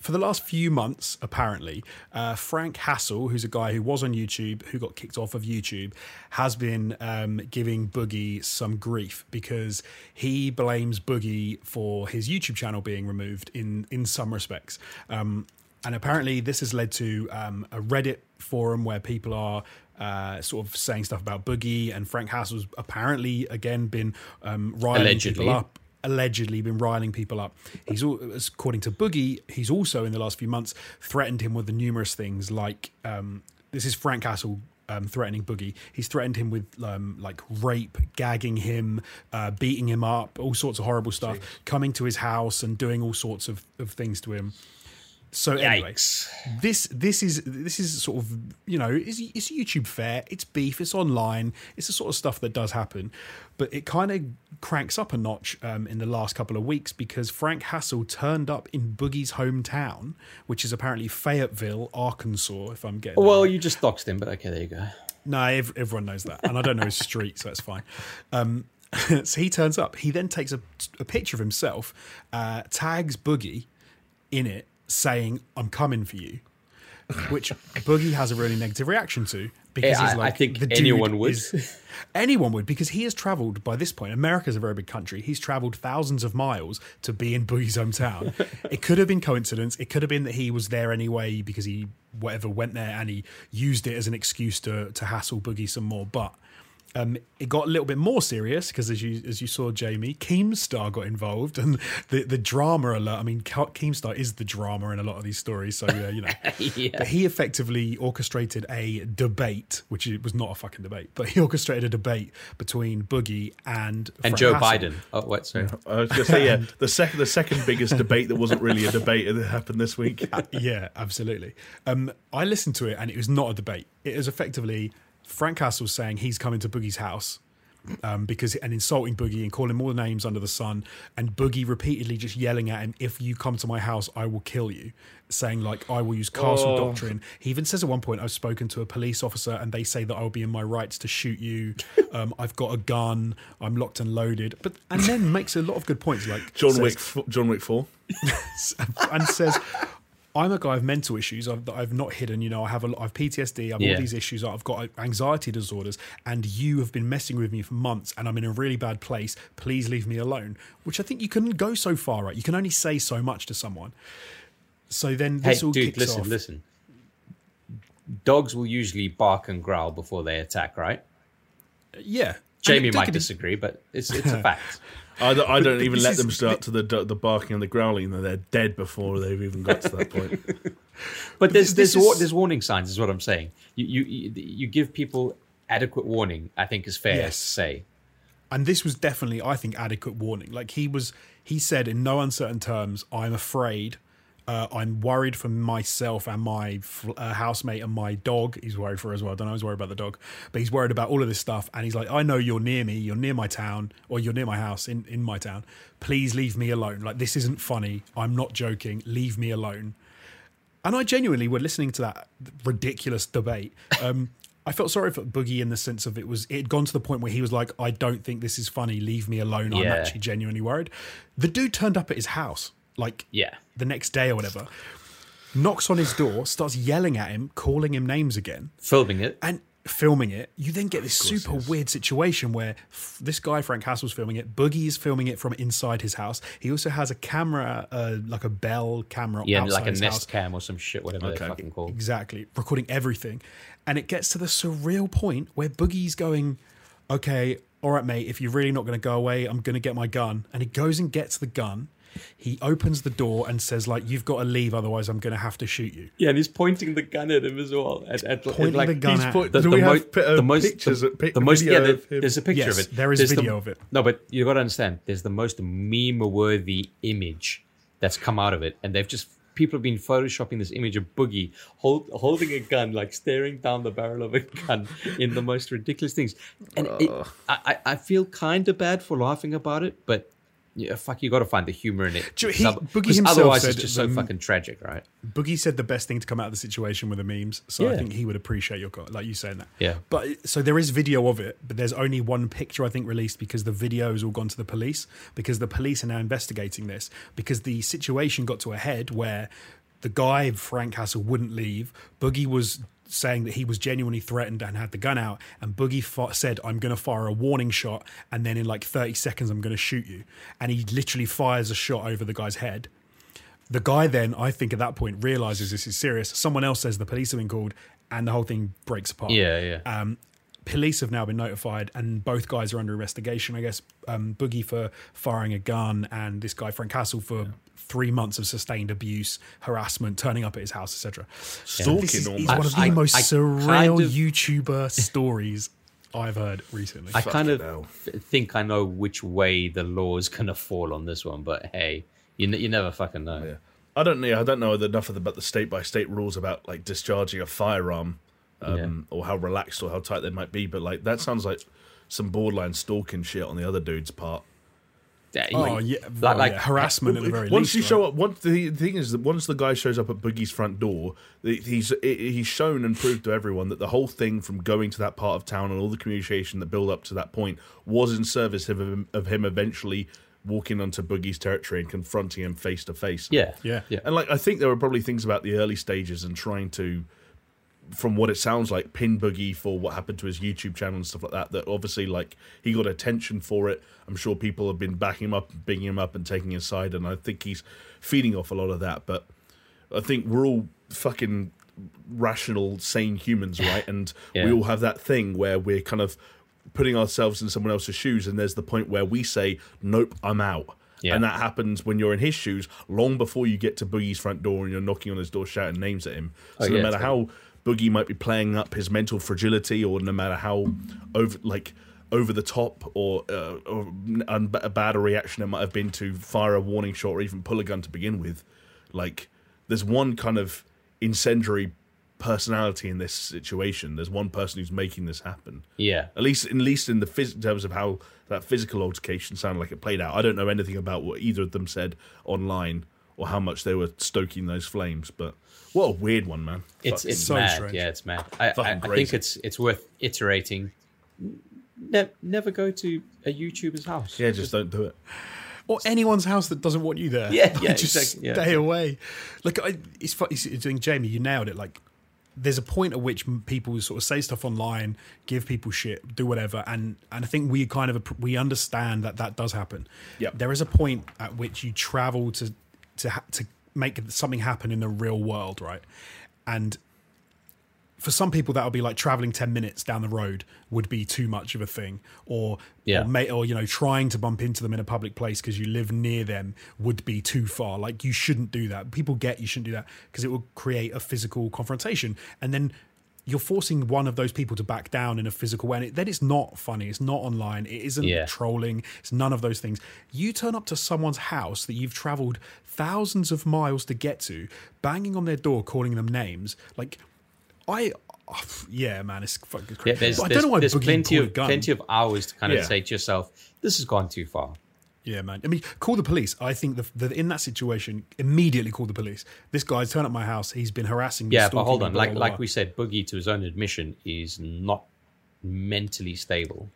for the last few months, apparently, uh, Frank Hassle, who's a guy who was on YouTube, who got kicked off of YouTube, has been um, giving Boogie some grief because he blames Boogie for his YouTube channel being removed in in some respects. Um, and apparently, this has led to um, a Reddit forum where people are uh, sort of saying stuff about Boogie, and Frank Hassle's apparently again been um, riling Allegedly. people up allegedly been riling people up. He's all, according to Boogie, he's also in the last few months threatened him with the numerous things like um, this is Frank Castle. Um, threatening Boogie, he's threatened him with um, like rape, gagging him, uh, beating him up, all sorts of horrible stuff. Coming to his house and doing all sorts of, of things to him. So anyway, Yikes. this this is this is sort of you know it's, it's YouTube fair. It's beef. It's online. It's the sort of stuff that does happen, but it kind of cranks up a notch um, in the last couple of weeks because Frank Hassle turned up in Boogie's hometown, which is apparently Fayetteville, Arkansas. If I'm getting Well, right. you just doxed him, but okay, there you go. No, ev- everyone knows that, and I don't know his street, so that's fine. Um, so he turns up. He then takes a, a picture of himself, uh, tags Boogie in it, saying, "I'm coming for you," which Boogie has a really negative reaction to because Yeah, he's I- I think "The dude anyone would." is- anyone would because he has travelled by this point. America's a very big country. He's travelled thousands of miles to be in Boogie's hometown. it could have been coincidence. It could have been that he was there anyway because he whatever went there and he used it as an excuse to to hassle Boogie some more. But um, it got a little bit more serious because, as you as you saw, Jamie Keemstar got involved, and the the drama alert. I mean, Keemstar is the drama in a lot of these stories, so yeah, you know. Yeah. But he effectively orchestrated a debate, which it was not a fucking debate, but he orchestrated a debate between Boogie and And Frank Joe Hassle. Biden. Oh, what? Sorry. I was going to say, yeah, the second the second biggest debate that wasn't really a debate that happened this week. yeah, absolutely. Um, I listened to it and it was not a debate. It was effectively Frank Castle saying he's coming to Boogie's house um, because and insulting Boogie and calling him all the names under the sun, and Boogie repeatedly just yelling at him, "If you come to my house, I will kill you." Saying like, "I will use castle Oh. doctrine." He even says at one point, "I've spoken to a police officer, and they say that I'll be in my rights to shoot you. Um, I've got a gun. I'm locked and loaded." But and then makes a lot of good points, like John says- Wick, f- John Wick Four. and says, "I'm a guy with mental issues I've, that I've not hidden. You know, I have a lot, I have PTSD. I have Yeah. all these issues. I've got anxiety disorders, and you have been messing with me for months, and I'm in a really bad place. Please leave me alone." Which I think you can go so far, right? You can only say so much to someone. So then Hey, this all dude, kicks listen, off. listen. Dogs will usually bark and growl before they attack, right? Yeah, Jamie might disagree, but it's it's a fact. I don't, I don't even let is- them start to the the barking and the growling. They're dead before they've even got to that point. But there's this there's wa- is- there's warning signs, is what I'm saying. You you you, you give people adequate warning. I think is fair Yes. to say. and this was definitely i think adequate warning like he was he said in no uncertain terms i'm afraid uh, i'm worried for myself and my uh, housemate and my dog. He's worried for as well. I don't know he's worried about the dog. But he's worried about all of this stuff. And he's like i know you're near me. You're near my town or you're near my house in, in my town. Please leave me alone. Like this isn't funny. I'm not joking. Leave me alone. And I genuinely were listening to that ridiculous debate. Um, I felt sorry for Boogie in the sense of it was it had gone to the point where he was like, I don't think this is funny. Leave me alone. I'm actually genuinely worried. The dude turned up at his house like Yeah. the next day or whatever, knocks on his door, starts yelling at him, calling him names again, Filming it. and filming it. You then get this super weird situation where f- this guy Frank Castle's filming it. Boogie is filming it from inside his house. He also has a camera, uh, like a Bell camera, Yeah, like a Nest house. cam or some shit, whatever Okay. they fucking call. Exactly, recording everything. And it gets to the surreal point where Boogie's going, okay, all right, mate, if you're really not going to go away, I'm going to get my gun. And he goes and gets the gun. He opens the door and says, like, you've got to leave, otherwise I'm going to have to shoot you. Yeah, and he's pointing the gun at him as well. At, at, Pointing like, the gun He's at put- the, the, we mo- have pi- uh, the most, pictures the, pic- the most, yeah, video there- there's a picture Yes, of it. there is There's the- video of it. No, but you've got to understand, there's the most meme-worthy image that's come out of it, and they've just people have been photoshopping this image of Boogie hold, holding a gun, like staring down the barrel of a gun in the most ridiculous things, and it, I, I I feel kind of bad for laughing about it, but. Yeah, fuck, you got to find the humor in it. He- Boogie himself otherwise, said it's just so the- fucking tragic, right? Boogie said the best thing to come out of the situation were the memes, so I think he would appreciate your like you saying that. Yeah. But so there is video of it, but there's only one picture I think released because the video has all gone to the police because the police are now investigating this because the situation got to a head where the guy Frank Castle wouldn't leave. Boogie was saying that he was genuinely threatened and had the gun out, and Boogie said, "I'm going to fire a warning shot, and then in like 30 seconds, I'm going to shoot you." And he literally fires a shot over the guy's head. The guy then, I think, at that point realizes this is serious. Someone else says the police have been called, and the whole thing breaks apart. Yeah, yeah. Um, police have now been notified, and both guys are under investigation. I guess um, Boogie for firing a gun, and this guy Frank Castle for three months of sustained abuse, harassment, turning up at his house, etc. Stalking This is, is one of the I- I- most I surreal kind of- YouTuber stories I've heard recently. I kind of hell. think I know which way the law is gonna fall on this one, but hey, you n- you never fucking know. Yeah. I don't know. I don't know enough of the, about the state by state rules about like discharging a firearm, um, or how relaxed or how tight they might be. But like that sounds like some borderline stalking shit on the other dude's part. Yeah, oh you- yeah, like, well, like yeah, harassment at the very once least. you right? show up, once the, the thing is that once the guy shows up at Boogie's front door, he's he's shown and proved to everyone that the whole thing from going to that part of town and all the communication that built up to that point was in service of him, of him eventually walking onto Boogie's territory and confronting him face to face. yeah, Yeah. yeah. And like I think there were probably things about the early stages and trying to from what it sounds like pin Boogie for what happened to his YouTube channel and stuff like that that obviously like he got attention for it. I'm sure people have been backing him up, bigging him up and taking his side and I think he's feeding off a lot of that, but I think we're all fucking rational sane humans, right? And we all have that thing where we're kind of putting ourselves in someone else's shoes and there's the point where we say nope, I'm out. Yeah. And that happens when you're in his shoes long before you get to Boogie's front door and you're knocking on his door shouting names at him. Oh, so Oh, no yeah, matter how Boogie might be playing up his mental fragility or no matter how over like over the top or, uh, or a bad a reaction it might have been to fire a warning shot or even pull a gun to begin with, like there's one kind of incendiary personality in this situation. There's one person who's making this happen. yeah. At least, at least in the phys- in terms of how that physical altercation sounded like it played out. I don't know anything about what either of them said online or how much they were stoking those flames. But what a weird one, man! It's Fucking- it's so mad. strange. Yeah, it's mad. I, I, I think it's it's worth iterating. Ne- never go to a YouTuber's house. yeah, just don't do it. or anyone's house that doesn't want you there. Yeah, Like, yeah, just exactly, yeah. stay away. Like I, it's funny. I think Jamie, you nailed it. Like there's a point at which people sort of say stuff online, give people shit, do whatever, and and I think we kind of we understand that that does happen. Yeah, There is a point at which you travel to to ha- to make something happen in the real world, right? And for some people that'll be like traveling 10 minutes down the road would be too much of a thing or Yeah. or, may, or you know trying to bump into them in a public place because you live near them would be too far like you shouldn't do that people get you shouldn't do that because it will create a physical confrontation and then you're forcing one of those people to back down in a physical way and it, then it's not funny it's not online it isn't Yeah. trolling it's none of those things you turn up to someone's house that you've traveled thousands of miles to get to banging on their door calling them names like I, oh, yeah, man, it's fucking Yeah, crazy. there's, But I don't know why there's plenty of plenty of hours to kind of Yeah. say to yourself, "This has gone too far." Yeah, man. I mean, call the police. I think the, the in that situation, immediately call the police. This guy's turned up my house. He's been harassing me. Yeah, but hold on. blah, Like blah, like blah. we said, Boogie, to his own admission, is not mentally stable.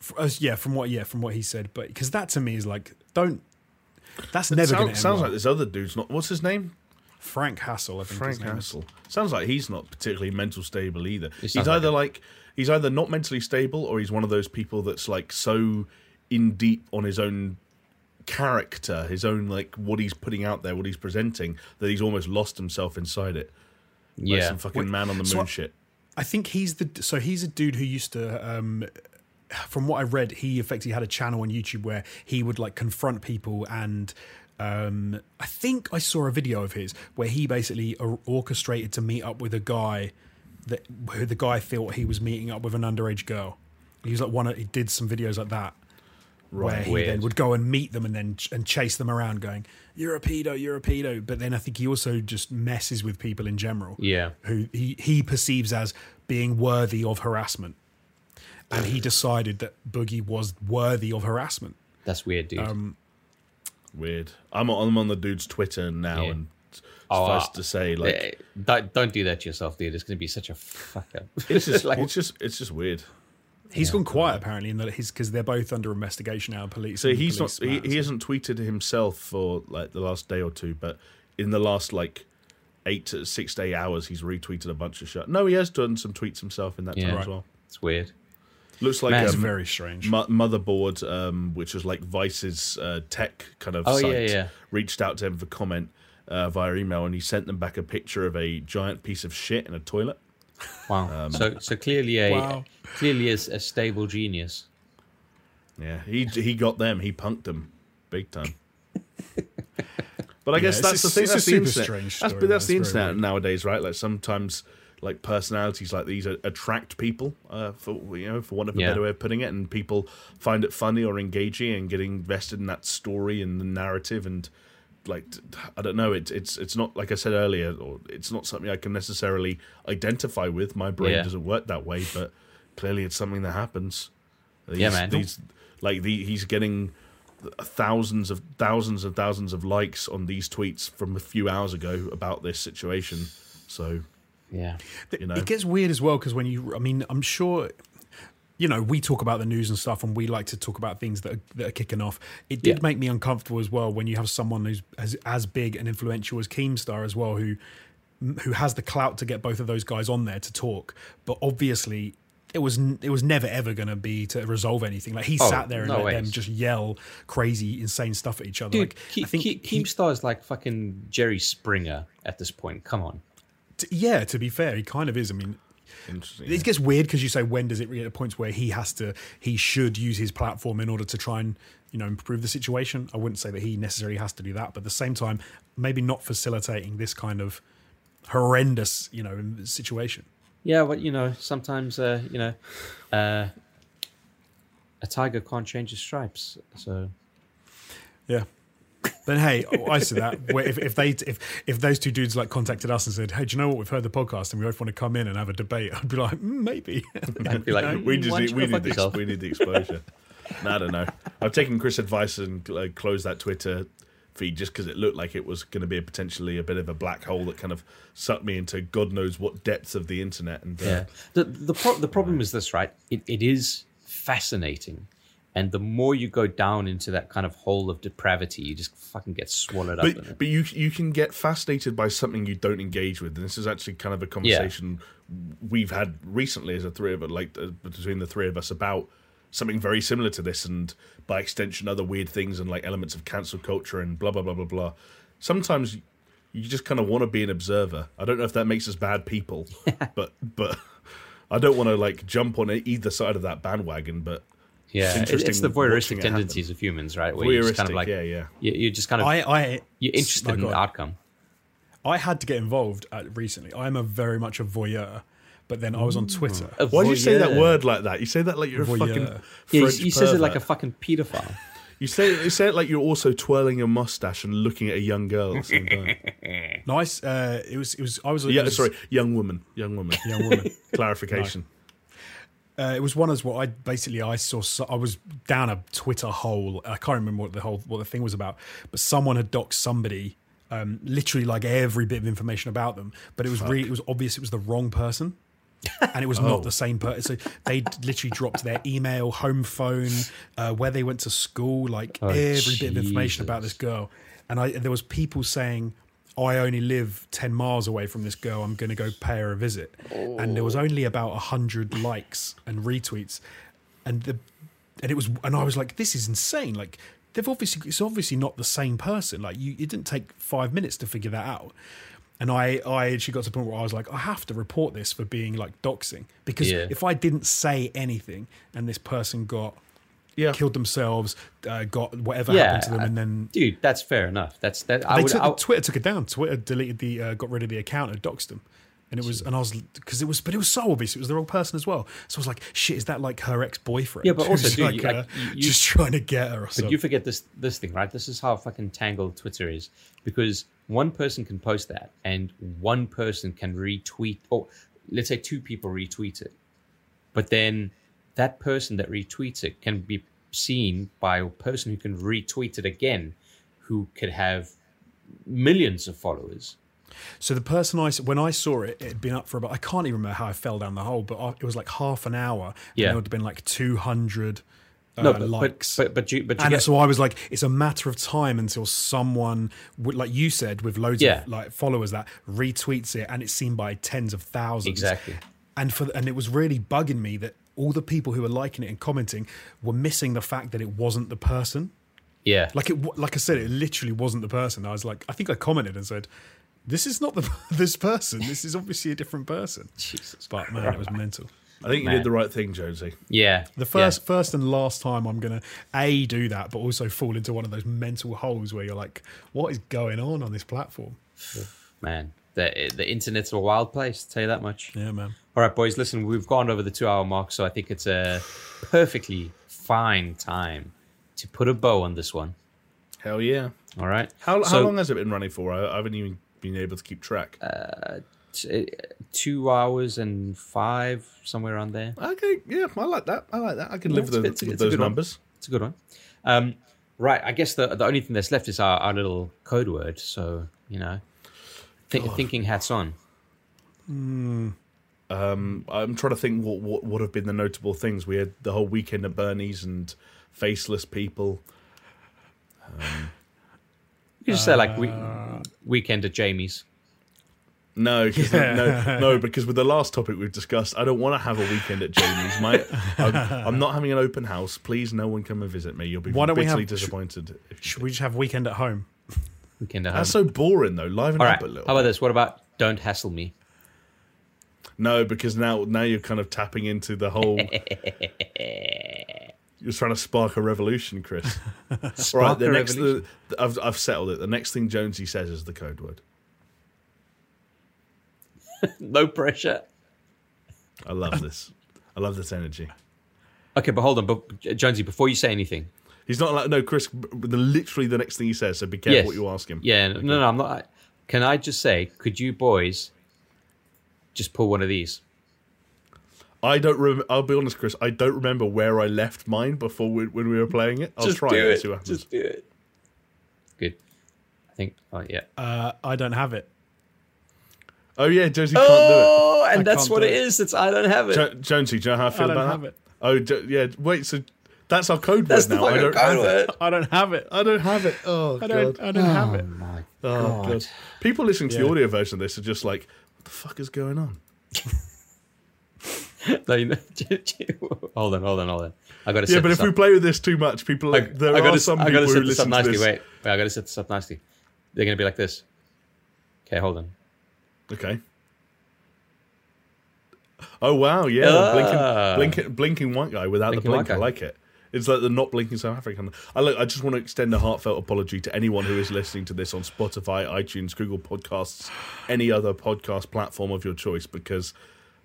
F- uh, yeah, from what yeah from what he said, but because that to me is like don't. That's never going to sounds, sounds like this other dude's not. What's his name? Frank Hassle. I think Frank his name is. Hassle. Sounds like he's not particularly mental stable either. He's either like like he's either not mentally stable or he's one of those people that's like so in deep on his own character, his own like what he's putting out there, what he's presenting, that he's almost lost himself inside it. Like Yeah. some fucking man on the so moon I- shit. I think he's the so he's a dude who used to um from what I read he effectively had a channel on YouTube where he would like confront people and um I think I saw a video of his where he basically orchestrated to meet up with a guy that who the guy thought he was meeting up with an underage girl. He was like one of, he did some videos like that where he Weird. then would go and meet them and then ch- and chase them around going you're a pedo you're a pedo but then i think he also just messes with people in general Yeah. who he, he perceives as being worthy of harassment and he decided that boogie was worthy of harassment That's weird, dude. Um, Weird. I'm on, I'm on the dude's Twitter now, Yeah. and Oh, suffice uh, to say, like Eh, don't, don't do that to yourself, dude. It's going to be such a fuck up. it's just like, it's just it's just weird. He's gone quiet apparently in that he's because they're both under investigation now police So and he's not he, he hasn't tweeted himself for like the last day or two, but in the last like eight to six day hours, he's retweeted a bunch of shit. No, he has done some tweets himself in that Yeah. time as well. it's weird. Looks like Man, it's um, very strange Mo- Motherboard, um, which was like Vice's uh, tech kind of Oh, site, yeah, yeah. reached out to him for comment uh, via email, and he sent them back a picture of a giant piece of shit in a toilet. Wow. Um, so so clearly a Wow. clearly is a stable genius. Yeah, he he got them. He punked them big time. But I guess it's that's the thing. it's a That's the super internet. strange That's, story, but that's man. the internet weird. nowadays, right? Like sometimes, like personalities like these attract people, uh, for you know, for want of a Yeah. better way of putting it, and people find it funny or engaging and getting invested in that story and the narrative and like I don't know. It's it's it's not like I said earlier, or it's not something I can necessarily identify with. My brain Yeah. doesn't work that way, but clearly it's something that happens. These, Yeah, man. These, like the, he's getting thousands of thousands and thousands of likes on these tweets from a few hours ago about this situation. So Yeah. you know. It gets weird as well because when you, I mean, I'm sure, you know, we talk about the news and stuff, and we like to talk about things that are, that are kicking off. It did Yeah. make me uncomfortable as well when you have someone who's as, as big and influential as Keemstar as well, who who has the clout to get both of those guys on there to talk, but obviously. It was it was never ever going to be to resolve anything. Like he Oh, sat there and no let them just yell crazy, insane stuff at each other. Dude, like Ke- I think Ke- Keemstar is like fucking Jerry Springer at this point. Come on. t- yeah, to be fair, he kind of is. I mean, Interesting. It gets weird because you say when does it reach a point where he has to, he should use his platform in order to try and you know improve the situation. I wouldn't say that he necessarily has to do that, but at the same time, maybe not facilitating this kind of horrendous you know situation. Yeah, but you know, sometimes uh, you know, uh, a tiger can't change his stripes. So Yeah. Then hey, I see that if, if they if if those two dudes like contacted us and said, "Hey, do you know what? We've heard the podcast and we both want to come in and have a debate," I'd be like, mm, "Maybe." I'd be like, we "Mm, just need, we need the, yourself?" we need the exposure. no, I don't know. I've taken Chris' advice and like, closed that Twitter feed just because it looked like it was going to be a potentially a bit of a black hole that kind of sucked me into God knows what depths of the internet. And uh, Yeah. The the pro- the problem is this, right? It it is fascinating, and the more you go down into that kind of hole of depravity, you just fucking get swallowed up in but it. but you you can get fascinated by something you don't engage with, and this is actually kind of a conversation we've had recently as a three of us, like uh, between the three of us about something very similar to this, and by extension, other weird things and like elements of cancel culture and blah blah blah blah blah. Sometimes you just kind of want to be an observer. I don't know if that makes us bad people, but but I don't want to like jump on either side of that bandwagon. But Yeah, it's interesting it's the voyeuristic tendencies of humans, right? Where you're just kind of Voyeuristic, like, yeah, yeah. You, you're just kind of I, I you're interested in the outcome. I had to get involved uh, recently. I'm a very much a voyeur, but then I was on Twitter. A Why do you say that word like that? You say that like you're a fucking Yeah, he, French he says it like a fucking pedophile. You say you say it like you're also twirling your mustache and looking at a young girl at the same time. Nice. Uh, it was. It was. I was. yeah, was sorry, young woman, young woman. young woman. Clarification. Uh, it was one as well. I basically I saw so, I was down a Twitter hole. I can't remember what the whole what the thing was about, but someone had doxed somebody, um, literally like every bit of information about them. But it was really it was obvious it was the wrong person, and it was Oh. not the same person. So they literally dropped their email, home phone, uh, where they went to school, like Oh, every bit of information about this girl. And I there was people saying. "Oh, I only live 10 miles away from this girl. I'm going to go pay her a visit. And there was oh. only about 100 likes and retweets. And the and it was and I was like this is insane. Like they've obviously it's obviously not the same person. Like you it didn't take 5 minutes to figure that out. And I I actually got to the point where I was like I have to report this for being like doxing because Yeah. if I didn't say anything and this person got Yeah. killed themselves, uh, got whatever Yeah, happened to them, and then Dude, that's fair enough. That's that. I they would. took, I, Twitter took it down. Twitter deleted the, uh, got rid of the account and doxed them. And it was, and I was, because it was, but it was so obvious it was the wrong person as well. So I was like, shit, is that like her ex boyfriend? Yeah, but also, dude, you- uh, like, you- just trying to get her or But something. you forget this this thing, right? This is how fucking tangled Twitter is because one person can post that and one person can retweet, or let's say two people retweet it, but then that person that retweets it can be seen by a person who can retweet it again, who could have millions of followers. So the person I when I saw it, it had been up for about I can't even remember how I fell down the hole, but I- it was like half an hour. Yeah. and there would have been like two hundred uh, No, but, likes. but but but you but you and get, so I was like, it's a matter of time until someone, like you said, with loads Yeah. of like followers that retweets it, and it's seen by tens of thousands. Exactly. And for and it was really bugging me that all the people who were liking it and commenting were missing the fact that it wasn't the person. yeah, Like it, like I said, it literally wasn't the person. I was like, I think I commented and said, "This is not the this person. This is obviously a different person." Jesus But man, it was mental. I think you Man. did the right thing, Jonesy. yeah. The first, first and last time I'm gonna a do that, but also fall into one of those mental holes where you're like, "What is going on on this platform?" yeah. man, the the internet's a wild place. Tell you that much. Yeah, man. All right, boys, listen, we've gone over the two hour mark, so I think it's a perfectly fine time to put a bow on this one. Hell yeah. All right. How, So, how long has it been running for? I, I haven't even been able to keep track. t- Two hours and five, somewhere around there. okay, yeah, I like that. I like that. I can Yeah, live with, a- the, with those good one. numbers. It's a good one. Um, right. I guess the, the only thing that's left is our, our little code word. So, you know, th- thinking hats on. Hmm. Um, I'm trying to think what, what would have been the notable things. We had the whole weekend at Bernie's and faceless people. Um, you just say, like, we, uh. weekend at Jamie's. No, 'cause the- no, no, because with the last topic we've discussed, I don't want to have a weekend at Jamie's. My, I'm, I'm not having an open house. Please, no one come and visit me. You'll be Why don't we bitterly have- disappointed. if you Should we just have weekend at home? Weekend at home. That's so boring, though. Liven All up right. a little. How about this? What about don't hassle me? No, because now now you're kind of tapping into the whole. you're trying to spark a revolution, Chris. right, the next the, I've I've settled it. The next thing Jonesy says is the code word. No pressure. I love this. I love this energy. Okay, but hold on. But Jonesy, before you say anything, He's not like no, Chris. The literally the next thing he says. So be careful yes, what you ask him. Yeah, no, no, I'm not. Can I just say, could you boys just pull one of these? I don't. Rem- I'll be honest, Chris. I don't remember where I left mine before we, when we were playing it. I'll just try do it, and it. see what happens. Just do it. Good. I think. Oh yeah. Uh, I don't have it. Oh yeah, Jonesy can't Oh, do it. Oh, and I that's what do it it. is. It's I don't have it. do it. Jo- Jonesy, do you know how I feel don't about have that? it. Oh jo- yeah. Wait. So that's our code that's word now. I don't code have it. word. I don't have it. I don't have it. Oh I don't. god. I don't have it. my Oh God. god. People listening to the audio version of this are just like, what the fuck is going on? No, you know, hold on, hold on, hold on. I got to. Yeah, but this if we up. play with this too much, people I, there I are gotta, some I people gotta who set this up listen to nicely. this. Wait, wait, I gotta set this up nicely. They're gonna be like this. Okay, hold on. Okay. Oh wow, yeah, Ah. blinking, blinking, blinking white guy without Blinking the blink. I like it. It's like the not blinking South African. I look. I just want to extend a heartfelt apology to anyone who is listening to this on Spotify, iTunes, Google Podcasts, any other podcast platform of your choice, because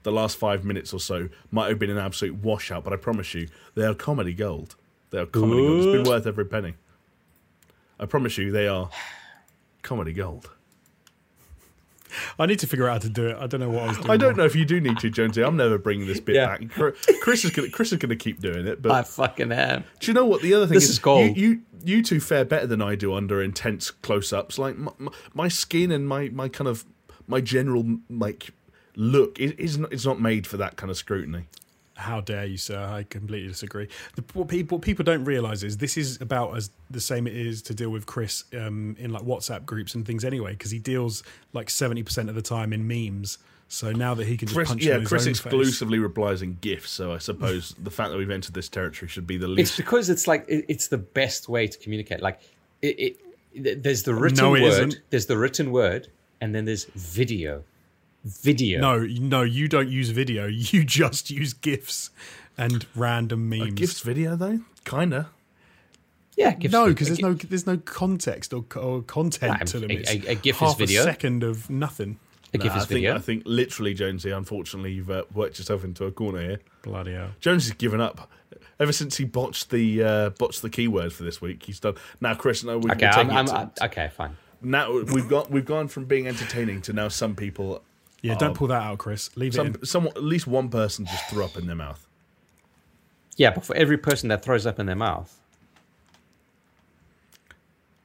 the last five minutes or so might have been an absolute washout. But I promise you, they are comedy gold. They are comedy gold. It's been worth every penny. I promise you, they are comedy gold. I need to figure out how to do it. I don't know what I was doing. I don't wrong. know if you do need to, Jonesy. I'm never bringing this bit Yeah. back. Chris is gonna Chris is gonna keep doing it. But I fucking am. do you know what the other thing This is? is gold. You, you you two fare better than I do under intense close ups. Like my, my, my skin and my my kind of my general like look is, is not it's not made for that kind of scrutiny. How dare you, sir? I completely disagree. The, what people what people don't realize is this is about as the same it is to deal with Chris um, in like WhatsApp groups and things anyway, because he deals like seventy percent of the time in memes. So now that he can just Chris, punch yeah, on his Chris own exclusively replies in gifs. So I suppose the fact that we've entered this territory should be the least. It's because it's like it, it's the best way to communicate. Like it, it there's the written No, it word, isn't. there's the written word, and then there's video. Video. No, no, you don't use video. You just use gifs and random memes. Gifs video though, kinda. Yeah. GIFs no, because there's no there's no context or, or content Nah, to them. a- It's a- a GIF is half video. a second of nothing. a Nah, GIF I is think video. I think literally, Jonesy. Unfortunately, you've uh, worked yourself into a corner here. Bloody hell. Jones has given up. Ever since he botched the uh, botched the keyword for this week, he's done. Now, Chris, no, we, okay, we're I'm, taking I'm, it to- I- okay, fine. now we've got we've gone from being entertaining to now some people, Yeah, don't pull that out, Chris. Leave it in. some at least one person just threw up in their mouth. Yeah, but for every person that throws up in their mouth,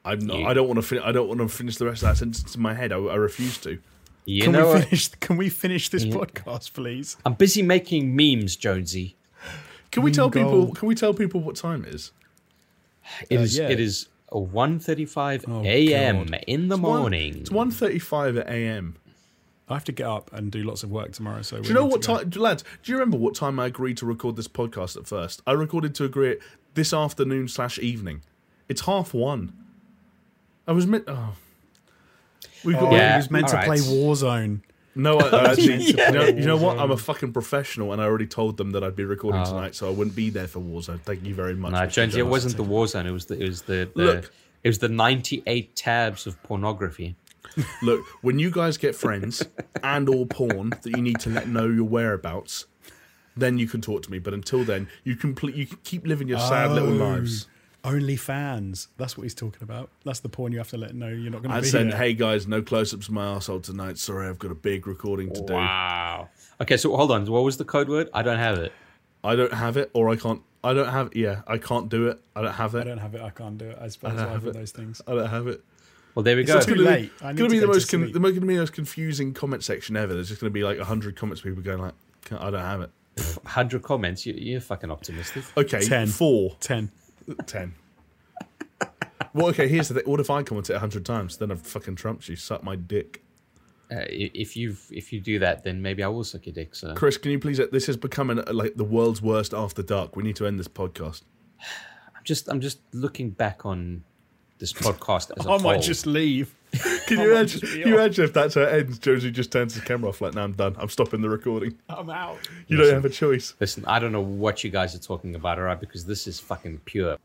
I'm not, You- I don't want to. Fin- I don't want to finish the rest of that sentence in my head. I, I refuse to. you Can know, we what? finish? Can we finish this podcast, please? I'm busy making memes, Jonesy. Can we tell people? Can we tell people what time it is? It Uh, is. yeah. It is. 1.35 Oh, a.m. God. in the One- morning. It's 1.35 at a.m. I have to get up and do lots of work tomorrow. So Do you know what time, lads? Do you remember what time I agreed to record this podcast at first? I recorded to agree it this afternoon slash evening. It's half one. I was meant. Oh. We've got. Oh, Yeah, he was meant to all play. Warzone. No, I, I actually. you, know, you know what? I'm a fucking professional, and I already told them that I'd be recording Oh. tonight, so I wouldn't be there for Warzone. Thank you very much. No, Jonesy, it wasn't the Warzone. It was the. It was the. the Look. It was the 98 tabs of pornography. Look, when you guys get friends and or porn that you need to let know your whereabouts, then you can talk to me. But until then, you complete. You can keep living your sad little Oh. lives. Only fans. That's what he's talking about. That's the porn you have to let know you're not going to I'd be say, here. hey guys, no close-ups of my asshole tonight. Sorry, I've got a big recording to do. Wow. Okay, so hold on. What was the code word? I don't have it. I don't have it, or I can't. I don't have. Yeah, I can't do it. I don't have it. I don't have it. I can't do it. I suppose I don't I have have it. those things. I don't have it. Well, there we It's go. too gonna be- late. I need gonna be the most con- the most gonna be the most confusing comment section ever. There's just gonna be like hundred comments, people going like, "I don't have it." 100 comments. You, you're fucking optimistic. Okay, Ten. four, Ten. ten. well, okay. Here's the thing. What if I comment it hundred times? Then I've fucking trumped you. Suck my dick, Uh, if you if you do that, then maybe I will suck your dick. So Chris. Can you please? This has become an, like the world's worst after dark. We need to end this podcast. I'm just I'm just looking back on this podcast as a I whole. might just leave. Can you might imagine? Can you imagine if that's how it ends? Jonesy just turns his camera off. Like, now I'm done. I'm stopping the recording. I'm out. You don't have a choice. Listen, I don't know what you guys are talking about, all right? Because this is fucking pure